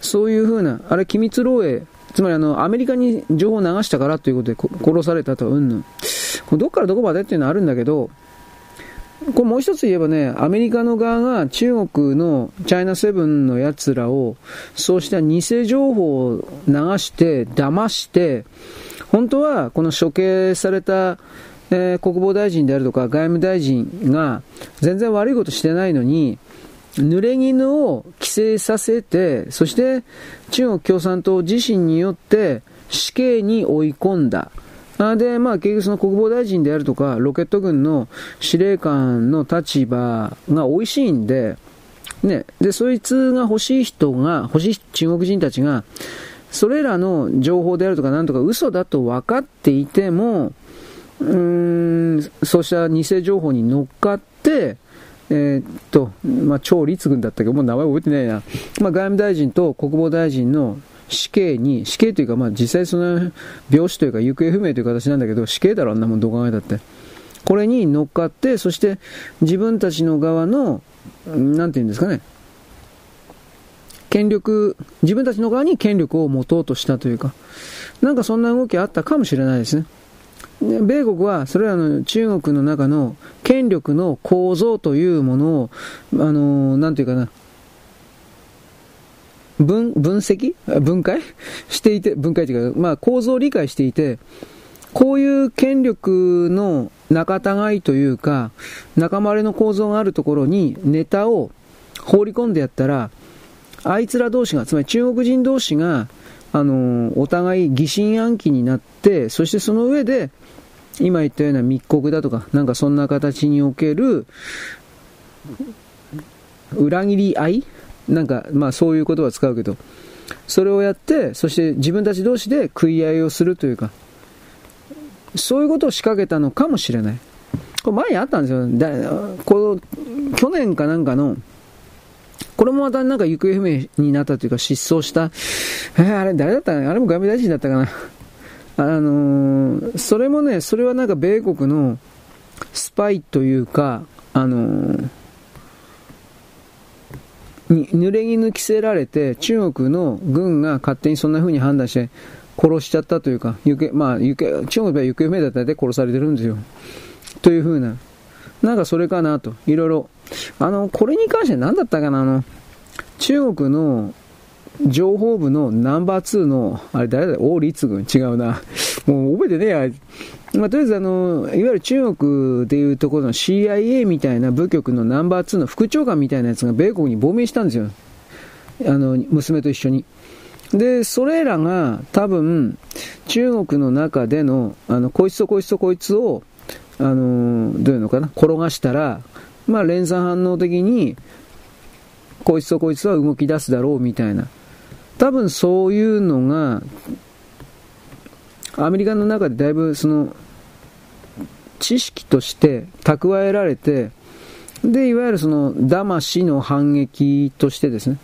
そういうふうな、あれ機密漏洩、つまりあの、アメリカに情報を流したからということで殺されたと、うんぬん。どっからどこまでっていうのはあるんだけど、これもう一つ言えばね、アメリカの側が中国のチャイナセブンの奴らを、そうした偽情報を流して、騙して、本当はこの処刑された、えー、国防大臣であるとか外務大臣が全然悪いことしてないのに、濡れ衣を規制させて、そして中国共産党自身によって死刑に追い込んだ。で、まあ結局その国防大臣であるとか、ロケット軍の司令官の立場が美味しいんで、ね、で、そいつが欲しい人が、欲しい中国人たちが、それらの情報であるとかなんとか嘘だと分かっていても、うん、そうした偽情報に乗っかって、えー、っと、まあ、超律軍だったけど、もう名前覚えてないな。まあ、外務大臣と国防大臣の死刑に、死刑というか、まあ、実際その、病死というか、行方不明という形なんだけど、死刑だろ、あんなもん、どこ考えたって。これに乗っかって、そして自分たちの側の、なんていうんですかね、権力、自分たちの側に権力を持とうとしたというか、なんかそんな動きあったかもしれないですね。米国はそれらの中国の中の権力の構造というものを、あのなんていうかな、分、分析？分解？していて、分解というか、まあ構造を理解していて、こういう権力の仲違いというか、仲間割れの構造があるところにネタを放り込んでやったら、あいつら同士が、つまり中国人同士が、あのお互い疑心暗鬼になって、そしてその上で、今言ったような密告だとか、なんかそんな形における、裏切り合いなんか、まあそういう言葉を使うけど、それをやって、そして自分たち同士で食い合いをするというか、そういうことを仕掛けたのかもしれない。これ前にあったんですよ。だこの去年かなんかの、これもまたなんか行方不明になったというか失踪した、えー、あれ誰だったかな？あれも外務大臣だったかな？あのー、それもね、それはなんか米国のスパイというか、あのー、に濡れ衣着せられて中国の軍が勝手にそんな風に判断して殺しちゃったというか、行方、まあ、行方、中国では行方不明だったで殺されてるんですよ。という風な。なんかそれかなと。いろいろ。あの、これに関して何だったかなあの、中国の情報部のナンバー2の、あれ誰だ王立軍？違うな。もう覚えてねえや。まあ、とりあえずあの、いわゆる中国でいうところの CIA みたいな部局のナンバー2の副長官みたいなやつが米国に亡命したんですよ。あの、娘と一緒に。で、それらが多分、中国の中での、あの、こいつとこいつとこいつを、あの、どういうのかな、転がしたら、まあ、連鎖反応的に、こいつとこいつは動き出すだろうみたいな。多分そういうのが、アメリカの中でだいぶその、知識として蓄えられて、で、いわゆるその、騙しの反撃としてですね、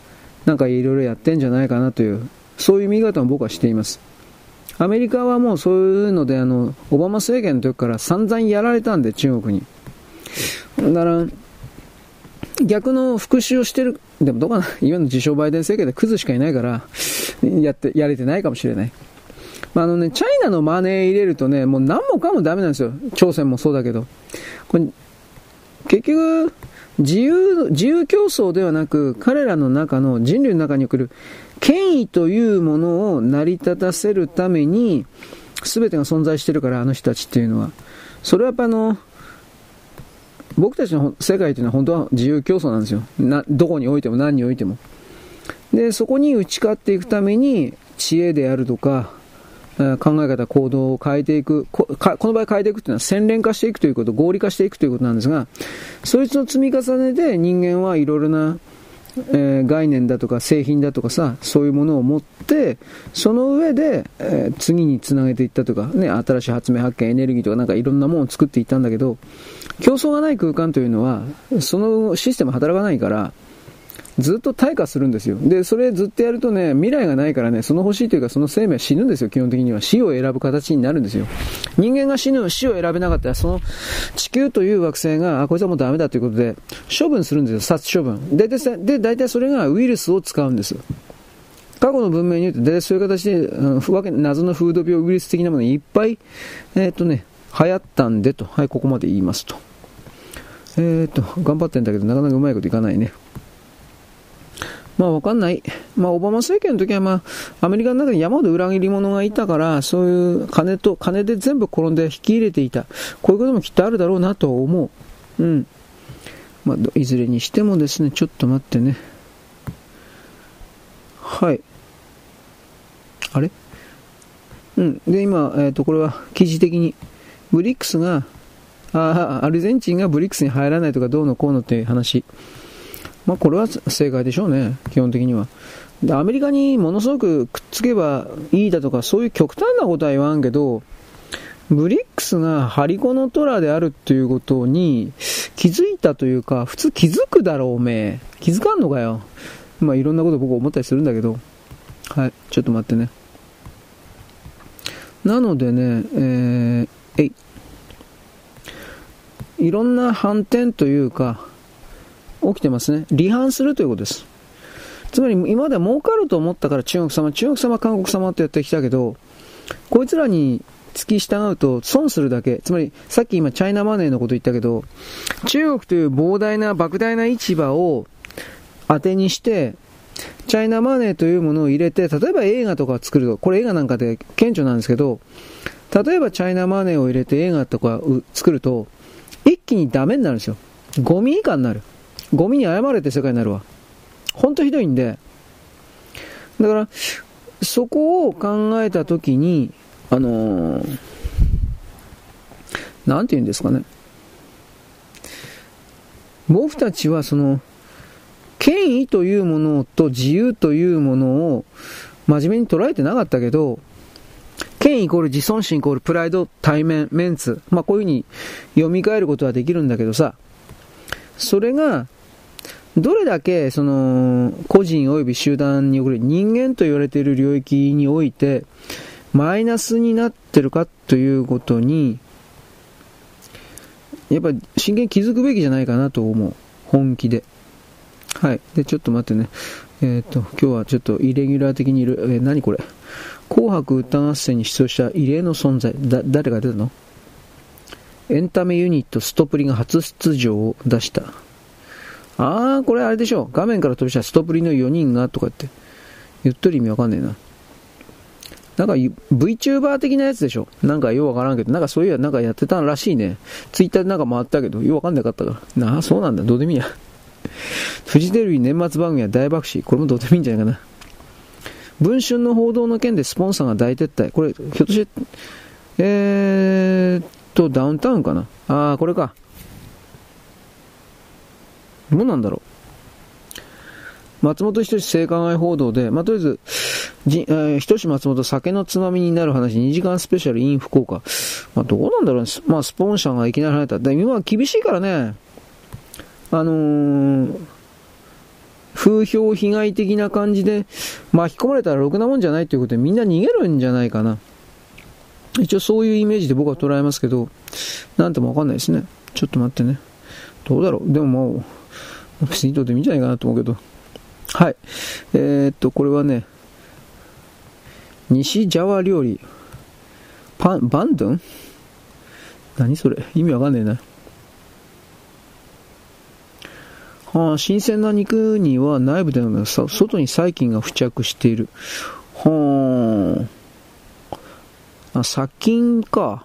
なんかいろいろやってんじゃないかなという、そういう見方も僕はしています。アメリカはもうそういうので、あの、オバマ政権の時から散々やられたんで、中国に。だから、逆の復讐をしてる、でもどうかな、今の自称バイデン政権でクズしかいないから、やって、やれてないかもしれない。まあ、あのね、チャイナのマネー入れるとね、もう何もかもダメなんですよ。朝鮮もそうだけど。これ結局、自由、自由競争ではなく、彼らの中の人類の中に送る権威というものを成り立たせるために、全てが存在してるから、あの人たちっていうのは。それはやっぱあの、僕たちの世界というのは本当は自由競争なんですよ。な、どこにおいても何においても。で、そこに打ち勝っていくために、知恵であるとか、考え方、行動を変えていくこ、この場合変えていくというのは洗練化していくということ、合理化していくということなんですが、そいつの積み重ねで人間はいろいろな、えー、概念だとか製品だとかさ、そういうものを持って、その上で、えー、次につなげていったとか、ね、新しい発明発見、エネルギーとかなんかいろんなものを作っていったんだけど、競争がない空間というのは、そのシステム働かないから、ずっと退化するんですよ。で、それずっとやるとね、未来がないからね、その星というかその生命は死ぬんですよ、基本的には。死を選ぶ形になるんですよ。人間が死ぬ、死を選べなかったら、その地球という惑星が、あ、こいつはもうダメだということで、処分するんですよ、殺処分。で、で、で大体それがウイルスを使うんです。過去の文明によって、で、そういう形で、うん、謎の風土病ウイルス的なものいっぱい、えー、っとね、流行ったんでと。はい、ここまで言いますと。えー、と、頑張ってんだけど、なかなかうまいこといかないね。まあわかんない。まあオバマ政権の時はまあアメリカの中に山ほど裏切り者がいたから、そういう金と、金で全部転んで引き入れていた。こういうこともきっとあるだろうなと思う。うん。まあいずれにしてもですね、ちょっと待ってね。はい。あれ？うん。で、今、えっ、ー、と、これは記事的に、ブリックスが、あアルゼンチンがブリックスに入らないとかどうのこうのっていう話。まあ、これは正解でしょうね、基本的には。で、アメリカにものすごくくっつけばいいだとか、そういう極端なことは言わんけど、ブリックスがハリコの虎であるっていうことに気づいたというか、普通気づくだろう、おめえ。気づかんのかよ。まあ、いろんなこと僕思ったりするんだけど。はい、ちょっと待ってね。なのでね、えー、えい。いろんな反転というか、起きてますね。離反するということです。つまり今までは儲かると思ったから中国様、中国様、韓国様ってやってきたけど、こいつらに付き従うと損するだけ。つまり、さっき今チャイナマネーのこと言ったけど、中国という膨大な莫大な市場を当てにして、チャイナマネーというものを入れて、例えば映画とか作ると、これ映画なんかで顕著なんですけど、例えばチャイナマネーを入れて映画とか作ると、一気にダメになるんですよ。ゴミ以下になる。ゴミに謝れて世界になるわ。ほんとひどいんで。だから、そこを考えたときに、あのー、なんて言うんですかね。僕たちはその、権威というものと自由というものを真面目に捉えてなかったけど、権威イコール自尊心イコールプライド、対面、メンツ。まあこういうふうに読み替えることはできるんだけどさ、それがどれだけ、その、個人及び集団における人間と言われている領域において、マイナスになってるかということに、やっぱ真剣に気づくべきじゃないかなと思う。本気で。はい。で、ちょっと待ってね。えっ、と、今日はちょっとイレギュラー的にいる、えー、何これ？紅白歌合戦に出場した異例の存在。だ、誰が出たの？エンタメユニットストプリが初出場を出した。あー、これあれでしょ。画面から飛びしたストプリの4人がとかって。言っとる意味わかんねえな。なんか VTuber 的なやつでしょ。なんかようわからんけど、なんかそういうやなんかやってたらしいね。ツイッターでなんか回ったけど、ようわかんなかったから。なあ、そうなんだ。どうでもいいや。フジテレビ年末番組は大爆死。これもどうでもいいんじゃないかな。文春の報道の件でスポンサーが大撤退。これ、ひょっとして、えーっと、ダウンタウンかな？あー、これか。どうなんだろう。松本人志性加害報道で、まあ、とりあえず、じえー、人志松本酒のつまみになる話2時間スペシャル in 福岡。まあ、どうなんだろうね。まあ、スポンサーがいきなり入った。で、今は厳しいからね、あのー、風評被害的な感じで巻き込まれたらろくなもんじゃないということでみんな逃げるんじゃないかな。一応そういうイメージで僕は捉えますけど、なんともわかんないですね。ちょっと待ってね。どうだろう。でももう、別にどうでもいいんじゃないかなと思うけど。はい。えー、っと、これはね、西ジャワ料理。パン、バンドン？何それ？意味わかんねえな。はあ、新鮮な肉には内部での外に細菌が付着している。はあ、あ殺菌か。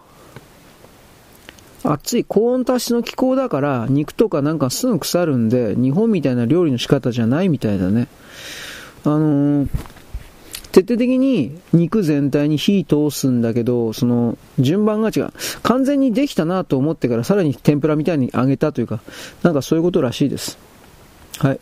暑い高温多湿の気候だから肉とかなんかすぐ腐るんで日本みたいな料理の仕方じゃないみたいだね。あのー、徹底的に肉全体に火通すんだけど、その順番が違う。完全にできたなと思ってからさらに天ぷらみたいに揚げたというか、なんかそういうことらしいです。はい。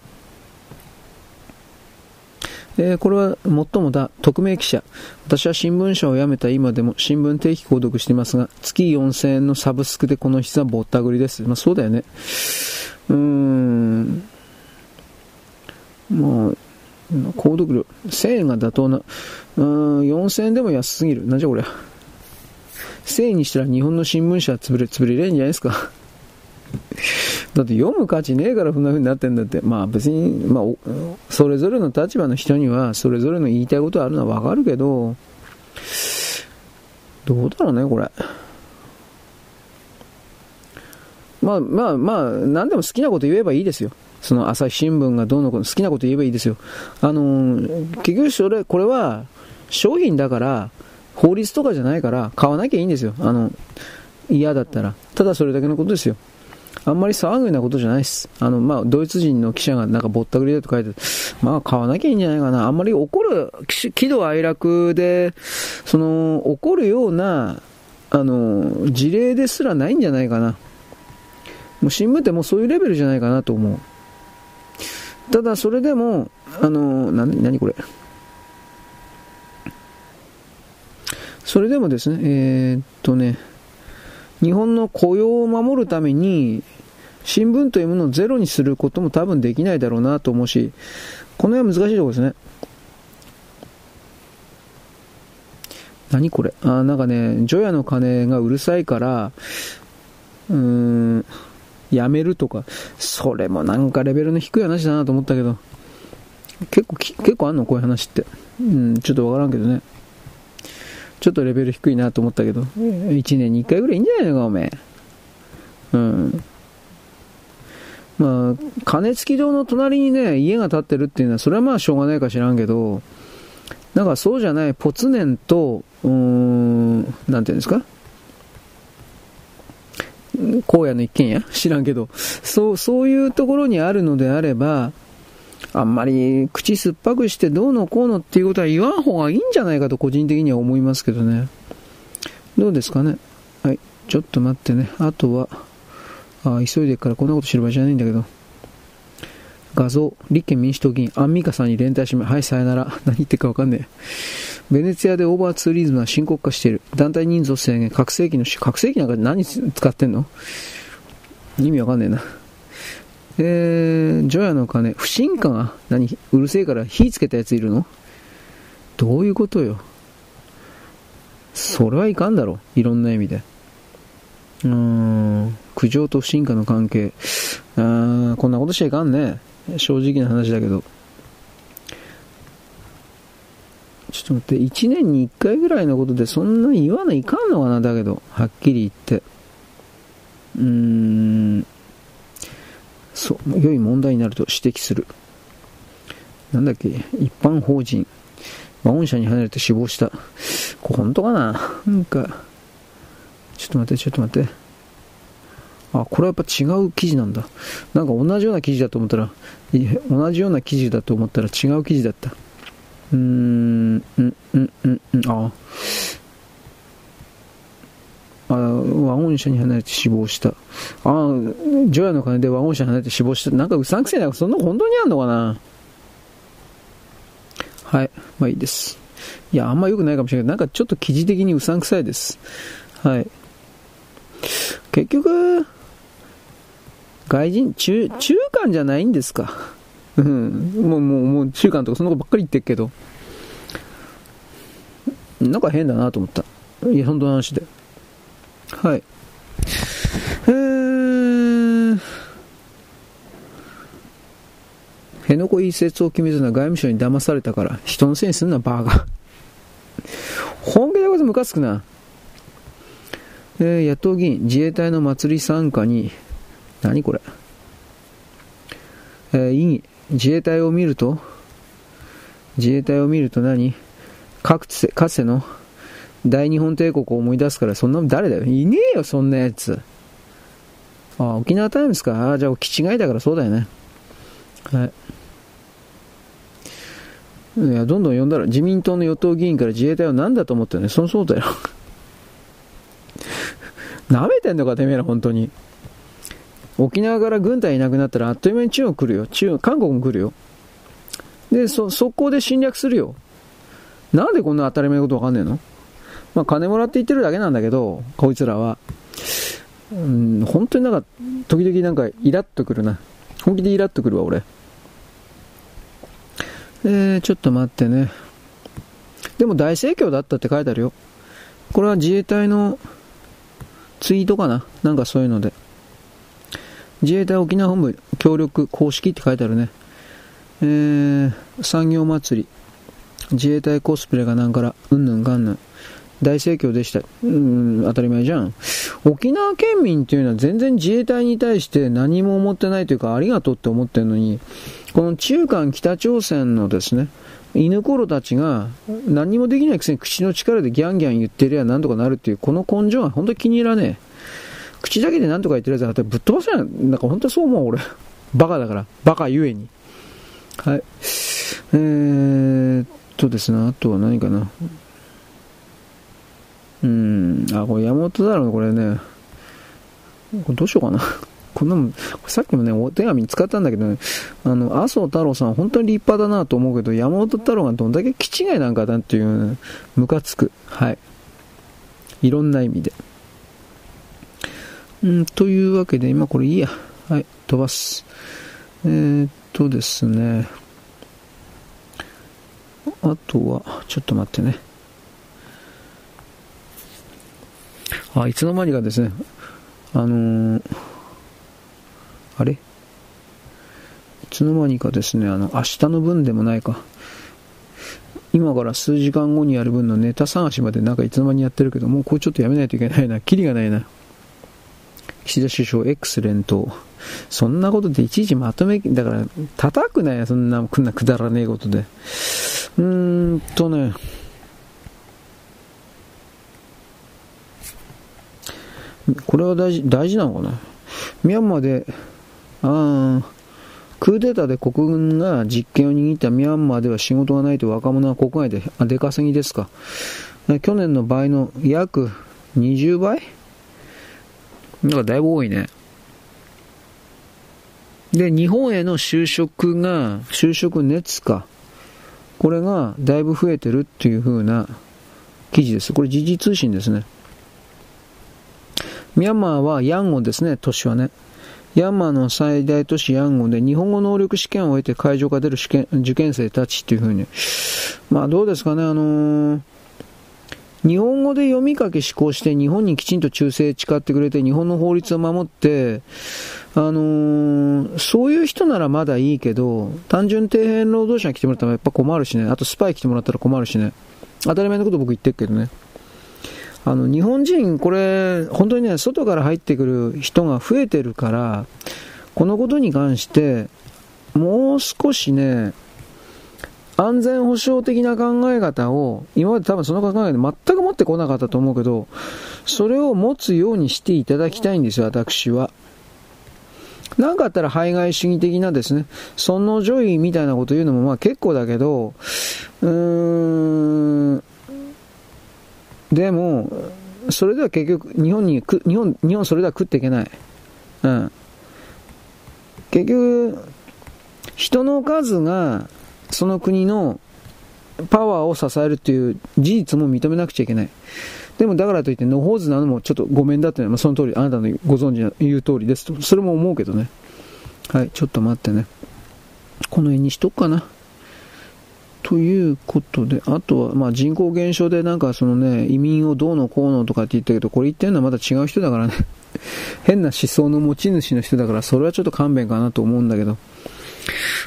えー、これは最もだ、匿名記者。私は新聞社を辞めた今でも新聞定期購読していますが、月4000円のサブスクでこの質はぼったくりです。まあそうだよね。うーん。まあ、購読料、1000円が妥当な。うーん、4000円でも安すぎる。なんじゃこれ。1000円にしたら日本の新聞社は潰れ、潰れれんじゃないですか。だって読む価値ねえからそんな風になってんだって。まあ別に、まあ、それぞれの立場の人には、それぞれの言いたいことあるのはわかるけど、どうだろうね、これ。まあまあまあ、何でも好きなこと言えばいいですよ。その朝日新聞がどうのこうの好きなこと言えばいいですよ。あのー、結局それ、これは商品だから、法律とかじゃないから買わなきゃいいんですよ。あの、嫌だったら。ただそれだけのことですよ。あんまり騒ぐようなことじゃないです。あの、まあ、ドイツ人の記者がなんかぼったくりだと書いてまあ、買わなきゃいいんじゃないかな。あんまり怒る、喜怒哀楽で、その、怒るような、あの、事例ですらないんじゃないかな。もう新聞ってもうそういうレベルじゃないかなと思う。ただ、それでも、あの、な、なにこれ。それでもですね、えー、っとね、日本の雇用を守るために、新聞というものをゼロにすることも多分できないだろうなと思うし、この辺は難しいところですね。何これ？あ、なんかね、除夜の鐘がうるさいから、うーん、やめるとか、それもなんかレベルの低い話だなと思ったけど、結構、結構あんの？こういう話って。うん、ちょっとわからんけどね。ちょっとレベル低いなと思ったけど、1年に1回ぐらいいいんじゃないのか、おめえ。うん。まあ、金付き堂の隣にね、家が建ってるっていうのは、それはまあしょうがないか知らんけど、なんかそうじゃない、ポツネンと、うーん、なんていうんですか？荒野の一軒家？知らんけど、そう、そういうところにあるのであれば、あんまり口酸っぱくしてどうのこうのっていうことは言わん方がいいんじゃないかと個人的には思いますけどね。どうですかね？はい。ちょっと待ってね。あとは、あ急いでからこんなこと知る場合じゃないんだけど。画像、立憲民主党議員、アンミカさんに連帯しま、はい、さよなら。何言ってるかわかんねえ。ベネツィアでオーバーツーリズムは深刻化している。団体人数制限、拡声器の、拡声器なんか何使ってんの？意味わかんねえな。えー、除夜の鐘、不信感？が、何？うるせえから火つけたやついるの？どういうことよ？それはいかんだろう。いろんな意味で。うーん、苦情と不信感の関係。あーこんなことしちゃいかんね。正直な話だけど。ちょっと待って、1年に1回ぐらいのことでそんな言わないかんのかな、だけど、はっきり言って。うーん、そう、良い問題になると指摘する。なんだっけ、一般法人。ワゴン車に離れて死亡した。これ本当かな？なんか、ちょっと待って、ちょっと待って。あ、これはやっぱ違う記事なんだ。なんか同じような記事だと思ったら、同じような記事だと思ったら違う記事だった。うーん、うん、うん、うん、うん、ああ、ワゴン車に離れて死亡した。ああ、除夜の鐘でワゴン車に離れて死亡した。なんかうさんくせえな。そんな本当にあんのかな？はい。まあいいです。いや、あんま良くないかもしれないけど、なんかちょっと記事的にうさんくさいです。はい。結局、外人、中、中間じゃないんですか。うん。もう、もう、もう中間とかそんなことばっかり言ってるけど。なんか変だなと思った。いや、本当の話で。はい。えー、辺野古移設を決めずな外務省に騙されたから、人のせいにすんな、バーガー。本気でこいつムカつくな。えー、野党議員、自衛隊の祭り参加に、何これ。えー、異議、自衛隊を見ると、自衛隊を見ると何かつて、かつての大日本帝国を思い出すから、そんな誰だよいねえよ、そんなやつ。あ、沖縄タイムズか。あ、じゃあ、気違いだからそうだよね。はい。いや、どんどん呼んだら、自民党の与党議員から自衛隊は何だと思ってるね。そのそうだよ。舐めてんのか、てめえら、本当に。沖縄から軍隊いなくなったら、あっという間に中国来るよ。中国、韓国も来るよ。で、そ、速攻で侵略するよ。なんでこんな当たり前のことわかんねえの？まあ、金もらって言ってるだけなんだけど、こいつらは。うん、本当になんか、時々なんかイラッとくるな。本気でイラッとくるわ、俺。えー、ちょっと待ってね。でも大盛況だったって書いてあるよ。これは自衛隊のツイートかななんかそういうので。自衛隊沖縄本部協力公式って書いてあるね。えー、産業祭り。自衛隊コスプレがなんから、うんぬんかんぬん。大盛況でした。うん、当たり前じゃん。沖縄県民っていうのは全然自衛隊に対して何も思ってないというか、ありがとうって思ってるのに、この中間北朝鮮のですね、犬ころたちが何もできないくせに口の力でギャンギャン言ってりゃなんとかなるっていう、この根性は本当に気に入らねえ。口だけで何とか言ってるやつはぶっ飛ばせない。なんか本当そう思う俺。バカだから。バカゆえに。はい。えーっとですね、あとは何かな。うん、あ、これ山本だろうこれね。これどうしようかな。こんなもん、さっきもね、お手紙使ったんだけどね、あの、麻生太郎さん本当に立派だなと思うけど、山本太郎がどんだけ気違いなんかだっていう、ね、ムカつく。はい。いろんな意味で。うん、というわけで、今これいいや。はい、飛ばす。えー、っとですね。あとは、ちょっと待ってね。あ、いつの間にかですね、あのー、あれ？いつの間にかですね、あの、明日の分でもないか。今から数時間後にやる分のネタ探しまでなんかいつの間にやってるけど、もうこれちょっとやめないといけないな。キリがないな。岸田首相 X 連投。そんなことでいちいちまとめ、だから、叩くなよ、そんな、こんなくだらねえことで。うーんとね、これは大事、大事なのかな？ミャンマーで、あクーデターで国軍が実権を握ったミャンマーでは仕事がないと若者は国外で出稼ぎですか？去年の倍の約20倍？なんかだいぶ多いね。で、日本への就職が、就職熱か。これがだいぶ増えてるっていう風な記事です。これ時事通信ですね。ミャンマーはヤンゴンですね、都市はね。ヤンマーの最大都市ヤンゴンで日本語能力試験を終えて会場が出る試験受験生たちっていう風に。まあどうですかね、あのー、日本語で読み書き思考して日本にきちんと忠誠誓ってくれて日本の法律を守って、あのー、そういう人ならまだいいけど、単純底辺労働者に来てもらったらやっぱ困るしね。あとスパイ来てもらったら困るしね。当たり前のこと僕言ってるけどね。あの、日本人、これ、本当にね、外から入ってくる人が増えてるから、このことに関して、もう少しね、安全保障的な考え方を、今まで多分その考え方全く持ってこなかったと思うけど、それを持つようにしていただきたいんですよ、私は。なんかあったら排外主義的なですね、尊王女位みたいなこと言うのもまあ結構だけど、うーん、でも、それでは結局、日本に、日本、日本それでは食っていけない。うん。結局、人の数が、その国のパワーを支えるっていう事実も認めなくちゃいけない。でもだからといって、野放図なのもちょっとごめんだってのは、その通り、あなたのご存知の言う通りですと。それも思うけどね。はい、ちょっと待ってね。この辺にしとくかな。ということで、あとは、まあ人口減少でなんかそのね、移民をどうのこうのとかって言ったけど、これ言ってるのはまた違う人だからね。変な思想の持ち主の人だから、それはちょっと勘弁かなと思うんだけど。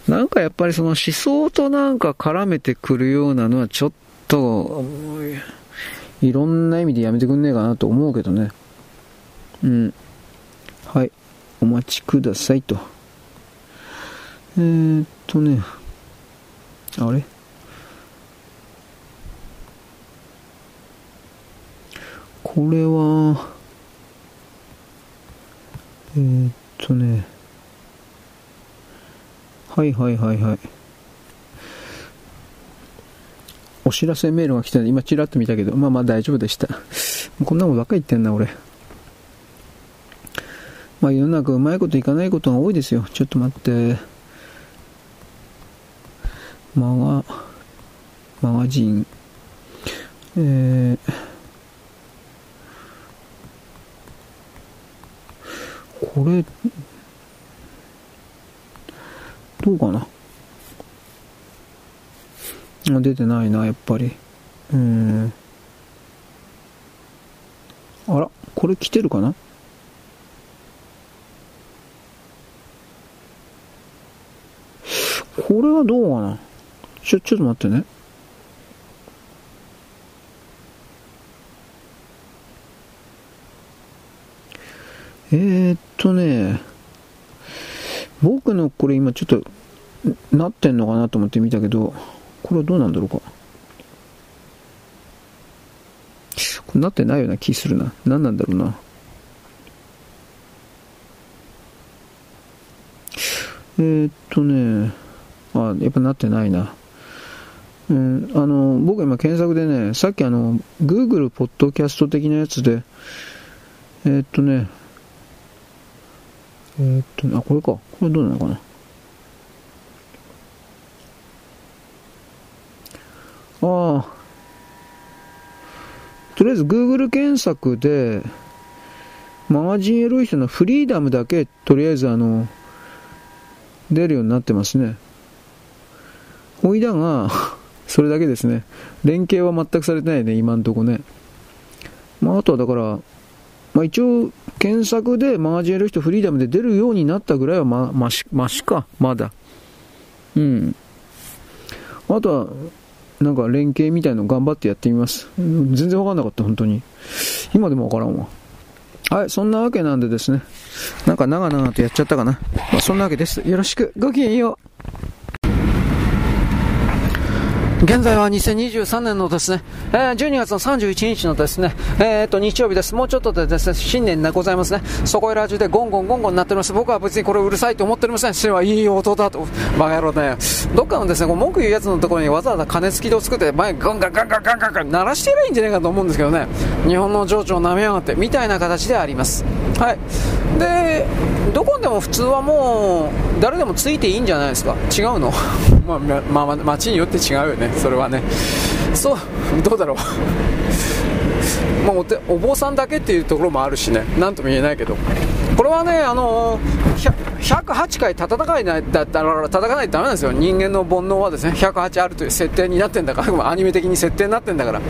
なんかやっぱりその思想となんか絡めてくるようなのはちょっと、いろんな意味でやめてくんねえかなと思うけどね。うん。はい。お待ちくださいと。えー、っとね、あれ？これは、えー、っとね、はいはいはいはい。お知らせメールが来たんで、今チラッと見たけど、まあまあ大丈夫でした。こんなもんばっか言ってんな、俺。まあ世の中うまいこといかないことが多いですよ。ちょっと待って。マガ、マガジン。えー、これ、どうかな？出てないな、やっぱり。うん。あら、これ来てるかな？これはどうかな？ちょ、ちょっと待ってね。えー、っとね、僕のこれ今ちょっとなってんのかなと思って見たけど、これはどうなんだろうか。これなってないような気するな。何なんだろうな。えー、っとね、あ、やっぱなってないな。うん、あの、僕今検索でね、さっきあの、Google ポッドキャスト的なやつで、えー、っとね、えー、っと、あ、これか。これどうなのかな。ああ。とりあえず Google 検索で、マガジンエロい人のフリーダムだけ、とりあえずあの、出るようになってますね。おいだが、それだけですね。連携は全くされてないね、今んとこね。まあ、あとはだから、まあ一応、検索でマガジンエロ人フリーダムで出るようになったぐらいはま、まし、ましか、まだ。うん。あとは、なんか連携みたいの頑張ってやってみます。全然わかんなかった、本当に。今でもわからんわ。はい、そんなわけなんでですね。なんか長々とやっちゃったかな。まあ、そんなわけです。よろしく。ごきげんよう。現在は2023年のですね、えー、12月の31日のですね、えー、っと、日曜日です。もうちょっとでですね、新年でございますね。そこいら中でゴンゴンゴンゴンなっております。僕は別にこれうるさいと思っておりません。それはいい音だと。バカ野郎ね。どっかのですね、こう文句言うやつのところにわざわざ金付きを作って、前ガンガンガンガンガンガンガン鳴らしてりゃいいんじゃないかと思うんですけどね。日本の情緒を舐めやがって、みたいな形であります。はい。で、どこでも普通はもう、誰でもついていいんじゃないですか。違うの？まあ、まあ、街によって違うよね。それはねそうどうだろうまあおお坊さんだけっていうところもあるしね。何とも言えないけど。これはねあの108回戦かないだったら戦わないとダメなんですよ。人間の煩悩はですね108あるという設定になってんだから。アニメ的に設定になってんだから。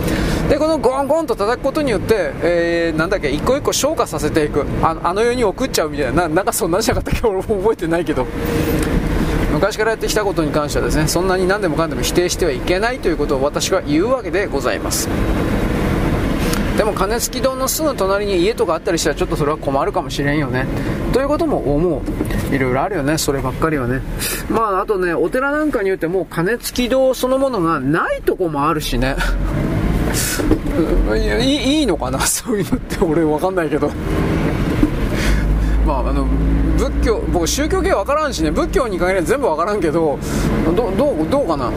でこのゴンゴンと叩くことによって、えー、なんだっけ一個一個消化させていく。ああの世に送っちゃうみたいな。なんかそんなんじゃなかったっけ？俺も覚えてないけど。昔からやってきたことに関してはですねそんなに何でもかんでも否定してはいけないということを私は言うわけでございます。でも金付き堂のすぐ隣に家とかあったりしたらちょっとそれは困るかもしれんよね。ということも思う。いろいろあるよね。そればっかりはね。まああとねお寺なんかによってもう金付き堂そのものがないとこもあるしね。いいいのかな？そういうのって俺分かんないけど。まああの仏教僕宗教系分からんしね。仏教に限らず全部分からんけど。どどうどうかな？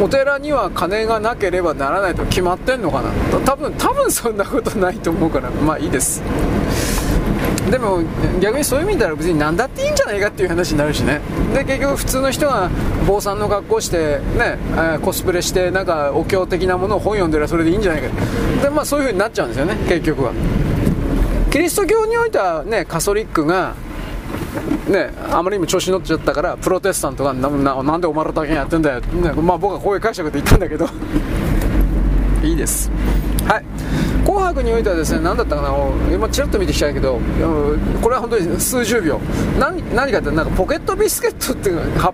お寺には金がなければならないと決まってんのかな？多分多分そんなことないと思うから。まあいいです。でも逆にそういう意味では別に何だっていいんじゃないかっていう話になるしね。で結局普通の人が坊さんの格好してね、えコスプレしてなんかお経的なものを本読んでればそれでいいんじゃないかでまあそういう風になっちゃうんですよね結局は。キリスト教においてはねカソリックがね、あまりにも調子に乗っちゃったからプロテスタントがなななんでお前らだけやってんだよ、ねまあ、僕はこういう解釈で言ったんだけど。いいです。はい。紅白においてはですね何だったかな今ちらっと見てきたけどこれは本当に数十秒。何何かってなんかポケットビスケットっていうか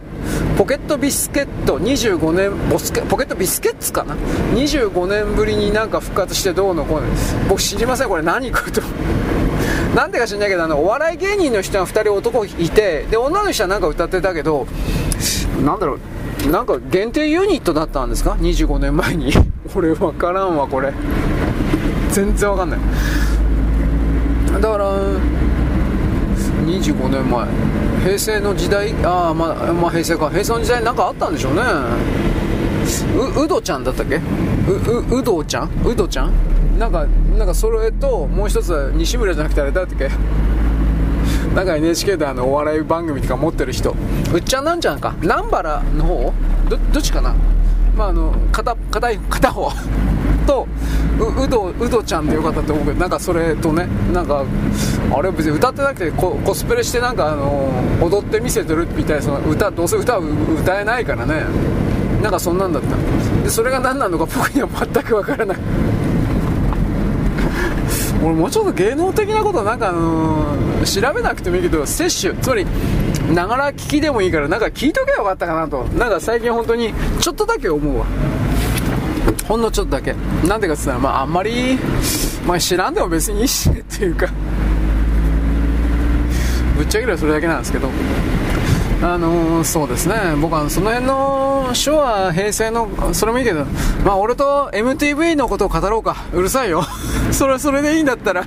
ポケットビスケット25年ボスケポケットビスケッツかな？25年ぶりになんか復活してどうのこうの。僕知りませんこれ何かとなんでか知んないけどあのお笑い芸人の人が2人男いてで女の人はなんか歌ってたけどなんだろうなんか限定ユニットだったんですか？25年前に。俺分からんわこれ。全然分かんない。だから25年前。平成の時代？ああ、まあ、まあ平成か。平成の時代なんかあったんでしょうね。ううどちゃんだったっけ？うううどちゃん？うどちゃん？なんかなんかそれともう一つ西村じゃなくてあれだっけ？なんか NHK であのお笑い番組とか持ってる人。うっちゃんなんちゃんか。南原の方？どどっちかな？まああの片片片方。とううどうどちゃんでよかったと思うけどなんかそれとねなんかあれ別に歌ってなくてココスプレしてなんかあの踊って見せてるみたいなその歌どうせ歌う歌えないからね。なんかそんなんだった。でそれが何なのか僕には全くわからない俺もうちょっと芸能的なことなんかあのー、調べなくてもいいけど摂取つまりながら聞きでもいいからなんか聞いとけばよかったかなと。なんか最近本当にちょっとだけ思うわ。ほんのちょっとだけ。なんでかって言ったらまああんまり、まあ、知らんでも別にいいしっていうか。ぶっちゃければそれだけなんですけど。あのー、そうですね。僕はその辺の昭和平成のそれもいいけどまあ俺と MTV のことを語ろうか。うるさいよ。それはそれでいいんだったら。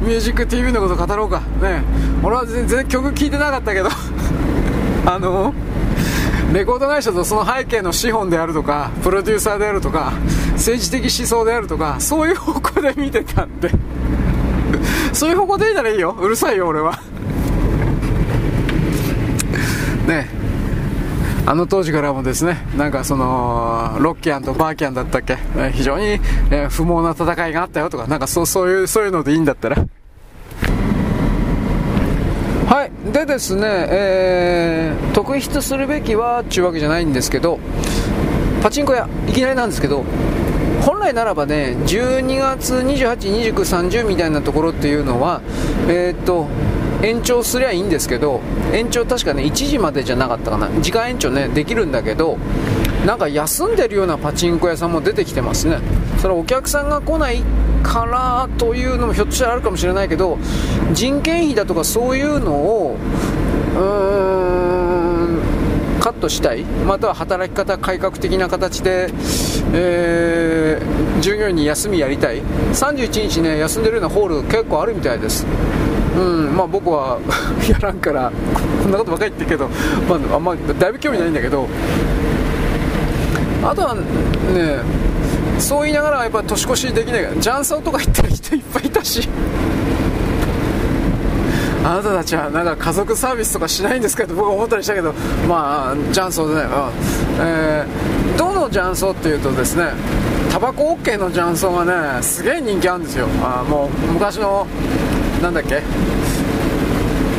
ミュージック TV のこと語ろうか。ね俺は全然曲聴いてなかったけど。あのレコード会社とその背景の資本であるとかプロデューサーであるとか政治的思想であるとかそういう方向で見てたんで。そういう方向でいいならいいよ。うるさいよ俺は。ね。あの当時からもですねなんかそのロッキャンとバーキャンだったっけ？非常に、え、不毛な戦いがあったよとかなんかそうそういうそういうのでいいんだったら。はい。でですね、えー、特筆するべきはっちゅうわけじゃないんですけどパチンコ屋いきなりなんですけど本来ならばね12月28、29、30みたいなところっていうのはえー、っと延長すりゃいいんですけど延長確かね1時までじゃなかったかな。時間延長ねできるんだけどなんか休んでるようなパチンコ屋さんも出てきてますね。それお客さんが来ないからというのもひょっとしたらあるかもしれないけど人件費だとかそういうのをうーんカットしたいまたは働き方改革的な形で、えー、従業員に休みやりたい。31日ね休んでるようなホール結構あるみたいです。うんまあ、僕は やらんからこんなことばかり言ってるけど、まあ、あんまだいぶ興味ないんだけど。あとはねそう言いながらやっぱ年越しできないから雀荘とか行ってる人いっぱいいたし。あなたたちはなんか家族サービスとかしないんですかって僕は思ったりしたけどまあ雀荘でね、うんえー、どの雀荘っていうとですねタバコ OK の雀荘がねすげえ人気あるんですよ。あもう昔のなんだっけ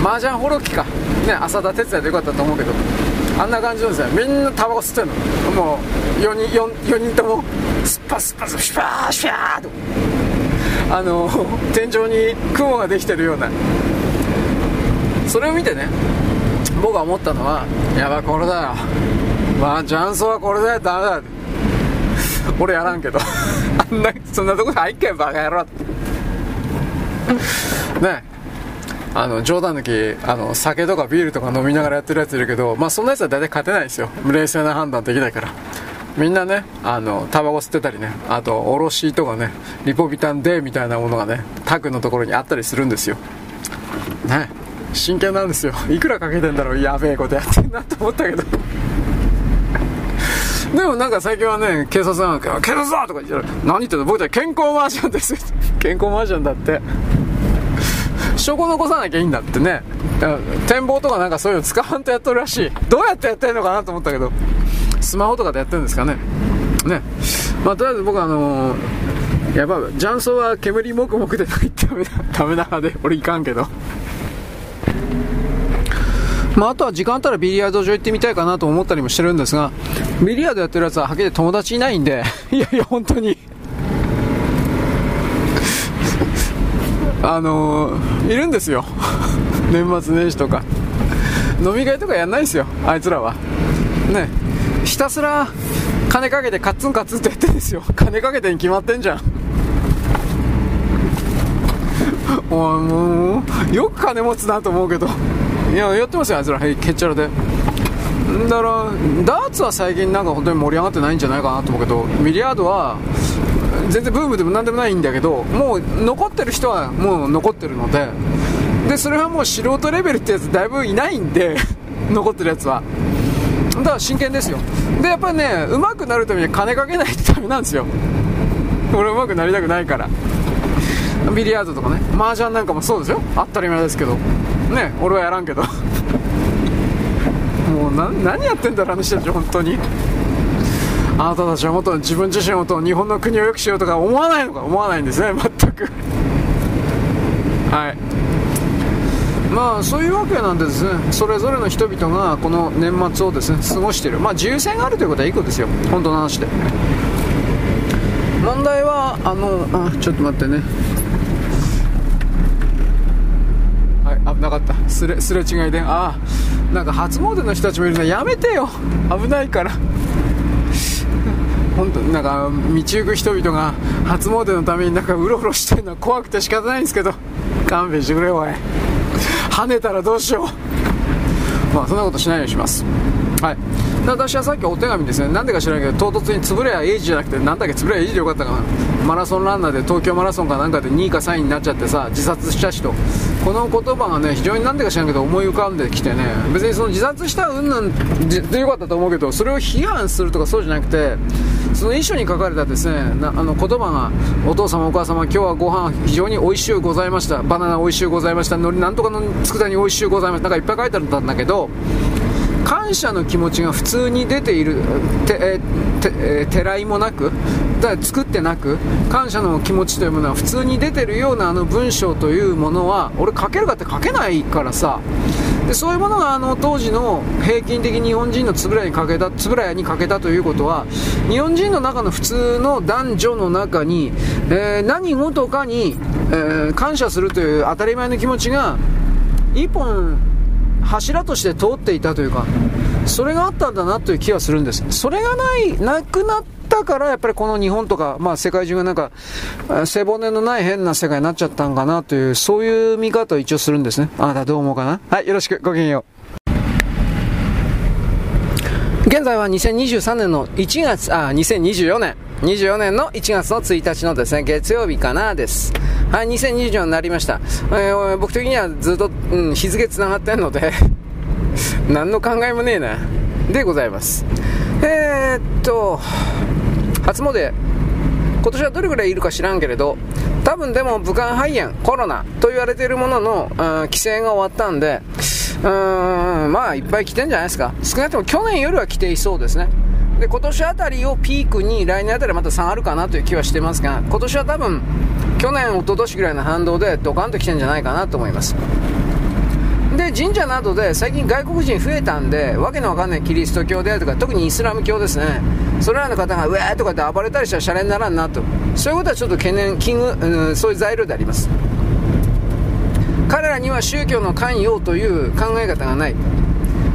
麻雀ホロキか。ね浅田哲也でよかったと思うけどあんな感じなんですよみんなタバコ吸ってんの。もう4人 4, 4人ともスッパスパスシュパーシュパーと。あの天井に雲ができてるような。それを見てね僕が思ったのはやばいこれだよ。まあ雀荘はこれだよダメだ俺やらんけどあんなそんなとこ入っけバカ野郎ってねあの冗談抜きあの酒とかビールとか飲みながらやってるやついるけど、まあ、そんなやつは大体勝てないですよ。冷静な判断できないから。みんなねあのタバコ吸ってたりね。あとおろしとかねリポビタン D みたいなものがねタグのところにあったりするんですよ。ね真剣なんですよ。いくらかけてんだろうやべえことやってんなと思ったけど。でもなんか最近はね、警察が、警察だ!とか言ってる。何言ってんの？僕たち健康マージャンです健康マージャンだって。証拠残さなきゃいいんだってね。展望とかなんかそういうの使わんとやっとるらしい。どうやってやってんのかなと思ったけど。スマホとかでやってるんですかね。ね。まあとりあえず僕あのー、やばい雀荘は煙もくもくでないってダメだ。ダメな派で俺いかんけど。まあ、あとは時間あったらビリヤード場行ってみたいかなと思ったりもしてるんですが、ビリヤードやってるやつははっきり友達いないんで、いやいや、本当に。あのー、いるんですよ。年末年始とか。飲み会とかやんないですよあいつらは。ね。ひたすら金かけてカッツンカッツンってやってんですよ。金かけてに決まってんじゃん。おいもうよく金持つなと思うけど。いややってますよあいつら。へっちゃらで。だからダーツは最近なんか本当に盛り上がってないんじゃないかなと思うけどビリヤードは全然ブームでも何でもないんだけどもう残ってる人はもう残ってるのででそれはもう素人レベルってやつだいぶいないんで 残ってるやつは。だから真剣ですよ。でやっぱりね上手くなるためには金かけないとダメなんですよ。俺上手くなりたくないから。ビリヤードとかね。麻雀なんかもそうですよ。当たり前ですけど。ね俺はやらんけど。もう何やってんだろあの人たち本当に。あなたたちはもっと自分自身をと日本の国を良くしようとか思わないのか？思わないんですね全く。はい。まあそういうわけなんでですね。それぞれの人々がこの年末をですね過ごしている。まあ自由性があるということはいいことですよ。本当の話で。問題はあのあちょっと待ってねはい危なかった。すれすれ違いで。ああ。なんか初詣の人たちもいるのやめてよ。危ないから。本当なんか道行く人々が初詣のためになんかうろうろしてるのは怖くて仕方ないんですけど。勘弁してくれよおい。跳ねたらどうしよう。まあそんなことしないようにします。はい。私はさっきお手紙ですね。なんでか知らないけど唐突に円谷英二じゃなくてなんだっけ円谷英二でよかったかな。マラソンランナーで東京マラソンかなんかで2位か3位になっちゃってさ自殺した人この言葉がね非常になんでか知らんけど思い浮かんできてね。別にその自殺したうんなんでよかったと思うけどそれを批判するとかそうじゃなくてその遺書に書かれたですねあの言葉がお父様お母様今日はご飯非常に美味しゅうございました。バナナ美味しゅうございました。海苔なんとかの佃煮美味しゅうございました。なんかいっぱい書いてあったんだけど感謝の気持ちが普通に出ているて、えててらいもなくだ作ってなく感謝の気持ちというものは普通に出てるようなあの文章というものは俺書けるかって書けないからさ。でそういうものがあの当時の平均的に日本人の円谷にかけた円谷にかけたということは日本人の中の普通の男女の中に、えー、何事かに、えー、感謝するという当たり前の気持ちが一本柱として通っていたというかそれがあったんだなという気はするんです。それがないなくなったからやっぱりこの日本とか、まあ、世界中がなんか背骨のない変な世界になっちゃったんかなというそういう見方を一応するんですね。あなたどう思うかな？はいよろしく。ごきげんよう。現在は2023年の1月、あ、2024年、24年の1月の1日のですね、月曜日かなです。はい、2024になりました。えー、僕的にはずっと、うん、日付繋がってんので 何の考えもねえな。でございます。えー、っと、初詣、今年はどれぐらいいるか知らんけれど、多分でも武漢肺炎、コロナと言われているものの、規制が終わったんで、うーん、まあいっぱい来てんじゃないですか。少なくとも去年よりは来ていそうですね。で、今年あたりをピークに来年あたりまた下がるかなという気はしてますが、今年は多分、去年、一昨年ぐらいの反動でドカンと来てんじゃないかなと思います。で、神社などで最近外国人増えたんで、わけのわかんないキリスト教であるとか、特にイスラム教ですね。それらの方が、うわーとかって暴れたりしたらシャレにならんなと。そういうことはちょっと懸念、危惧、うん、そういう材料であります。彼らには宗教の関与という考え方がない。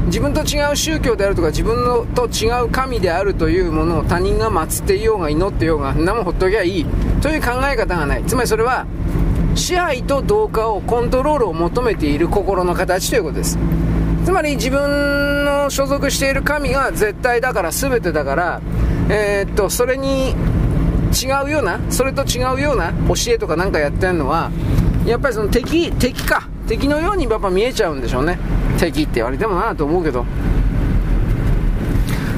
自分と違う宗教であるとか自分のと違う神であるというものを他人が祀っていようが祈っていようが何もほっときゃいい。という考え方がない。つまりそれは支配と同化をコントロールを求めている心の形ということです。つまり自分の所属している神が絶対だから全てだからえー、っとそれに違うようなそれと違うような教えとかなんかやってるのはやっぱりその敵、敵か。敵のようにやっぱ見えちゃうんでしょうね。敵って言われてもなと思うけど。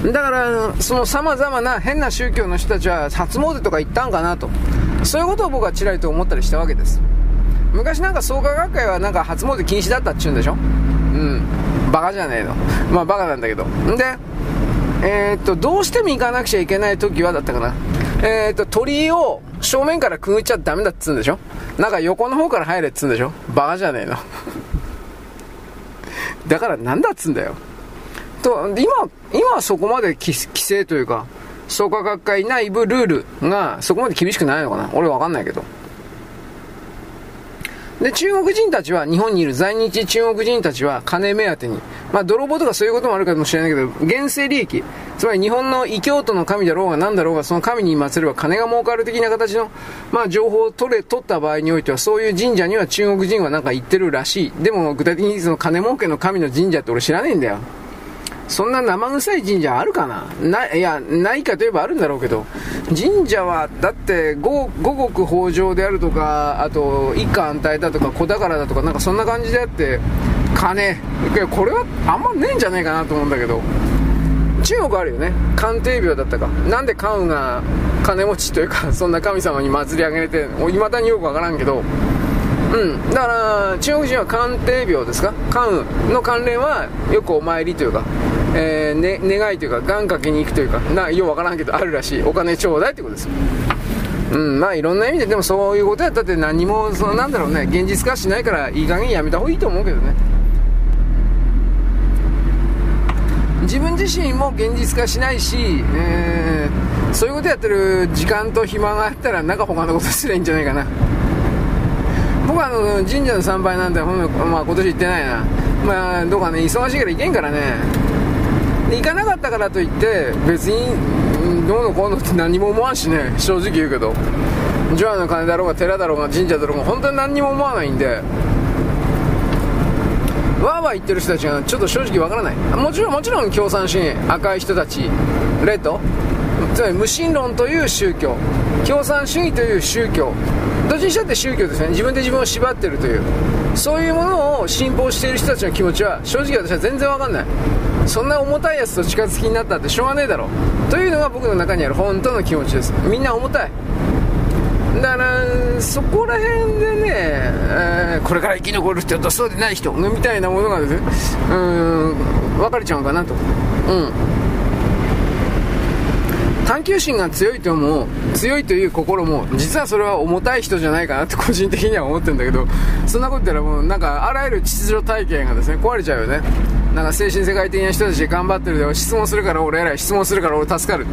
だから、その様々な変な宗教の人たちは初詣とか行ったんかなと。そういうことを僕はちらりと思ったりしたわけです。昔なんか創価学会はなんか初詣禁止だったっちゅうんでしょうん。バカじゃねえの。まあバカなんだけど。んで、えー、っと、どうしても行かなくちゃいけない時はだったかな。えー、っと、鳥居を正面からくぐっちゃダメだっつうんでしょ？なんか横の方から入れっつうんでしょ？バカじゃねえの。だからなんだっつうんだよ。と、今、今はそこまで規制というか、創価学会内部ルールがそこまで厳しくないのかな？俺わかんないけど。で、中国人たちは、日本にいる在日中国人たちは金目当てに、まあ泥棒とかそういうこともあるかもしれないけど、現世利益、つまり日本の異教徒の神だろうが何だろうが、その神に祀れば金が儲かる的な形の、まあ情報を取れ、取った場合においては、そういう神社には中国人はなんか行ってるらしい。でも具体的にその金儲けの神の神社って俺知らねえんだよ。そんな生臭い神社あるかな？な、いや、ないかといえばあるんだろうけど、神社は、だって五、穀豊穣であるとか、あと、一家安泰だとか、子宝だとか、なんかそんな感じであって、金、これはあんまねえんじゃねえかなと思うんだけど、中国あるよね。鑑定病だったか。なんで関羽が金持ちというか、そんな神様に祭り上げれて、いまだによくわからんけど、うん、だから中国人は鑑定病ですか？関羽の関連はよくお参りというか、えーね、願いというか願掛けに行くというかなようわからんけどあるらしい。お金ちょうだいってことです。うんまあいろんな意味ででもそういうことやったって何もそのなんだろうね現実化しないからいい加減やめた方がいいと思うけどね。自分自身も現実化しないし、えー、そういうことやってる時間と暇があったらなんか他のことすればいいんじゃないかな。僕はあの神社の参拝なんて、まあ、今年行ってないな、まあ、どうかね、忙しいから行けんからね、行かなかったからといって、別にどうのこうのって何も思わんしね、正直言うけど、ジョアの金だろうが、寺だろうが、神社だろうが、本当に何にも思わないんで、わーわー言ってる人たちがちょっと正直わからない。もちろん、もちろん共産主義、赤い人たち、レッド、つまり無神論という宗教、共産主義という宗教、どっちにしたって宗教ですね。自分で自分を縛ってるという。そういうものを信奉している人たちの気持ちは正直私は全然わかんない。そんな重たいやつと近づきになったってしょうがねえだろ。というのが僕の中にある本当の気持ちです。みんな重たい。だからそこら辺でね、えー、これから生き残る人とそうでない人みたいなものがですねうん分かれちゃうかなと。うん。探求心が強いと思う強いという心も実はそれは重たい人じゃないかなって個人的には思ってるんだけどそんなこと言ったらもうなんかあらゆる秩序体系がですね壊れちゃうよね。なんか精神世界的な人たち頑張ってるで質問するから俺偉い質問するから俺助かる。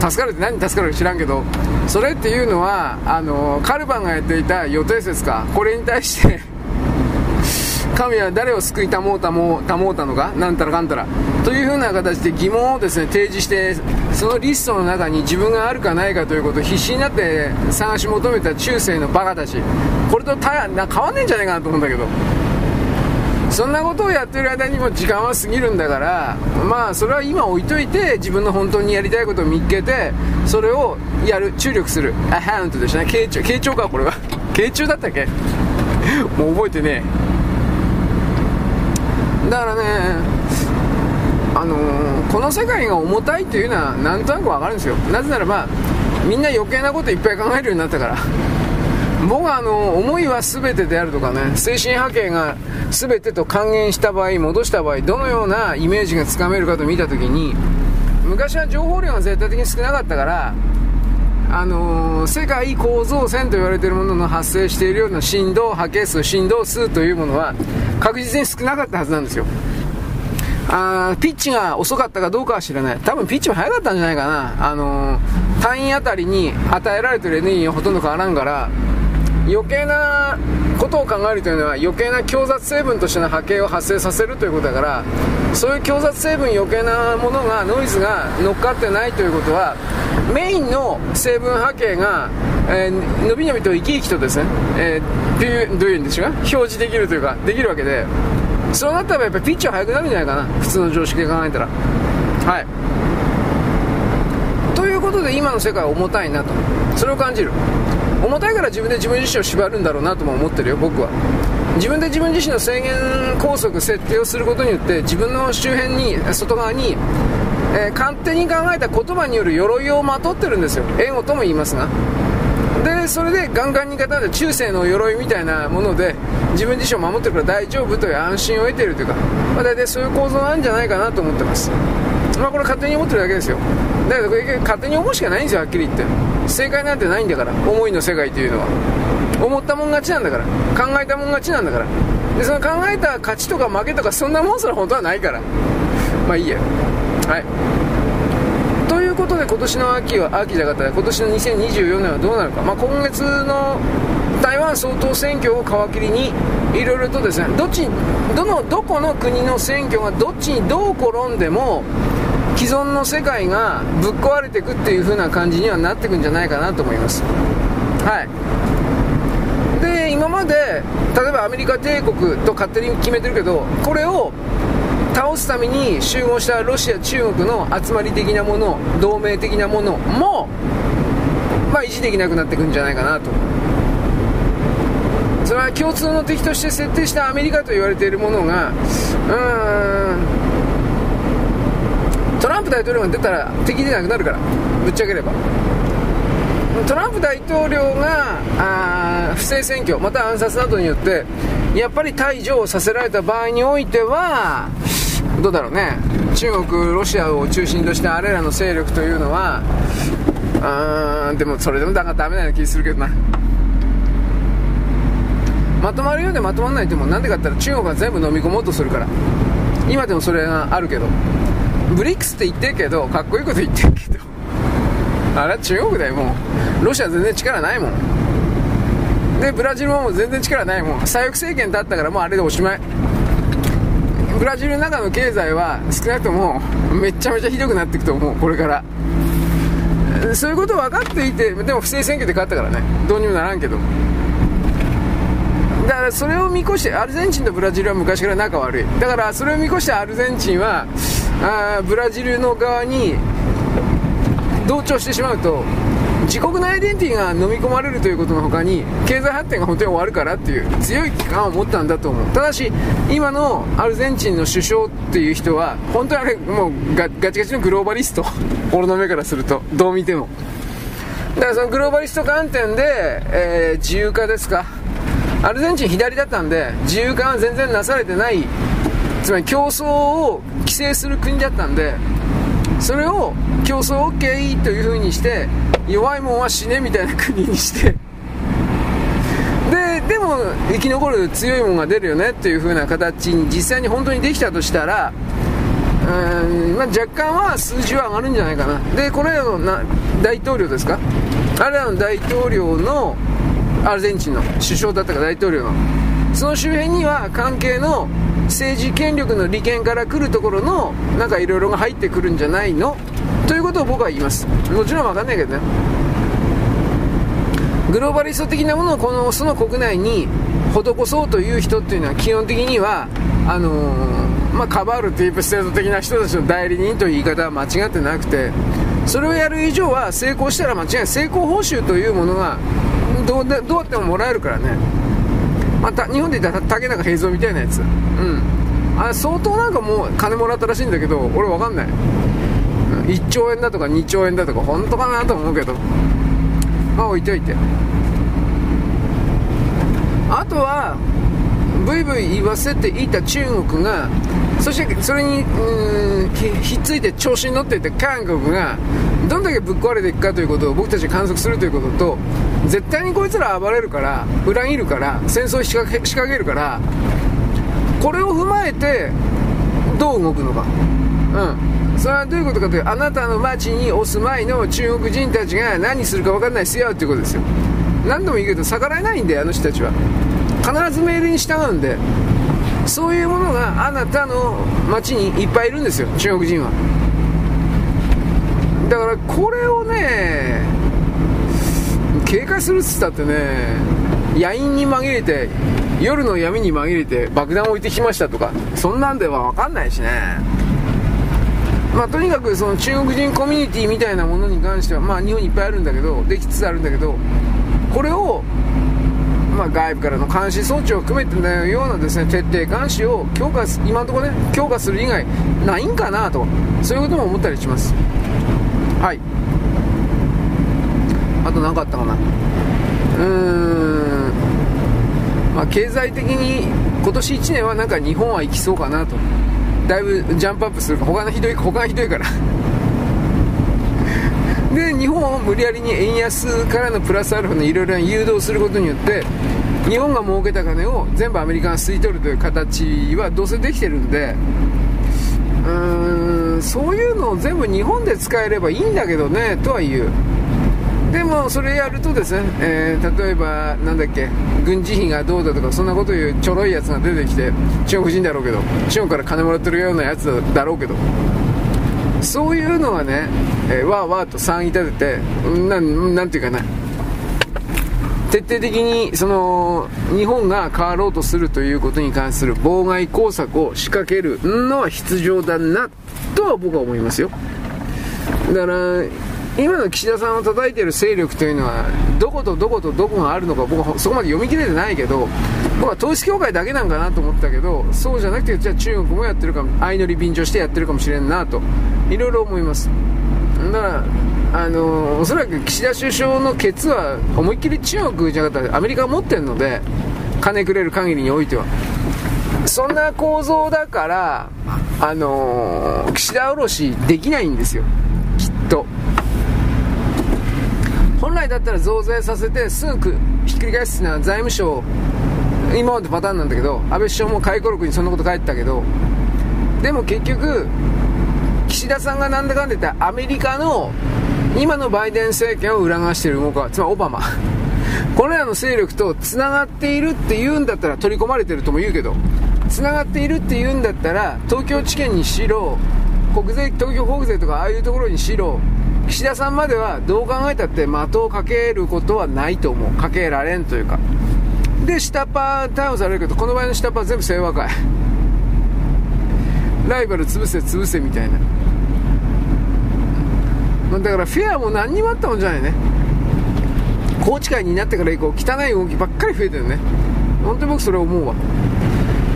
助かるって何助かるか知らんけどそれっていうのはあのカルバンがやっていた予定説か。これに対して神は誰を救いたもうたもたもうたのかなんたらかんたら。というふうな形で疑問をですね提示してそのリストの中に自分があるかないかということを必死になって探し求めた中世のバカたち。これとたな変わんねえんじゃないかなと思うんだけど。そんなことをやってる間にも時間は過ぎるんだからまあそれは今置いといて自分の本当にやりたいことを見つけてそれをやる注力する。アハウントでしたね。傾聴傾聴かこれは。傾聴だったっけ？もう覚えてねだからねあのー、この世界が重たいっていうのはなんとなくわかるんですよ。なぜならばみんな余計なこといっぱい考えるようになったから。僕はあの思いは全てであるとかね精神波形が全てと還元した場合戻した場合どのようなイメージがつかめるかと見た時に昔は情報量が絶対的に少なかったからあのー、世界構造線と言われているものの発生しているような振動波形数振動数というものは確実に少なかったはずなんですよ。あピッチが遅かったかどうかは知らない。多分ピッチも速かったんじゃないかな。あのー、単位あたりに与えられてるエネルギーはほとんど変わらんから余計なことを考えるというのは余計な強雑成分としての波形を発生させるということだからそういう強雑成分余計なものがノイズが乗っかってないということはメインの成分波形が、えー、伸び伸びと生き生きとですね、えー、どういうんでしょうか？表示できるというかできるわけでそうなったらやっぱりピッチは速くなるんじゃないかな普通の常識で考えたら。はい。ということで今の世界は重たいなと。それを感じる。重たいから自分で自分自身を縛るんだろうなとも思ってるよ僕は。自分で自分自身の制限拘束設定をすることによって自分の周辺に外側に、えー、勝手に考えた言葉による鎧をまとってるんですよ。英語とも言いますが。でそれでガンガンに刀で中世の鎧みたいなもので自分自身を守ってるから大丈夫という安心を得ているというか、まあ、大体そういう構造なんじゃないかなと思ってます。まあこれ勝手に思ってるだけですよ。だけど勝手に思うしかないんですよはっきり言って。正解なんてないんだから。思いの世界というのは。思ったもん勝ちなんだから。考えたもん勝ちなんだから。でその考えた勝ちとか負けとかそんなもんすら本当はないから。まあいいや。はい。ということで今年の秋は秋じゃなかった今年の2024年はどうなるか、まあ、今月の台湾総統選挙を皮切りにいろいろとですねどっちどのどこの国の選挙がどっちにどう転んでも既存の世界がぶっ壊れていくっていう風な感じにはなっていくんじゃないかなと思います。はい。で今まで例えばアメリカ帝国と勝手に決めてるけどこれを倒すために集合したロシア中国の集まり的なもの同盟的なものもまあ維持できなくなっていくんじゃないかなと。それは共通の敵として設定したアメリカと言われているものがうーんトランプ大統領が出たら敵でなくなるからぶっちゃければ。トランプ大統領があ不正選挙また暗殺などによってやっぱり退場させられた場合においてはどうだろうね。中国、ロシアを中心としたあれらの勢力というのはあーでもそれでもだからダメなような気するけどな。まとまるようでまとまらないってもなんでかって言ったら中国が全部飲み込もうとするから。今でもそれがあるけど。ブリックスって言ってるけどかっこいいこと言ってるけどあれは中国だよもう。ロシア全然力ないもん。でブラジルももう全然力ないもん。左翼政権だったからもうあれでおしまい。ブラジルの中の経済は少なくともめちゃめちゃひどくなっていくと思う。これから。そういうこと分かっていてでも不正選挙で勝ったからね。どうにもならんけど。だからそれを見越してアルゼンチンとブラジルは昔から仲悪い。だからそれを見越してアルゼンチンはあブラジルの側に同調してしまうと自国のアイデンティティが飲み込まれるということの他に経済発展が本当に終わるからっていう強い危機感を持ったんだと思う。ただし今のアルゼンチンの首相っていう人は本当にあれもうガガチガチのグローバリスト。俺の目からすると。どう見てもだからそのグローバリスト観点で、えー、自由化ですか？アルゼンチン左だったんで自由化は全然なされてないつまり競争を規制する国だったんでそれを競争 OK という風にして弱いもんは死ねみたいな国にしてででも生き残る強いもんが出るよねっていう風な形に実際に本当にできたとしたらうん、まあ、若干は数字は上がるんじゃないかな。でこれらのな大統領ですか？あれらの大統領のアルゼンチンの首相だったか大統領の。その周辺には関係の政治権力の利権から来るところのなんかいろいろが入ってくるんじゃないの？ということを僕は言います。もちろん分かんないけどね。グローバリスト的なものをこのその国内に施そうという人っていうのは基本的にはあのー、まあ、カバールディープステート的な人たちの代理人という言い方は間違ってなくてそれをやる以上は成功したら間違いない。成功報酬というものがどうどうやってももらえるからね、まあ、日本で言ったら竹中平蔵みたいなやつ。うん。あ相当なんかもう金もらったらしいんだけど俺わかんない。1兆円だとか2兆円だとか本当かなと思うけど。まあ置いといて。あとはブイブイ言わせていた中国がそしてそれにひっついて調子に乗っていた韓国がどんだけぶっ壊れていくかということを僕たち観測するということと絶対にこいつら暴れるから裏切るから戦争仕掛け仕掛けるからこれを踏まえてどう動くのか。うん。それはどういうことかというとあなたの町にお住まいの中国人たちが何するか分かんないすやうということですよ。何度も言うけど逆らえないんであの人たちは。必ず命令に従うんで。そういうものがあなたの町にいっぱいいるんですよ中国人は。だからこれをね警戒するっつったってね野因に紛れて夜の闇に紛れて爆弾を置いてきましたとかそんなんでは分かんないしね。まあ、とにかくその中国人コミュニティみたいなものに関しては、まあ、日本にいっぱいあるんだけどできつつあるんだけどこれを、まあ、外部からの監視装置を含めてのようなですね徹底監視を強化今のところね強化する以外ないんかなとそういうことも思ったりします。はい。あと何かあったかな。うーん。まあ経済的に今年1年はなんか日本は行きそうかなと。だいぶジャンプアップするか。他のひどい他がひどいから。で日本を無理やりに円安からのプラスアルファのいろいろ誘導することによって日本が儲けた金を全部アメリカが吸い取るという形はどうせできてるんでうーんそういうのを全部日本で使えればいいんだけどねとは言う。でもそれやるとですね、えー、例えばなんだっけ軍事費がどうだとかそんなこと言うちょろいやつが出てきて中国人だろうけど中国から金もらってるようなやつだろうけどそういうのがね、えー、わーわーと騒ぎ立ててななんていうかな徹底的にその日本が変わろうとするということに関する妨害工作を仕掛けるのは必要だなとは僕は思いますよ。だから今の岸田さんを叩いている勢力というのはどことどことどこがあるのか僕はそこまで読み切れてないけど僕は統一教会だけなんかなと思ったけどそうじゃなくてじゃあ中国もやってるか相乗り便乗してやってるかもしれんなといろいろ思います。だからあのおそらく岸田首相のケツは思いっきり中国じゃなかったらアメリカが持ってるので金くれる限りにおいては。そんな構造だからあの岸田卸しできないんですよ。きっと。本来だったら増税させてすぐひっくり返すのは財務省今までパターンなんだけど安倍首相も回顧録にそんなこと書いてたけどでも結局岸田さんがなんだかんだ言ってアメリカの今のバイデン政権を裏返している動きはつまりオバマ。これらの勢力とつながっているって言うんだったら取り込まれてるとも言うけどつながっているって言うんだったら東京地検にしろ国税東京国税とかああいうところにしろ岸田さんまではどう考えたって的をかけることはないと思う。かけられんというか。で下っ端逮捕されるけどこの場合の下っ端は全部清和会ライバル潰せ潰せみたいな。だからフェアも何にもあったもんじゃないね。宏池会になってから以降汚い動きばっかり増えてるね。本当に僕それ思うわ。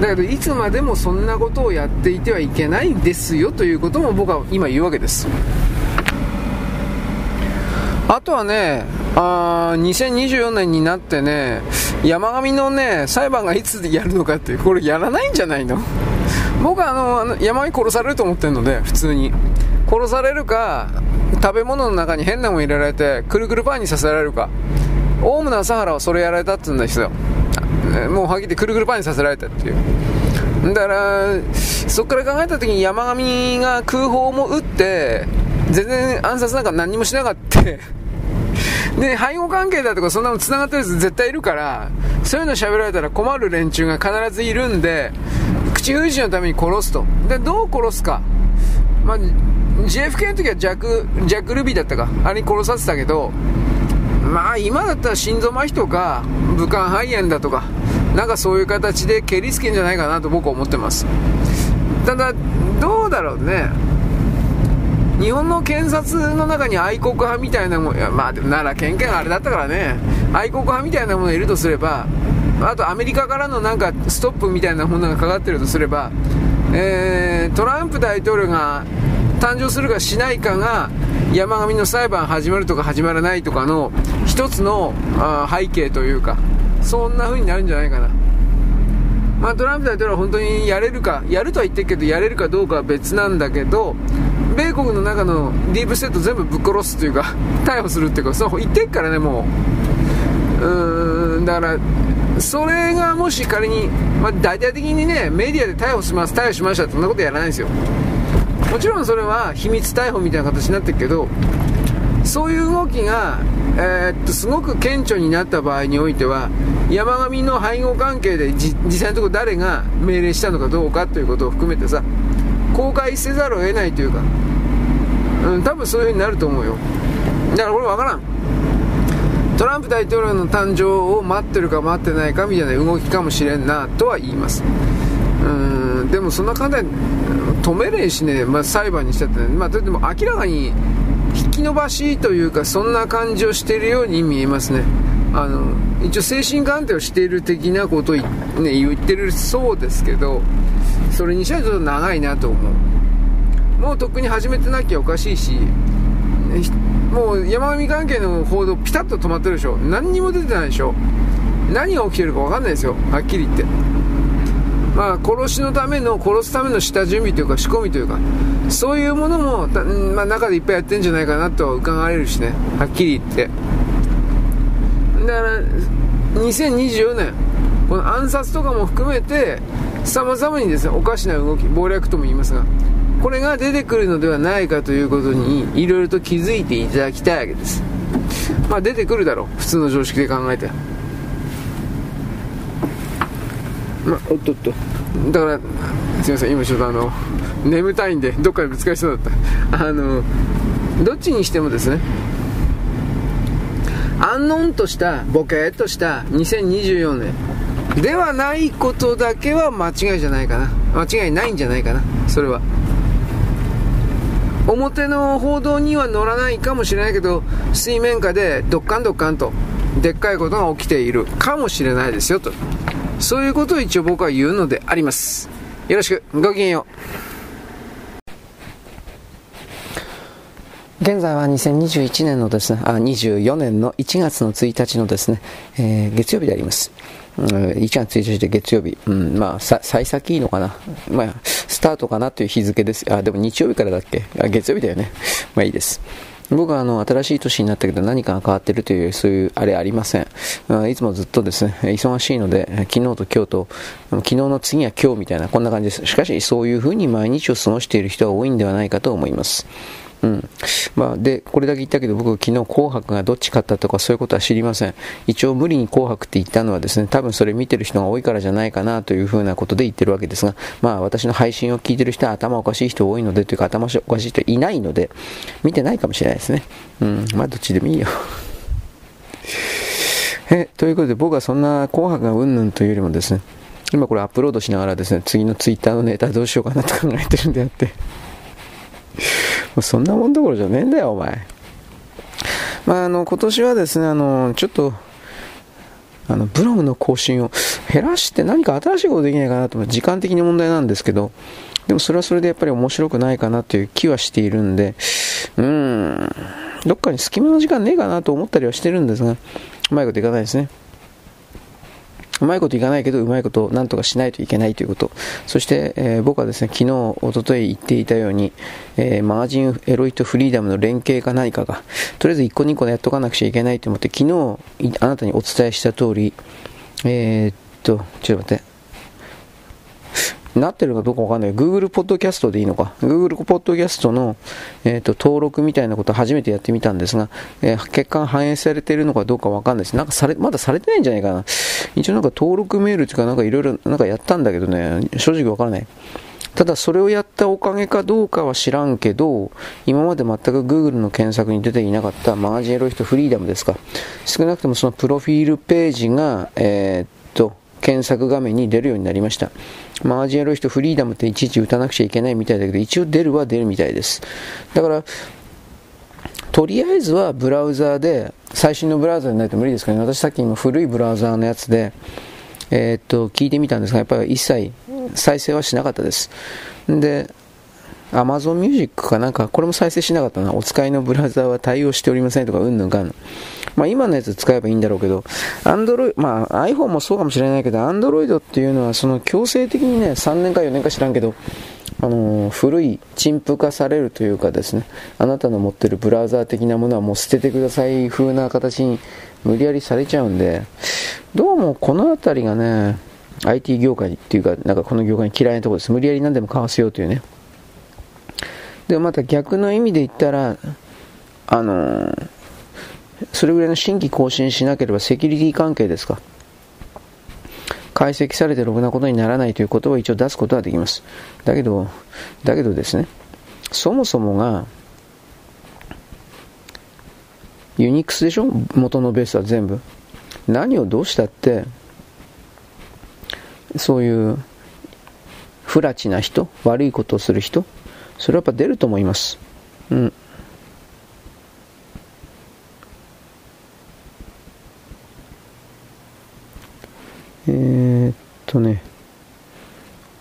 だけどいつまでもそんなことをやっていてはいけないんですよということも僕は今言うわけです。あとはね、あ2024年になってね、山上のね、裁判がいつやるのかって、これやらないんじゃないの？僕はあの、山上殺されると思ってるので、普通に。殺されるか、食べ物の中に変なもん入れられて、くるくるパンにさせられるか。オウムの朝原はそれやられたって言うんですよ。もうはっきり言ってくるくるパンにさせられたっていう。だから、そこから考えた時に山上が空砲も撃って、全然暗殺なんか何もしなかった。で、背後関係だとかそんなの繋がってるやつ絶対いるから、そういうの喋られたら困る連中が必ずいるんで、口封じのために殺すと。で、どう殺すか。まあ、JFK の時はジャック、ジャック・ルビーだったか。あれに殺させたけど、まあ今だったら心臓麻痺とか、武漢肺炎だとか、なんかそういう形で蹴りつけんじゃないかなと僕は思ってます。ただ、どうだろうね。日本の検察の中に愛国派みたいなもの、まあ、奈良県警があれだったからね、愛国派みたいなものがいるとすれば、あとアメリカからのなんかストップみたいなものがかかってるとすれば、えー、トランプ大統領が誕生するかしないかが山上の裁判始まるとか始まらないとかの一つの背景というかそんな風になるんじゃないかな、まあ、トランプ大統領は本当にやれるかやるとは言ってるけどやれるかどうかは別なんだけど米国の中のディープステート全部ぶっ殺すというか 逮捕するっていうかそう言ってっからねもう。うーんだからそれがもし仮に、まあ、大々的にねメディアで逮捕します逮捕しましたってそんなことやらないんですよ。もちろんそれは秘密逮捕みたいな形になってるけどそういう動きが、えー、っとすごく顕著になった場合においては山上の背後関係で実際のところ誰が命令したのかどうかということを含めてさ公開せざるを得ないというか、うん、多分そういう風になると思うよ。だからこれ分からん。トランプ大統領の誕生を待ってるか待ってないかみたいな動きかもしれんなとは言います。うんでもそんな簡単に止めれんしね、まあ、裁判にしたってね、まあ、でも明らかに引き延ばしというかそんな感じをしているように見えますね。あの一応精神鑑定をしている的なことを、ね、言ってるそうですけどそれにしてはちょっと長いなと思う。もうとっくに始めてなきゃおかしいしもう山上関係の報道ピタッと止まってるでしょ。何にも出てないでしょ。何が起きてるか分かんないですよ。はっきり言って。まあ殺しのための殺すための下準備というか仕込みというか。そういうものも、まあ、中でいっぱいやってんじゃないかなとは伺われるしね。はっきり言って。だから2024年この暗殺とかも含めて様々にですねおかしな動き謀略とも言いますがこれが出てくるのではないかということにいろいろと気づいていただきたいわけです。まあ出てくるだろう。普通の常識で考えて。まあおっとっと。だからすいません。今ちょっとあの眠たいんでどっかでぶつかりそうだった。あのどっちにしてもですね安穏としたボケーっとした2024年。ではないことだけは間違いじゃないかな。間違いないんじゃないかな。それは。表の報道には乗らないかもしれないけど水面下でドッカンドッカンとでっかいことが起きている。かもしれないですよと。そういうことを一応僕は言うのであります。よろしく。ごきげんよう。現在は2021年のですね、あ、24年の1月の1日のですね、えー、月曜日であります。うん1月1日で月曜日、うん、まあ、さ、幸先いいのかな。まあ、スタートかなという日付です。あ、でも日曜日からだっけ？あ、月曜日だよね。まあいいです。僕はあの新しい年になったけど何かが変わってるというそういうあれありません。いつもずっとですね、忙しいので、昨日と今日と、昨日の次は今日みたいなこんな感じです。しかしそういうふうに毎日を過ごしている人は多いんではないかと思います。うん。まあ、で、これだけ言ったけど、僕昨日紅白がどっち勝ったとかそういうことは知りません。一応無理に紅白って言ったのはですね、多分それ見てる人が多いからじゃないかなというふうなことで言ってるわけですが、まあ私の配信を聞いてる人は頭おかしい人多いので、というか頭おかしい人いないので、見てないかもしれないですね。うん。まあどっちでもいいよ。え、ということで僕はそんな紅白がうんぬんというよりもですね、今これアップロードしながらですね、次のツイッターのネタどうしようかなと考えてるんであって、う そんなもんどころじゃねえんだよ、お前。まあ、あの、今年はですね、あの、ちょっと、あの、ブログの更新を減らして何か新しいことできないかなと、時間的に問題なんですけど、でもそれはそれでやっぱり面白くないかなという気はしているんで、うーん、どっかに隙間の時間ねえかなと思ったりはしてるんですが、うまいこといかないですね。うまいこといかないけど、うまいことなんとかしないといけないということ。そして、えー、僕はですね、昨日、おととい言っていたように、えー、マガジンエロイとフリーダムの連携か何かが、とりあえず1個2個でやっとかなくちゃいけないと思って、昨日、あなたにお伝えした通り、えー、っと、ちょっと待って。なってるかどうかわかんない。Google ポッドキャストでいいのか。Google ポッドキャストの、えーと、登録みたいなことを初めてやってみたんですが、えー、結果反映されてるのかどうかわかんないです。なんかされ、まだされてないんじゃないかな。一応なんか登録メールっていうかなんかいろいろなんかやったんだけどね、正直わからない。ただそれをやったおかげかどうかは知らんけど、今まで全く Google の検索に出ていなかったマガジンエロイトフリーダムですか。少なくともそのプロフィールページが、えー、っと、検索画面に出るようになりました。マージエロイとフリーダムっていちいち打たなくちゃいけないみたいだけど、一応出るは出るみたいです。だから、とりあえずはブラウザーで、最新のブラウザーでないと無理ですかね。私さっき今古いブラウザーのやつで、えー、っと、聞いてみたんですが、やっぱり一切再生はしなかったです。で、Amazon Music かなんか、これも再生しなかったな。お使いのブラウザーは対応しておりませんとか、うんぬんかんまあ今のやつ使えばいいんだろうけど、Android、まあ iPhone もそうかもしれないけど、Android っていうのはその強制的にね、3年か4年か知らんけど、あのー、古い陳腐化されるというかですね、あなたの持ってるブラウザー的なものはもう捨ててください風な形に無理やりされちゃうんで、どうもこの辺りがね、IT 業界っていうか、なんかこの業界に嫌いなところです。無理やり何でも買わせようというね。で、また逆の意味で言ったら、あのー、それぐらいの新規更新しなければセキュリティ関係ですか。解析されてろくなことにならないということを一応出すことはできます。だけど、だけどですね、そもそもが、ユニックスでしょ？元のベースは全部。何をどうしたって、そういう不埒な人、悪いことをする人、それはやっぱ出ると思います。うん。えー、っとね、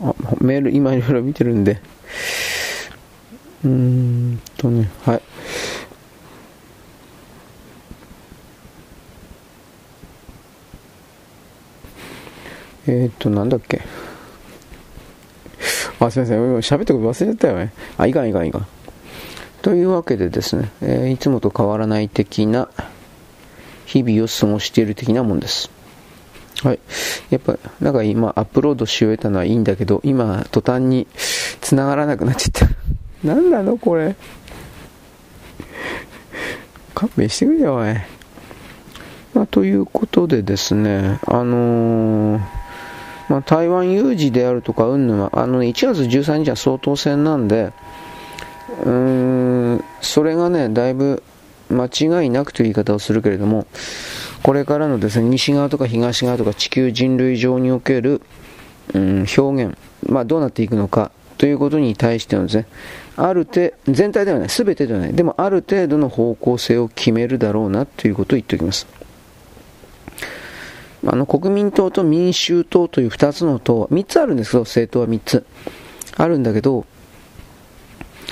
あ、メール今いろいろ見てるんで、うーんとね、はい。えー、っと、なんだっけ。あ、すみません。喋ったこと忘れちゃったよね。あ、いかんいかんいかん。というわけでですね、えー、いつもと変わらない的な日々を過ごしている的なもんです。はい。やっぱ、なんか今、アップロードし終えたのはいいんだけど、今、途端に繋がらなくなっちゃった。何なのこれ。勘弁してくれよ、おい。まあ、ということでですね、あのー、まあ、台湾有事であるとか、うんぬは、あの、ね、1月13日は総統選なんで、うーん、それがね、だいぶ間違いなくという言い方をするけれども、これからのですね、西側とか東側とか地球人類上における、うん、表現、まあ、どうなっていくのかということに対してのですね、ある程全体ではない、すべてではない、でもある程度の方向性を決めるだろうなということを言っておきます。あの国民党と民衆党という2つの党、3つあるんですけど、政党は3つ。あるんだけど、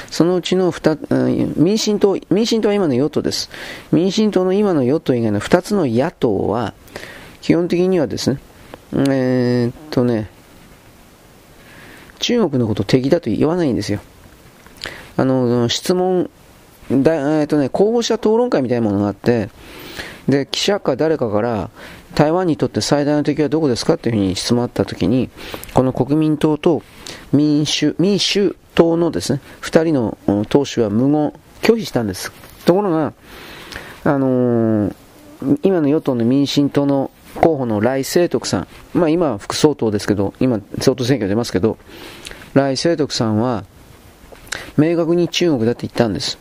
そのうちの2、民進党、民進党は今の与党です。民進党の今の与党以外の2つの野党は、基本的にはですね、えー、っとね、中国のことを敵だと言わないんですよ。あの、質問、だえー、っとね、候補者討論会みたいなものがあって、で、記者か誰かから、台湾にとって最大の敵はどこですかっていうふうに質問あったときに、この国民党と民主、民主党のですね、二人の党首は無言、拒否したんです。ところが、あのー、今の与党の民進党の候補の来清徳さん、まあ今は副総統ですけど、今総統選挙出ますけど、来清徳さんは、明確に中国だって言ったんです。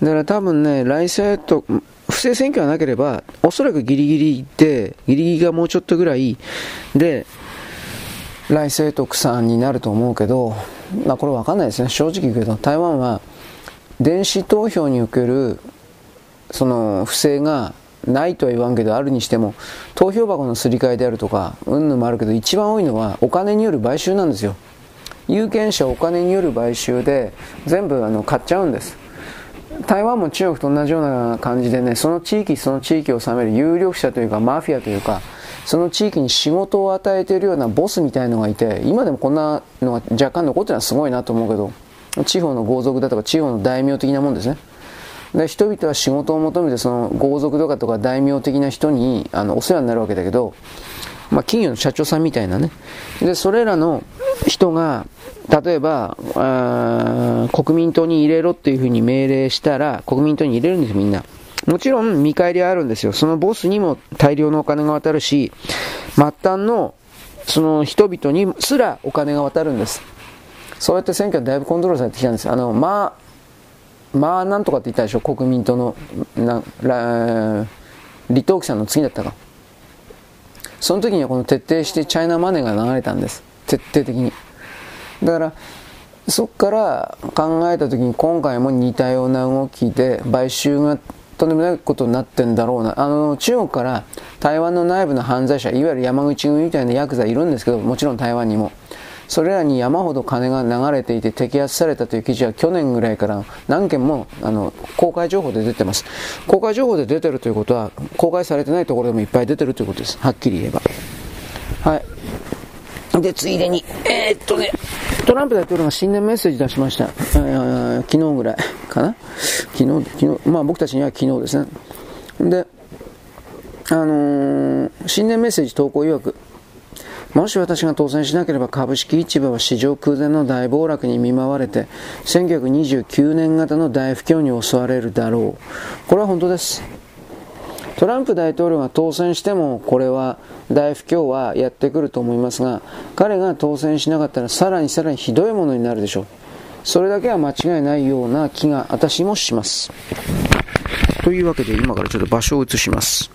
だから多分ね、来清徳、不正選挙がなければ、おそらくギリギリで、ギリギリがもうちょっとぐらいで、来清徳さんになると思うけど、まあこれわかんないですね。正直言うけど、台湾は電子投票における、その不正がないとは言わんけど、あるにしても、投票箱のすり替えであるとか、うんぬんもあるけど、一番多いのはお金による買収なんですよ。有権者お金による買収で、全部あの買っちゃうんです。台湾も中国と同じような感じでね、その地域その地域を治める有力者というか、マフィアというか、その地域に仕事を与えているようなボスみたいのがいて、今でもこんなのが若干残ってるのはすごいなと思うけど、地方の豪族だとか地方の大名的なもんですね。で人々は仕事を求めてその豪族とかとか大名的な人にあのお世話になるわけだけど、まあ、企業の社長さんみたいなね。で、それらの人が、例えば、国民党に入れろっていうふうに命令したら、国民党に入れるんですみんな。もちろん見返りはあるんですよ。そのボスにも大量のお金が渡るし、末端のその人々にすらお金が渡るんです。そうやって選挙はだいぶコントロールされてきたんです。あの、まあ、まあなんとかって言ったでしょ、国民党の、な、ら、李登輝さんの次だったか。その時にはこの徹底してチャイナマネーが流れたんです。徹底的に。だから、そこから考えた時に今回も似たような動きで買収がとんでもないことになってんだろうな。あの、中国から台湾の内部の犯罪者、いわゆる山口組みたいなヤクザいるんですけど、もちろん台湾にも。それらに山ほど金が流れていて摘発されたという記事は去年ぐらいから何件もあの公開情報で出てます。公開情報で出てるということは公開されてないところでもいっぱい出てるということです。はっきり言えば。で、ついでに、えー、っとね、トランプ大統領が新年メッセージ出しました。昨日ぐらいかな昨日、昨日、まあ僕たちには昨日ですね。で、あのー、新年メッセージ投稿曰く、もし私が当選しなければ株式市場は市場空前の大暴落に見舞われて、1929年型の大不況に襲われるだろう。これは本当です。トランプ大統領が当選しても、これは大不況はやってくると思いますが、彼が当選しなかったらさらにさらにひどいものになるでしょう。それだけは間違いないような気が私もします。というわけで今からちょっと場所を移します。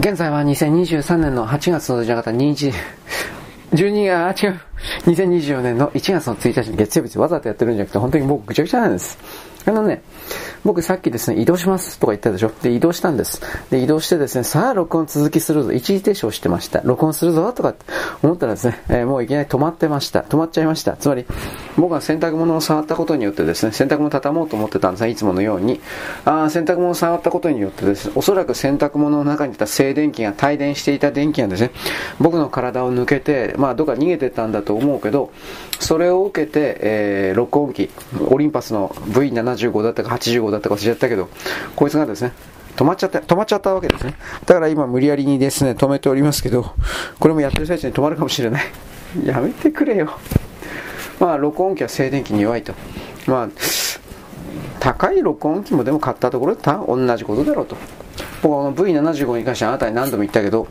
現在は2023年の8月のじゃなかった2日、12が、違う、2024年の1月の1日月曜日わざとやってるんじゃなくて、本当に僕ぐちゃぐちゃなんです。あのね、僕さっきですね、移動しますとか言ったでしょ？で、移動したんです。で、移動してですね、さあ録音続きするぞ。一時停止をしてました。録音するぞとか思ったらですね、えー、もういきなり止まってました。止まっちゃいました。つまり、僕が洗濯物を触ったことによってですね、洗濯物を畳もうと思ってたんですね、いつものように。あ洗濯物を触ったことによってですね、おそらく洗濯物の中にいた静電気が、帯電していた電気がですね、僕の体を抜けて、まあ、どっか逃げてたんだと思うけど、それを受けて、えー、録音機、オリンパスの V75 だったか85だったか忘れちゃったけど、こいつがですね、止まっちゃった、止まっちゃったわけですね。だから今無理やりにですね、止めておりますけど、これもやってる最中に止まるかもしれない。やめてくれよ。まあ、録音機は静電気に弱いと。まあ、高い録音機もでも買ったところで同じことだろうと。僕はこの V75 に関してあなたに何度も言ったけど、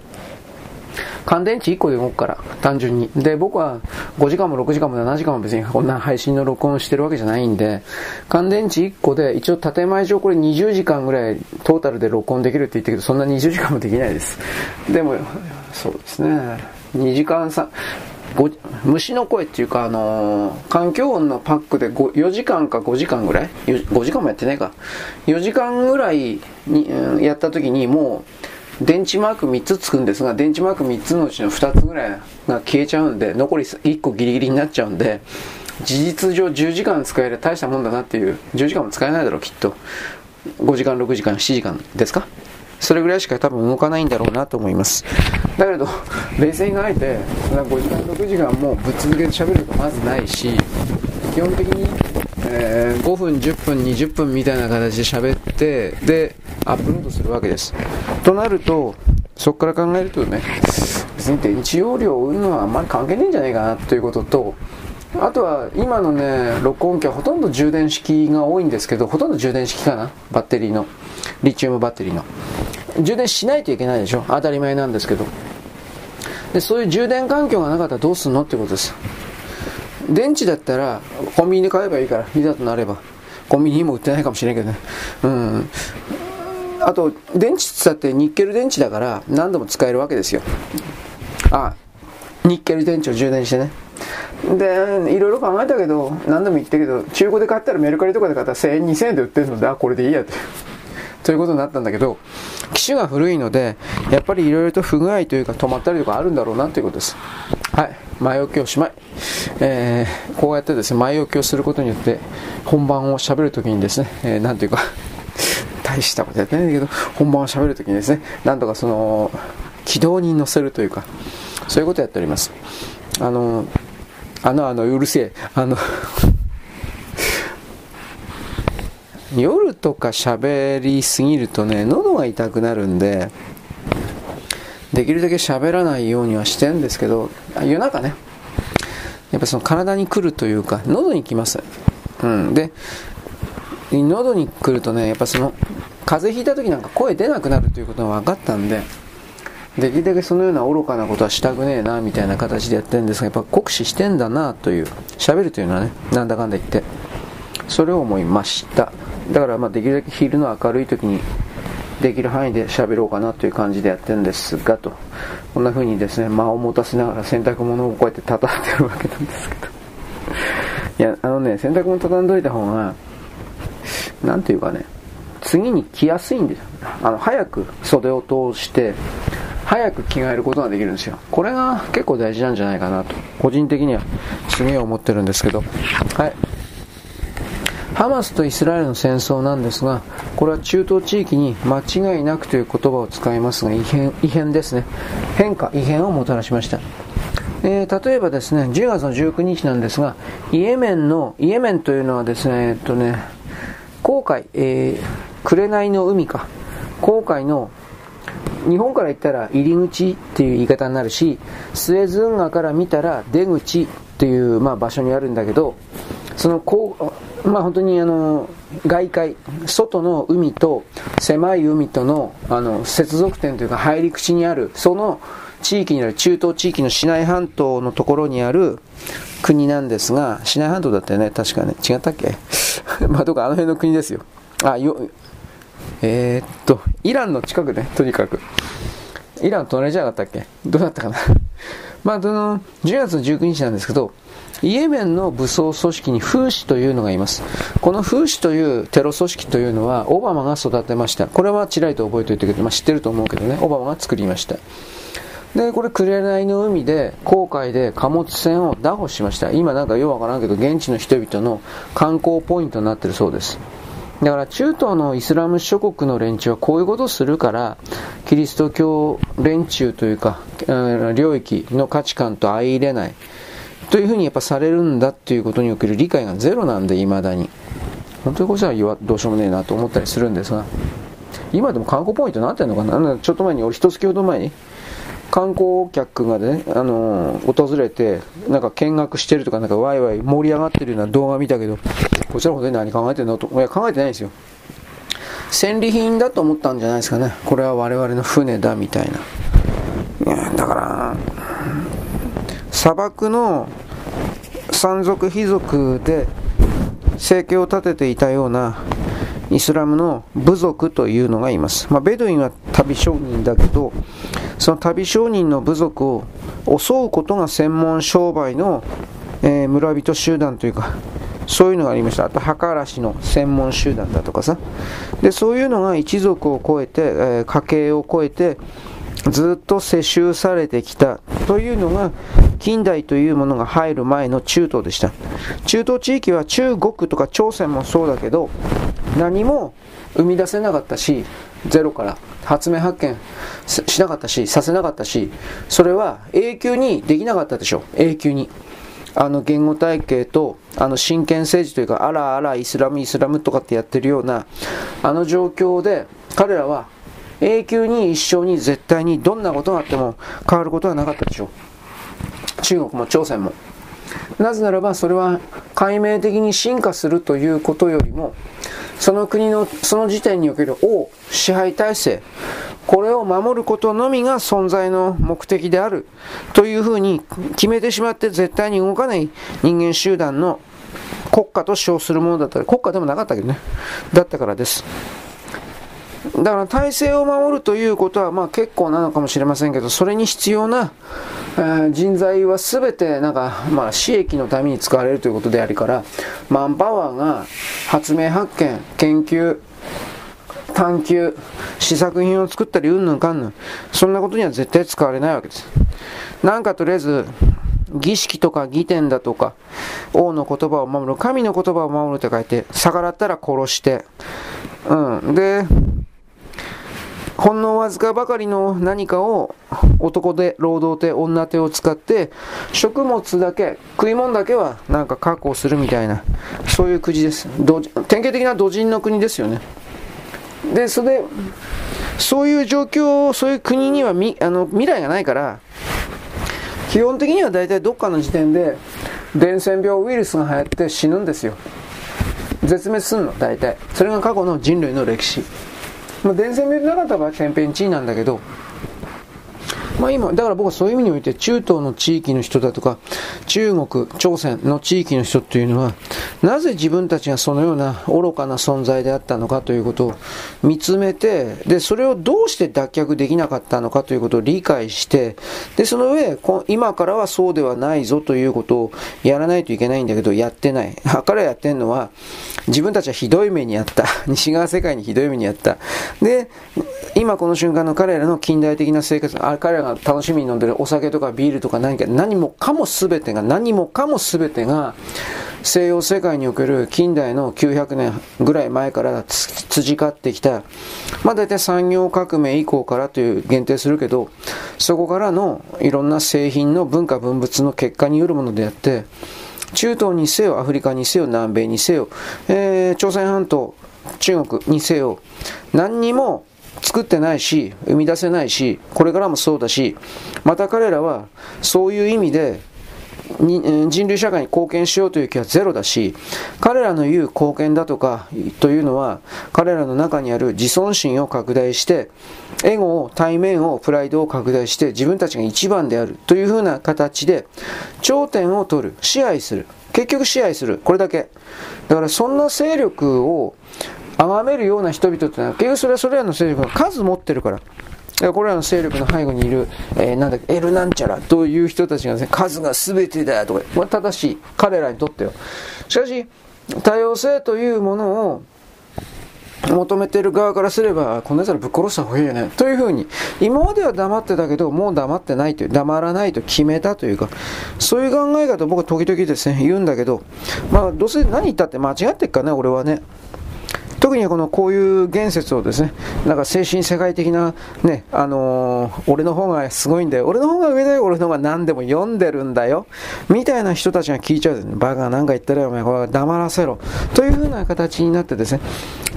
乾電池1個で動くから、単純に。で、僕は5時間も6時間も7時間も別にこんな配信の録音してるわけじゃないんで、乾電池1個で一応建前上これ20時間ぐらいトータルで録音できるって言ったけど、そんな20時間もできないです。でも、そうですね。2時間さ、虫の声っていうか、あのー、環境音のパックで4時間か5時間ぐらい ?5 時間もやってないか。4時間ぐらいに、やった時にもう、電池マーク3つつくんですが、電池マーク3つのうちの2つぐらいが消えちゃうんで、残り1個ギリギリになっちゃうんで、事実上10時間使える大したもんだなっていう、10時間も使えないだろう、きっと。5時間、6時間、7時間ですか？それぐらいしか多分動かないんだろうなと思います。だけど、冷静に考えて、5時間、6時間もぶっ続けて喋ることまずないし、基本的に、えー、5分、10分、20分みたいな形で喋って、で、アップロードするわけです。となると、そこから考えるとね、別に電池容量を売るのはあんまり関係ないんじゃないかなということと、あとは今のね、録音機はほとんど充電式が多いんですけど、ほとんど充電式かな？バッテリーの。リチウムバッテリーの。充電しないといけないでしょ？当たり前なんですけど。で、そういう充電環境がなかったらどうすんの？ってことです。電池だったら、コンビニで買えばいいから、いざとなれば。コンビニにも売ってないかもしれないけどね。うん。あと、電池って言ったってニッケル電池だから何度も使えるわけですよ。あ、ニッケル電池を充電してね。で、いろいろ考えたけど、何度も言ったけど、中古で買ったらメルカリとかで買ったら1000円、2000円で売ってるので、あ、これでいいやって。ということになったんだけど、機種が古いので、やっぱりいろいろと不具合というか止まったりとかあるんだろうなということです。はい。前置きおしまい。えー、こうやってですね、前置きをすることによって、本番を喋るときにですね、えー、なんていうか 大したことやってないんだけど、本番を喋るときにですね、なんとかその、軌道に乗せるというか、そういうことをやっております。あの、あの、あの、うるせえ、あの 夜とか喋りすぎるとね、喉が痛くなるんで、できるだけ喋らないようにはしてるんですけど、夜中ね、やっぱその体に来るというか、喉に来ます。うん。で、喉に来るとね、やっぱその、風邪ひいた時なんか声出なくなるということが分かったんで、できるだけそのような愚かなことはしたくねえな、みたいな形でやってるんですが、やっぱ酷使してんだな、という、喋るというのはね、なんだかんだ言って、それを思いました。だからまあできるだけ昼の明るい時にできる範囲で喋ろうかなという感じでやってるんですがと。こんな風にですね間を持たせながら洗濯物をこうやって畳んでるわけなんですけど。いやあのね洗濯物畳んどいた方が何ていうかね次に着やすいんですよ。あの早く袖を通して早く着替えることができるんですよ。これが結構大事なんじゃないかなと。個人的にはすげえ思ってるんですけど。はい。ハマスとイスラエルの戦争なんですが、これは中東地域に間違いなくという言葉を使いますが、異変、異変ですね。変化、異変をもたらしました。えー、例えばですね、10月の19日なんですが、イエメンの、イエメンというのはですね、えっとね、航海、えー、紅の海か。航海の、日本から言ったら入り口っていう言い方になるし、スエズ運河から見たら出口っていう、まあ、場所にあるんだけど、そのこう、まあ、本当にあの外界、外の海と狭い海とのあの接続点というか入り口にある、その地域にある、中東地域のシナイ半島のところにある国なんですが、シナイ半島だったよね、確かね、違ったっけ？まあ、どこかあの辺の国ですよ。あ、よ、えー、っと、イランの近くね、とにかく。イラン隣じゃなかったっけ？どうだったかな？まあ、その、10月の19日なんですけど、イエメンの武装組織にフーシというのがいます。このフーシというテロ組織というのはオバマが育てました。これはちらりと覚えておいてくれて、まあ、知ってると思うけどね、オバマが作りました。で、これ、紅の海で、航海で貨物船を拿捕しました。今なんかようわからんけど、現地の人々の観光ポイントになってるそうです。だから中東のイスラム諸国の連中はこういうことをするから、キリスト教連中というか、領域の価値観と相入れない。というふうにやっぱされるんだっていうことにおける理解がゼロなんで、未だに。本当にこっちはどうしようもねえなと思ったりするんですが、今でも観光ポイントなってんのかな？ちょっと前に、俺一月ほど前に、観光客がね、あのー、訪れて、なんか見学してるとか、なんかワイワイ盛り上がってるような動画見たけど、こちらのことで何考えてんの？と、いや、考えてないんですよ。戦利品だと思ったんじゃないですかね。これは我々の船だみたいな。いやだから、砂漠の山賊貴族で生計を立てていたようなイスラムの部族というのがいます。まあ、ベドゥインは旅商人だけど、その旅商人の部族を襲うことが専門商売の、えー、村人集団というか、そういうのがありました。あと、墓荒らしの専門集団だとかさ。で、そういうのが一族を超えて、えー、家系を超えて、ずっと世襲されてきたというのが近代というものが入る前の中東でした。中東地域は中国とか朝鮮もそうだけど何も生み出せなかったしゼロから発明発見しなかったしさせなかったしそれは永久にできなかったでしょ永久に。あの言語体系とあの真剣政治というかあらあらイスラムイスラムとかってやってるようなあの状況で彼らは永久に一生に絶対にどんなことがあっても変わることはなかったでしょう。中国も朝鮮も。なぜならばそれは解明的に進化するということよりもその国のその時点における王支配体制これを守ることのみが存在の目的であるというふうに決めてしまって絶対に動かない人間集団の国家と称するものだった。り国家でもなかったけどね。だったからです。だから体制を守るということはまあ結構なのかもしれませんけど、それに必要な、人材は全てなんか、まあ、私益のために使われるということでありから、マンパワーが発明発見、研究、探求、試作品を作ったりうんぬんかんぬん、そんなことには絶対使われないわけです。なんかとりあえず、儀式とか儀典だとか、王の言葉を守る、神の言葉を守ると書いて、逆らったら殺して、うん。で、ほんのわずかばかりの何かを男手、労働手、女手を使って食物だけ、食い物だけはなんか確保するみたいな、そういう国です。典型的な土人の国ですよね。で、それで、そういう状況を、そういう国にはみあの未来がないから、基本的には大体どっかの時点で伝染病ウイルスが流行って死ぬんですよ。絶滅すんの、大体。それが過去の人類の歴史。まあ、伝染病でなかった場合天変地異なんだけどまあ今、だから僕はそういう意味において中東の地域の人だとか、中国、朝鮮の地域の人っていうのは、なぜ自分たちがそのような愚かな存在であったのかということを見つめて、で、それをどうして脱却できなかったのかということを理解して、で、その上、今からはそうではないぞということをやらないといけないんだけど、やってない。彼らやってんのは、自分たちはひどい目にあった。西側世界にひどい目にあった。で、今この瞬間の彼らの近代的な生活、あ彼らが楽しみに飲んでるお酒とかビールとか何か、何もかも全てが、何もかも全てが、西洋世界における近代の900年ぐらい前から辻交ってきた、まあ大体産業革命以降からという限定するけど、そこからのいろんな製品の文化文物の結果によるものであって、中東にせよ、アフリカにせよ、南米にせよ、えー、朝鮮半島、中国にせよ、何にも作ってないし、生み出せないし、これからもそうだし、また彼らはそういう意味で人類社会に貢献しようという気はゼロだし、彼らの言う貢献だとかというのは、彼らの中にある自尊心を拡大して、エゴを、対面を、プライドを拡大して、自分たちが一番であるというふうな形で、頂点を取る、支配する。結局支配する。これだけ。だからそんな勢力を崇めるような人々っていうのは、結局それはそれらの勢力が数持ってるから。これらの勢力の背後にいる、えー、なんだっけ、エルなんちゃらという人たちがですね、数が全てだとか、まあ、正しい。彼らにとっては。しかし、多様性というものを求めてる側からすれば、こんな奴らぶっ殺した方がいいよね。というふうに、今までは黙ってたけど、もう黙ってないという、黙らないと決めたというか、そういう考え方を僕は時々ですね、言うんだけど、まあ、どうせ何言ったって間違ってっかね、俺はね。特にこのこういう言説をですね、なんか精神世界的な、ね、あのー、俺の方がすごいんだよ、俺の方が上だよ、俺の方が何でも読んでるんだよ、みたいな人たちが聞いちゃうですね、バカなんか言ったらお前、これ黙らせろ、というふうな形になってですね、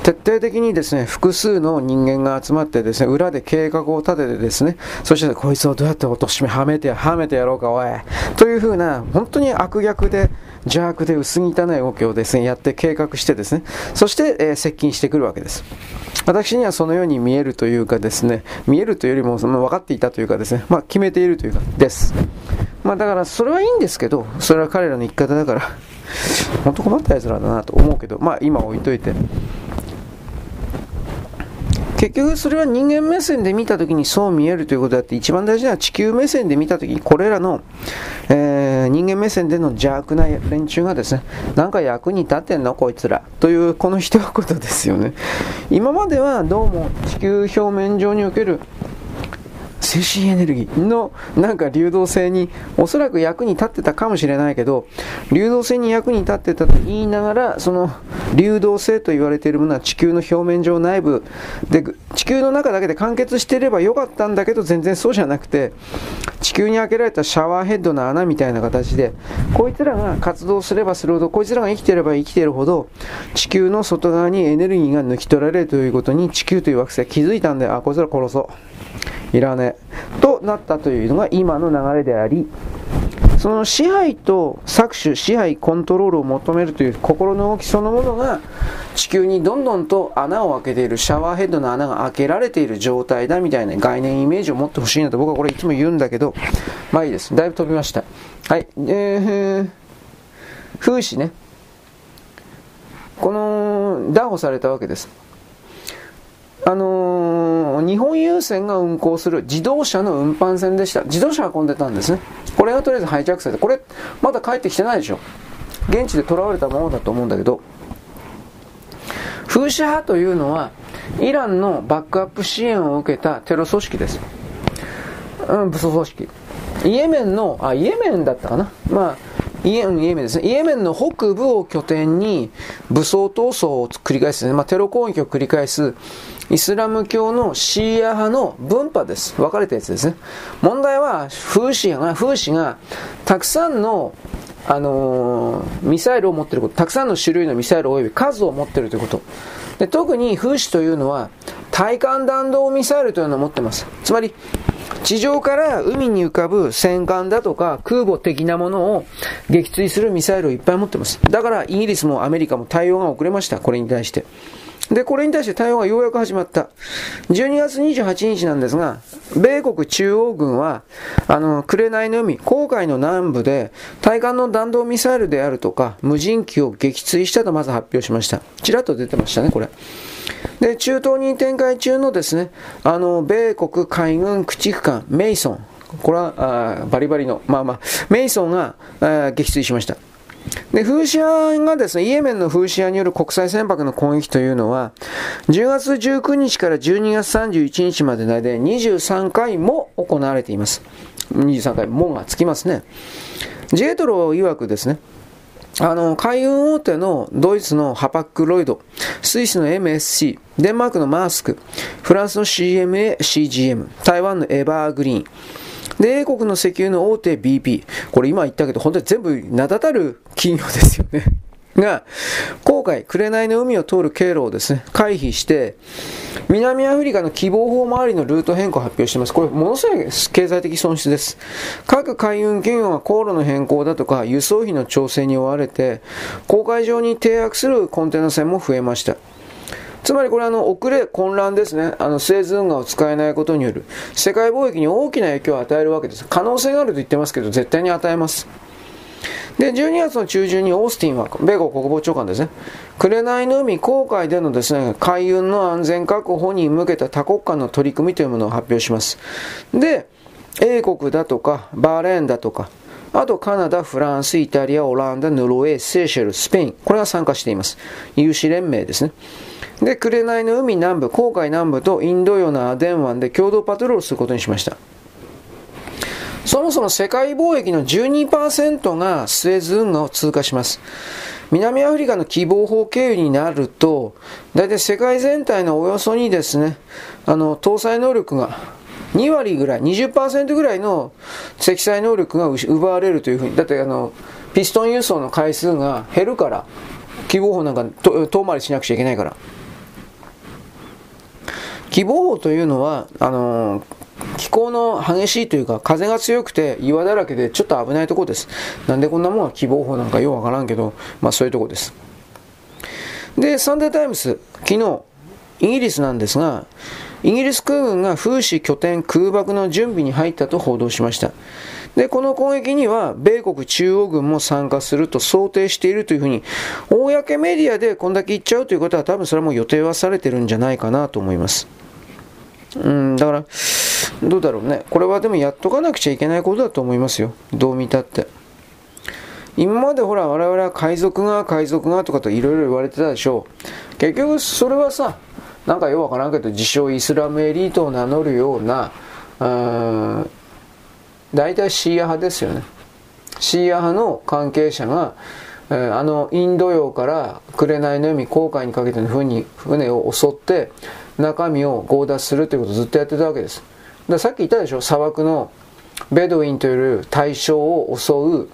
徹底的にですね、複数の人間が集まってですね、裏で計画を立ててですね、そしてこいつをどうやって落としめ、はめて、はめてやろうか、おい。というふうな、本当に悪逆で、邪悪で薄汚い動きをですね、やって計画してですね、そして、えー、接近してくるわけです。私にはそのように見えるというかですね、見えるというよりもその分かっていたというかですね、まあ決めているというか、です。まあだからそれはいいんですけど、それは彼らの生き方だから、本当困った奴らだなと思うけど、まあ今置いといて。結局それは人間目線で見た時にそう見えるということであって、一番大事なのは地球目線で見た時に、これらの、えー、人間目線での邪悪な連中がですね、なんか役に立ってんのこいつら。という、この一言ですよね。今まではどうも地球表面上における精神エネルギーのなんか流動性におそらく役に立ってたかもしれないけど流動性に役に立ってたと言いながらその流動性と言われているものは地球の表面上内部で地球の中だけで完結していればよかったんだけど全然そうじゃなくて地球に開けられたシャワーヘッドの穴みたいな形でこいつらが活動すればするほどこいつらが生きてれば生きてるほど地球の外側にエネルギーが抜き取られるということに地球という惑星は気づいたんであこいつら殺そう。いらねえ。となったというのが今の流れでありその支配と搾取、支配、コントロールを求めるという心の動きそのものが地球にどんどんと穴を開けている、シャワーヘッドの穴が開けられている状態だみたいな概念、イメージを持ってほしいなと僕はこれいつも言うんだけど、まあいいです。だいぶ飛びました。はい。えー、風刺ね。この、拿捕されたわけです。あのー、日本郵船が運行する自動車の運搬船でした。自動車が混んでたんですね。これがとりあえずハイジャックされて、これ、まだ帰ってきてないでしょ。現地で囚われたものだと思うんだけど、風刺派というのは、イランのバックアップ支援を受けたテロ組織です。うん、武装組織。イエメンの、あ、イエメンだったかな。まあ、イエメンですね。イエメンの北部を拠点に武装闘争を繰り返す、ね、まあ、テロ攻撃を繰り返すイスラム教のシーア派の分派です。分かれたやつですね。問題は、風刺が、風刺が、たくさんの、あのー、ミサイルを持っていること、たくさんの種類のミサイル及び数を持っているということ。で特に風刺というのは、対艦弾道ミサイルというのを持ってます。つまり、地上から海に浮かぶ戦艦だとか空母的なものを撃墜するミサイルをいっぱい持ってます。だからイギリスもアメリカも対応が遅れました。これに対して。で、これに対して対応がようやく始まった。12月28日なんですが、米国中央軍は、あの、紅の海、航海の南部で、対艦の弾道ミサイルであるとか、無人機を撃墜したとまず発表しました。ちらっと出てましたね、これ。で、中東に展開中のですね、あの、米国海軍駆逐艦、メイソン。これは、あバリバリの、まあまあ、メイソンが撃墜しました。で、フーシアがですね、イエメンのフーシアによる国際船舶の攻撃というのは、10月19日から12月31日までの間で23回も行われています。23回もがつきますね。ジェトロ曰くですね、あの、海運大手のドイツのハパックロイド、スイスの MSC、デンマークのマースク、フランスの CMA、CGM、台湾のエバーグリーン、で、英国の石油の大手 BP。これ今言ったけど、本当に全部名だたる企業ですよね。が、航海、紅の海を通る経路をですね、回避して、南アフリカの希望法周りのルート変更を発表しています。これ、ものすごい経済的損失です。各海運企業が航路の変更だとか、輸送費の調整に追われて、航海上に停泊するコンテナ船も増えました。つまりこれあの遅れ、混乱ですね。あの、スエズ運河を使えないことによる世界貿易に大きな影響を与えるわけです。可能性があると言ってますけど、絶対に与えます。で、12月の中旬にオースティンは、米国国防長官ですね、紅の海航海でのですね、海運の安全確保に向けた多国間の取り組みというものを発表します。で、英国だとか、バーレーンだとか、あとカナダ、フランス、イタリア、オランダ、ノルウェー、セーシェル、スペイン、これが参加しています。有志連盟ですね。で、紅の海南部、航海南部とインド洋のアデン湾で共同パトロールすることにしました。そもそも世界貿易の12%がスエズ運河を通過します。南アフリカの希望法経由になると、大体世界全体のおよそにですね、あの、搭載能力が2割ぐらい、20%ぐらいの積載能力が奪われるというふうに、だってあの、ピストン輸送の回数が減るから、希望法なんか遠回りしなくちゃいけないから。希望法というのは、あの、気候の激しいというか、風が強くて岩だらけでちょっと危ないとこです。なんでこんなもんは希望法なんかようわからんけど、まあそういうとこです。で、サンデータイムス、昨日、イギリスなんですが、イギリス空軍が風刺拠点空爆の準備に入ったと報道しました。で、この攻撃には、米国中央軍も参加すると想定しているというふうに、公メディアでこんだけ言っちゃうということは、多分それはもう予定はされてるんじゃないかなと思います。うん、だから、どうだろうね。これはでもやっとかなくちゃいけないことだと思いますよ。どう見たって。今までほら、我々は海賊が海賊がとかといろいろ言われてたでしょう。結局それはさ、なんかよくわからんけど、自称イスラムエリートを名乗るような、うん大体シーア派ですよね。シーア派の関係者が、えー、あのインド洋から紅の海航海にかけての船船を襲って中身を強奪するということをずっとやってたわけです。ださっき言ったでしょ砂漠のベドウィンという対象を襲う、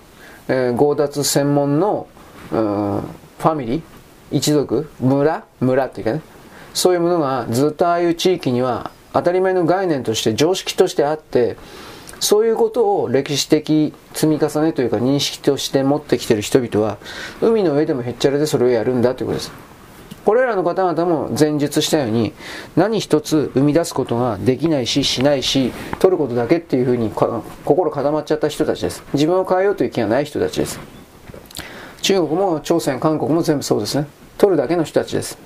えー、強奪専門の、ファミリー一族村村っていうかねそういうものがずっとああいう地域には当たり前の概念として常識としてあってそういうことを歴史的積み重ねというか認識として持ってきてる人々は海の上でもへっちゃらでそれをやるんだということです。これらの方々も前述したように何一つ生み出すことができないししないし取ることだけっていうふうに心固まっちゃった人たちです。自分を変えようという気がない人たちです。中国も朝鮮、韓国も全部そうですね。取るだけの人たちです。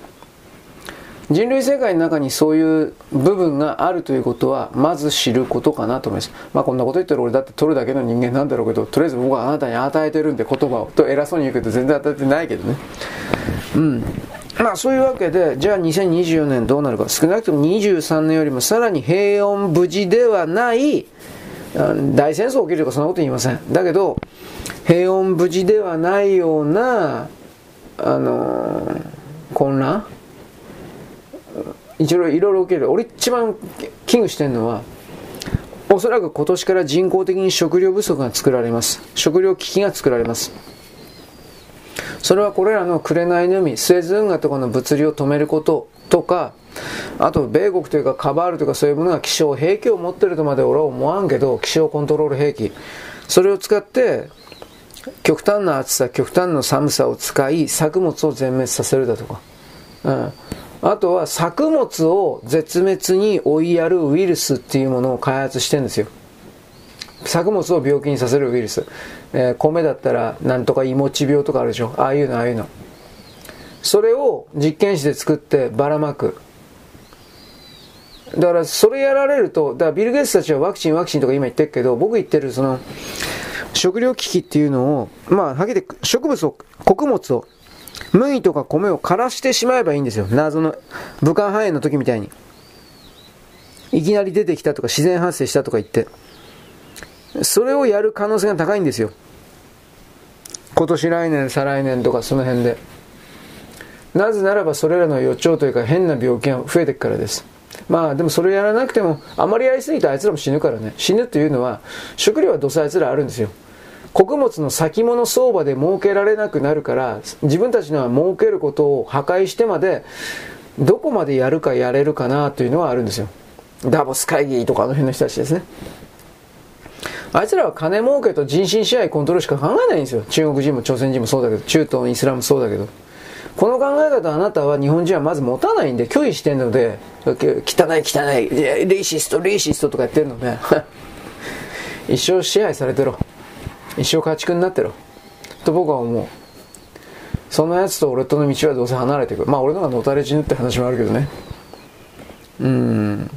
人類世界の中にそういう部分があるということはまず知ることかなと思います。まあこんなこと言ってる俺だって取るだけの人間なんだろうけどとりあえず僕はあなたに与えてるんで言葉をと偉そうに言うけど全然与えてないけどね。うん。まあそういうわけでじゃあ2024年どうなるか少なくとも23年よりもさらに平穏無事ではない大戦争起きるとかそんなこと言いません。だけど平穏無事ではないようなあの、混乱一応いろいろ受ける。俺一番危惧してるのはおそらく今年から人工的に食料不足が作られます。食料危機が作られます。それはこれらの紅の海スエズ運河とかの物流を止めることとかあと米国というかカバールとかそういうものが気象兵器を持ってるとまで俺は思わんけど気象コントロール兵器。それを使って極端な暑さ極端な寒さを使い作物を全滅させるだとか、うん、あとは作物を絶滅に追いやるウイルスっていうものを開発してるんですよ。作物を病気にさせるウイルス。えー、米だったらなんとかいもち病とかあるでしょ。ああいうの、ああいうの。それを実験室で作ってばらまく。だからそれやられると、だからビル・ゲイツたちはワクチンワクチンとか今言ってるけど、僕言ってるその、食料危機っていうのを、まあ、はっきり植物を、穀物を麦とか米を枯らしてしまえばいいんですよ。謎の武漢肺炎の時みたいに。いきなり出てきたとか自然発生したとか言って。それをやる可能性が高いんですよ。今年来年、再来年とかその辺で。なぜならばそれらの予兆というか変な病気が増えていくからです。まあでもそれやらなくても、あまりやりすぎてあいつらも死ぬからね。死ぬというのは、食料はどうせあいつらあるんですよ。穀物の先物相場で儲けられなくなるから自分たちのは儲けることを破壊してまでどこまでやるかやれるかなというのはあるんですよ。ダボス会議とかあの辺の人たちですね。あいつらは金儲けと人身支配コントロールしか考えないんですよ。中国人も朝鮮人もそうだけど中東イスラムもそうだけど。この考え方あなたは日本人はまず持たないんで拒否してるので汚い汚いレイシストレイシストとか言ってるので。一生支配されてろ。一生家畜になってろ。と僕は思う。そのやつと俺との道はどうせ離れていくまあ俺のがのたれ死ぬって話もあるけどね。うん。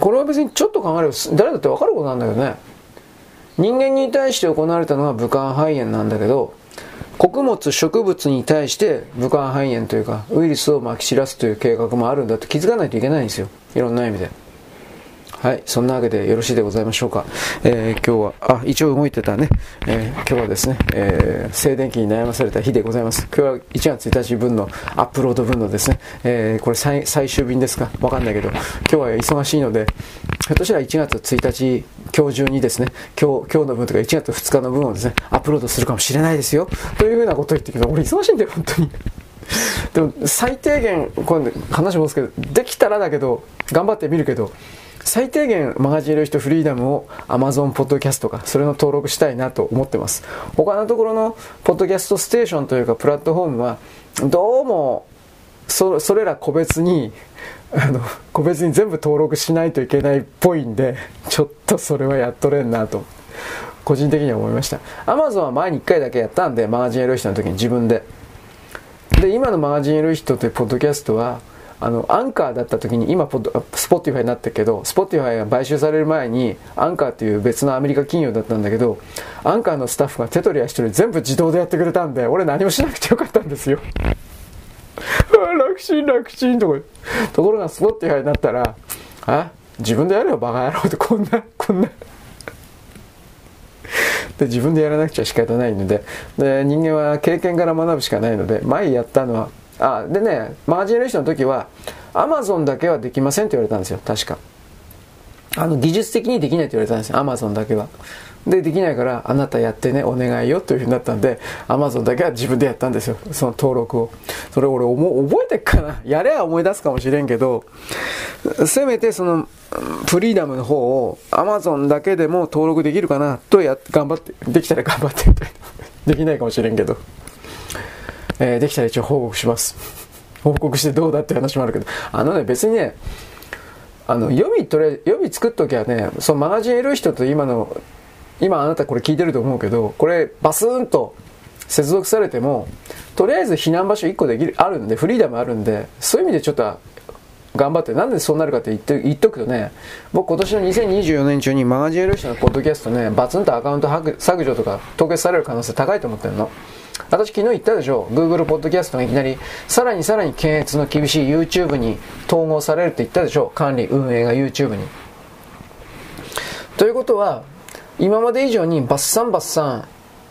これは別にちょっと考えれば誰だって分かることなんだけどね。人間に対して行われたのは武漢肺炎なんだけど穀物植物に対して武漢肺炎というかウイルスをまき散らすという計画もあるんだって気づかないといけないんですよ。いろんな意味で。はい、そんなわけでよろしいでございましょうか。えー、今日は、あ、一応動いてたね、えー、今日はですね、えー、静電気に悩まされた日でございます。今日は1月1日分のアップロード分のですね、え、これ最最終便ですか？わかんないけど、今日は忙しいので、ひょっとしたら1月1日今日中にですね、今日、今日の分とか1月2日の分をですね、アップロードするかもしれないですよ。というふうなことを言ってきて、俺忙しいんだよ、本当に。でも最低限今度話戻すけどできたらだけど頑張ってみるけど最低限マガジンエルヒトフリーダムを Amazon ポッドキャストかそれの登録したいなと思ってます。他のところのポッドキャストステーションというかプラットフォームはどうもそそれら個別にあの個別に全部登録しないといけないっぽいんでちょっとそれはやっとれんなと個人的には思いました。Amazon は前に1回だけやったんでマガジンエルヒトの時に自分で。で今のマガジンエロイヒトというポッドキャストはあのアンカーだった時に今ポッドスポティファイになってるけどスポティファイが買収される前にアンカーっていう別のアメリカ企業だったんだけどアンカーのスタッフが手取り足取り全部自動でやってくれたんで俺何もしなくてよかったんですよ。楽ちん楽ちんとかところがスポティファイになったらあ自分でやれよバカ野郎ってこんなこんな。で自分でやらなくちゃ仕方ないので。で人間は経験から学ぶしかないので前やったのはあでねマージンレーションの時はアマゾンだけはできませんって言われたんですよ確か。あの技術的にできないって言われたんですよアマゾンだけは。でできないからあなたやってねお願いよというふうになったんでアマゾンだけは自分でやったんですよその登録を。それ俺覚えてっかな？やれば思い出すかもしれんけどせめてそのフリーダムの方をアマゾンだけでも登録できるかな？とや頑張ってできたら頑張ってみたいな。できないかもしれんけど。えー、できたら一応報告します。報告してどうだって話もあるけど、あのね、別にね、あの、予備とりあえず、予備作っときゃね、そのマガジン得る人と今の、今あなたこれ聞いてると思うけど、これバスーンと接続されても、とりあえず避難場所1個できる、あるんで、フリーダムあるんで、そういう意味でちょっと頑張って、なんでそうなるかって言って言っとくとね、僕今年の2024年中にマガジンエル人のポッドキャストね、バツンとアカウント削除とか凍結される可能性高いと思ってるの。私昨日言ったでしょ Google ポッドキャストがいきなりさらにさらに検閲の厳しい YouTube に統合されるって言ったでしょ管理運営が YouTube に。ということは今まで以上にバッサンバッサン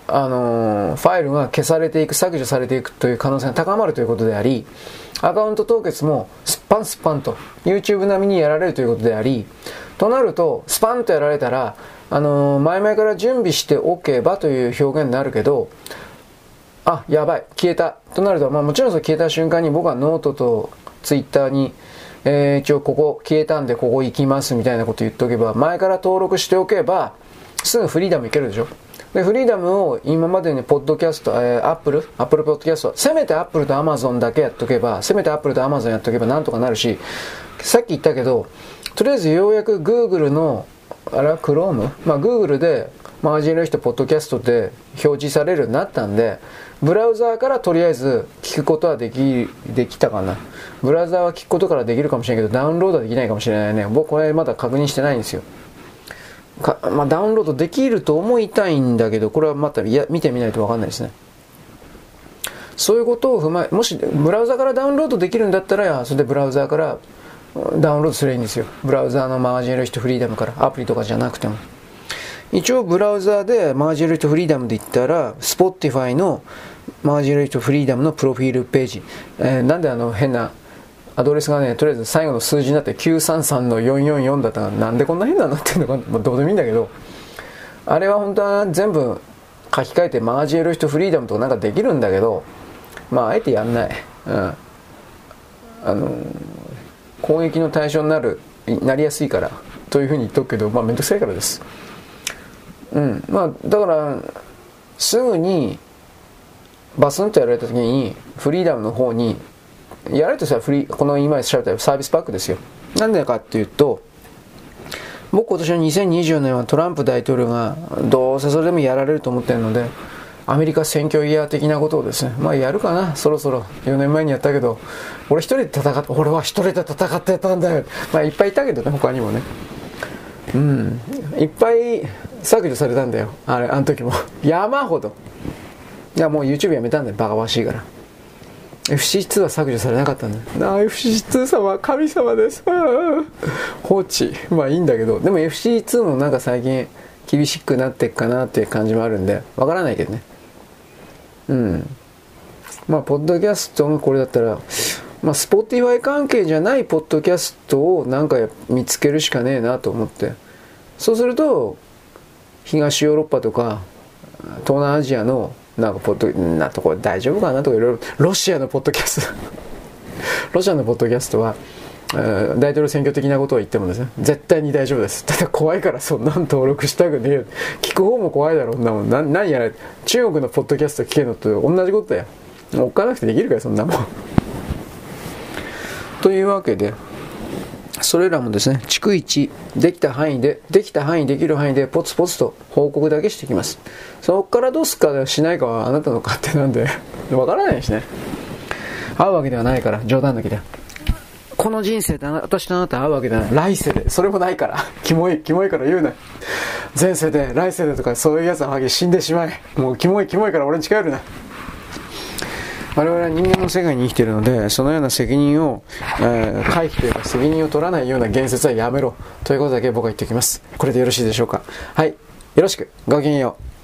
あのー、ファイルが消されていく削除されていくという可能性が高まるということでありアカウント凍結もスパンスパンと YouTube 並みにやられるということでありとなるとスパンとやられたらあのー、前々から準備しておけばという表現になるけどあ、やばい、消えた。となると、まあもちろんその消えた瞬間に僕はノートとツイッターに、えー、一応ここ消えたんでここ行きますみたいなこと言っておけば、前から登録しておけば、すぐフリーダムいけるでしょ？で、フリーダムを今までにポッドキャスト、えー、アップル、アップルポッドキャスト、せめてアップルとアマゾンだけやっとけば、せめてアップルとアマゾンやっとけばなんとかなるし、さっき言ったけど、とりあえずようやく Google の、あれは Chrome? まあ Google でマガジンの人ポッドキャストで表示されるようになったんで、ブラウザーからとりあえず聞くことはでき、できたかな。ブラウザーは聞くことからできるかもしれないけど、ダウンロードはできないかもしれないね。僕これまだ確認してないんですよ。かまあ、ダウンロードできると思いたいんだけど、これはまたいや見てみないとわかんないですね。そういうことを踏まえ、もしブラウザからダウンロードできるんだったら、それでブラウザからダウンロードすればいいんですよ。ブラウザーのマガジンレシトフリーダムから、アプリとかじゃなくても。一応ブラウザーでマージンレイトフリーダムで言ったら、Spotify のマージンレイトフリーダムのプロフィールページ。えー、なんであの変なアドレスがね、とりあえず最後の数字になって933の444だったらなんでこんな変なのっていうのか、まあ、どうでもいいんだけど、あれは本当は全部書き換えてマージンレイトフリーダムとかなんかできるんだけど、まああえてやんない。うん。あの攻撃の対象になる、なりやすいから、というふうに言っとくけど、まあめんどくさいからです。うん。まあだからすぐにバスンとやられた時にフリーダムの方にやられるとしたらフリーこの今調べたサービスパックですよ。なんでかっていうと僕今年の2020年はトランプ大統領がどうせそれでもやられると思ってるのでアメリカ選挙イヤー的なことをですねまあやるかな。そろそろ。4年前にやったけど俺一人で戦って俺は一人で戦ってたんだよ。まあいっぱいいたけどね他にもね。うん。いっぱい削除されたんだよ。あれあの時も。山ほど。いやもう YouTube やめたんだよバカバしいから。FC2 は削除されなかったんだよ。あ FC2 様神様です。放置。まあいいんだけど。でも FC2 もなんか最近厳しくなってっかなっていう感じもあるんでわからないけどね。うん。まあポッドキャストがこれだったらまあ、スポティファイ関係じゃないポッドキャストをなんか見つけるしかねえなと思って。そうすると東ヨーロッパとか東南アジアのなんかポッドなとこ大丈夫かなとかいろいろロシアのポッドキャスト。ロシアのポッドキャストは大統領選挙的なことを言ってもですね絶対に大丈夫です。ただ怖いからそんなの登録したくねえ聞く方も怖いだろうなもん。な何やら中国のポッドキャスト聞けるのと同じことだよ。置かなくてできるかよそんなもん。というわけでそれらもですね逐一できた範囲でできた範囲できる範囲でポツポツと報告だけしてきます。そこからどうすかしないかはあなたの勝手なんで。わからないしね。会うわけではないから冗談抜きで。この人生で私とあなた会うわけではない。来世で。それもないから。キモいキモいから言うな。前世で来世でとかそういうやつは死んでしまえ。もうキモいキモいから俺に近寄るな。我々は人間の世界に生きているので、そのような責任を、えー、回避というか責任を取らないような言説はやめろということだけ僕は言っておきます。これでよろしいでしょうか。はい。よろしく。ごきげんよう。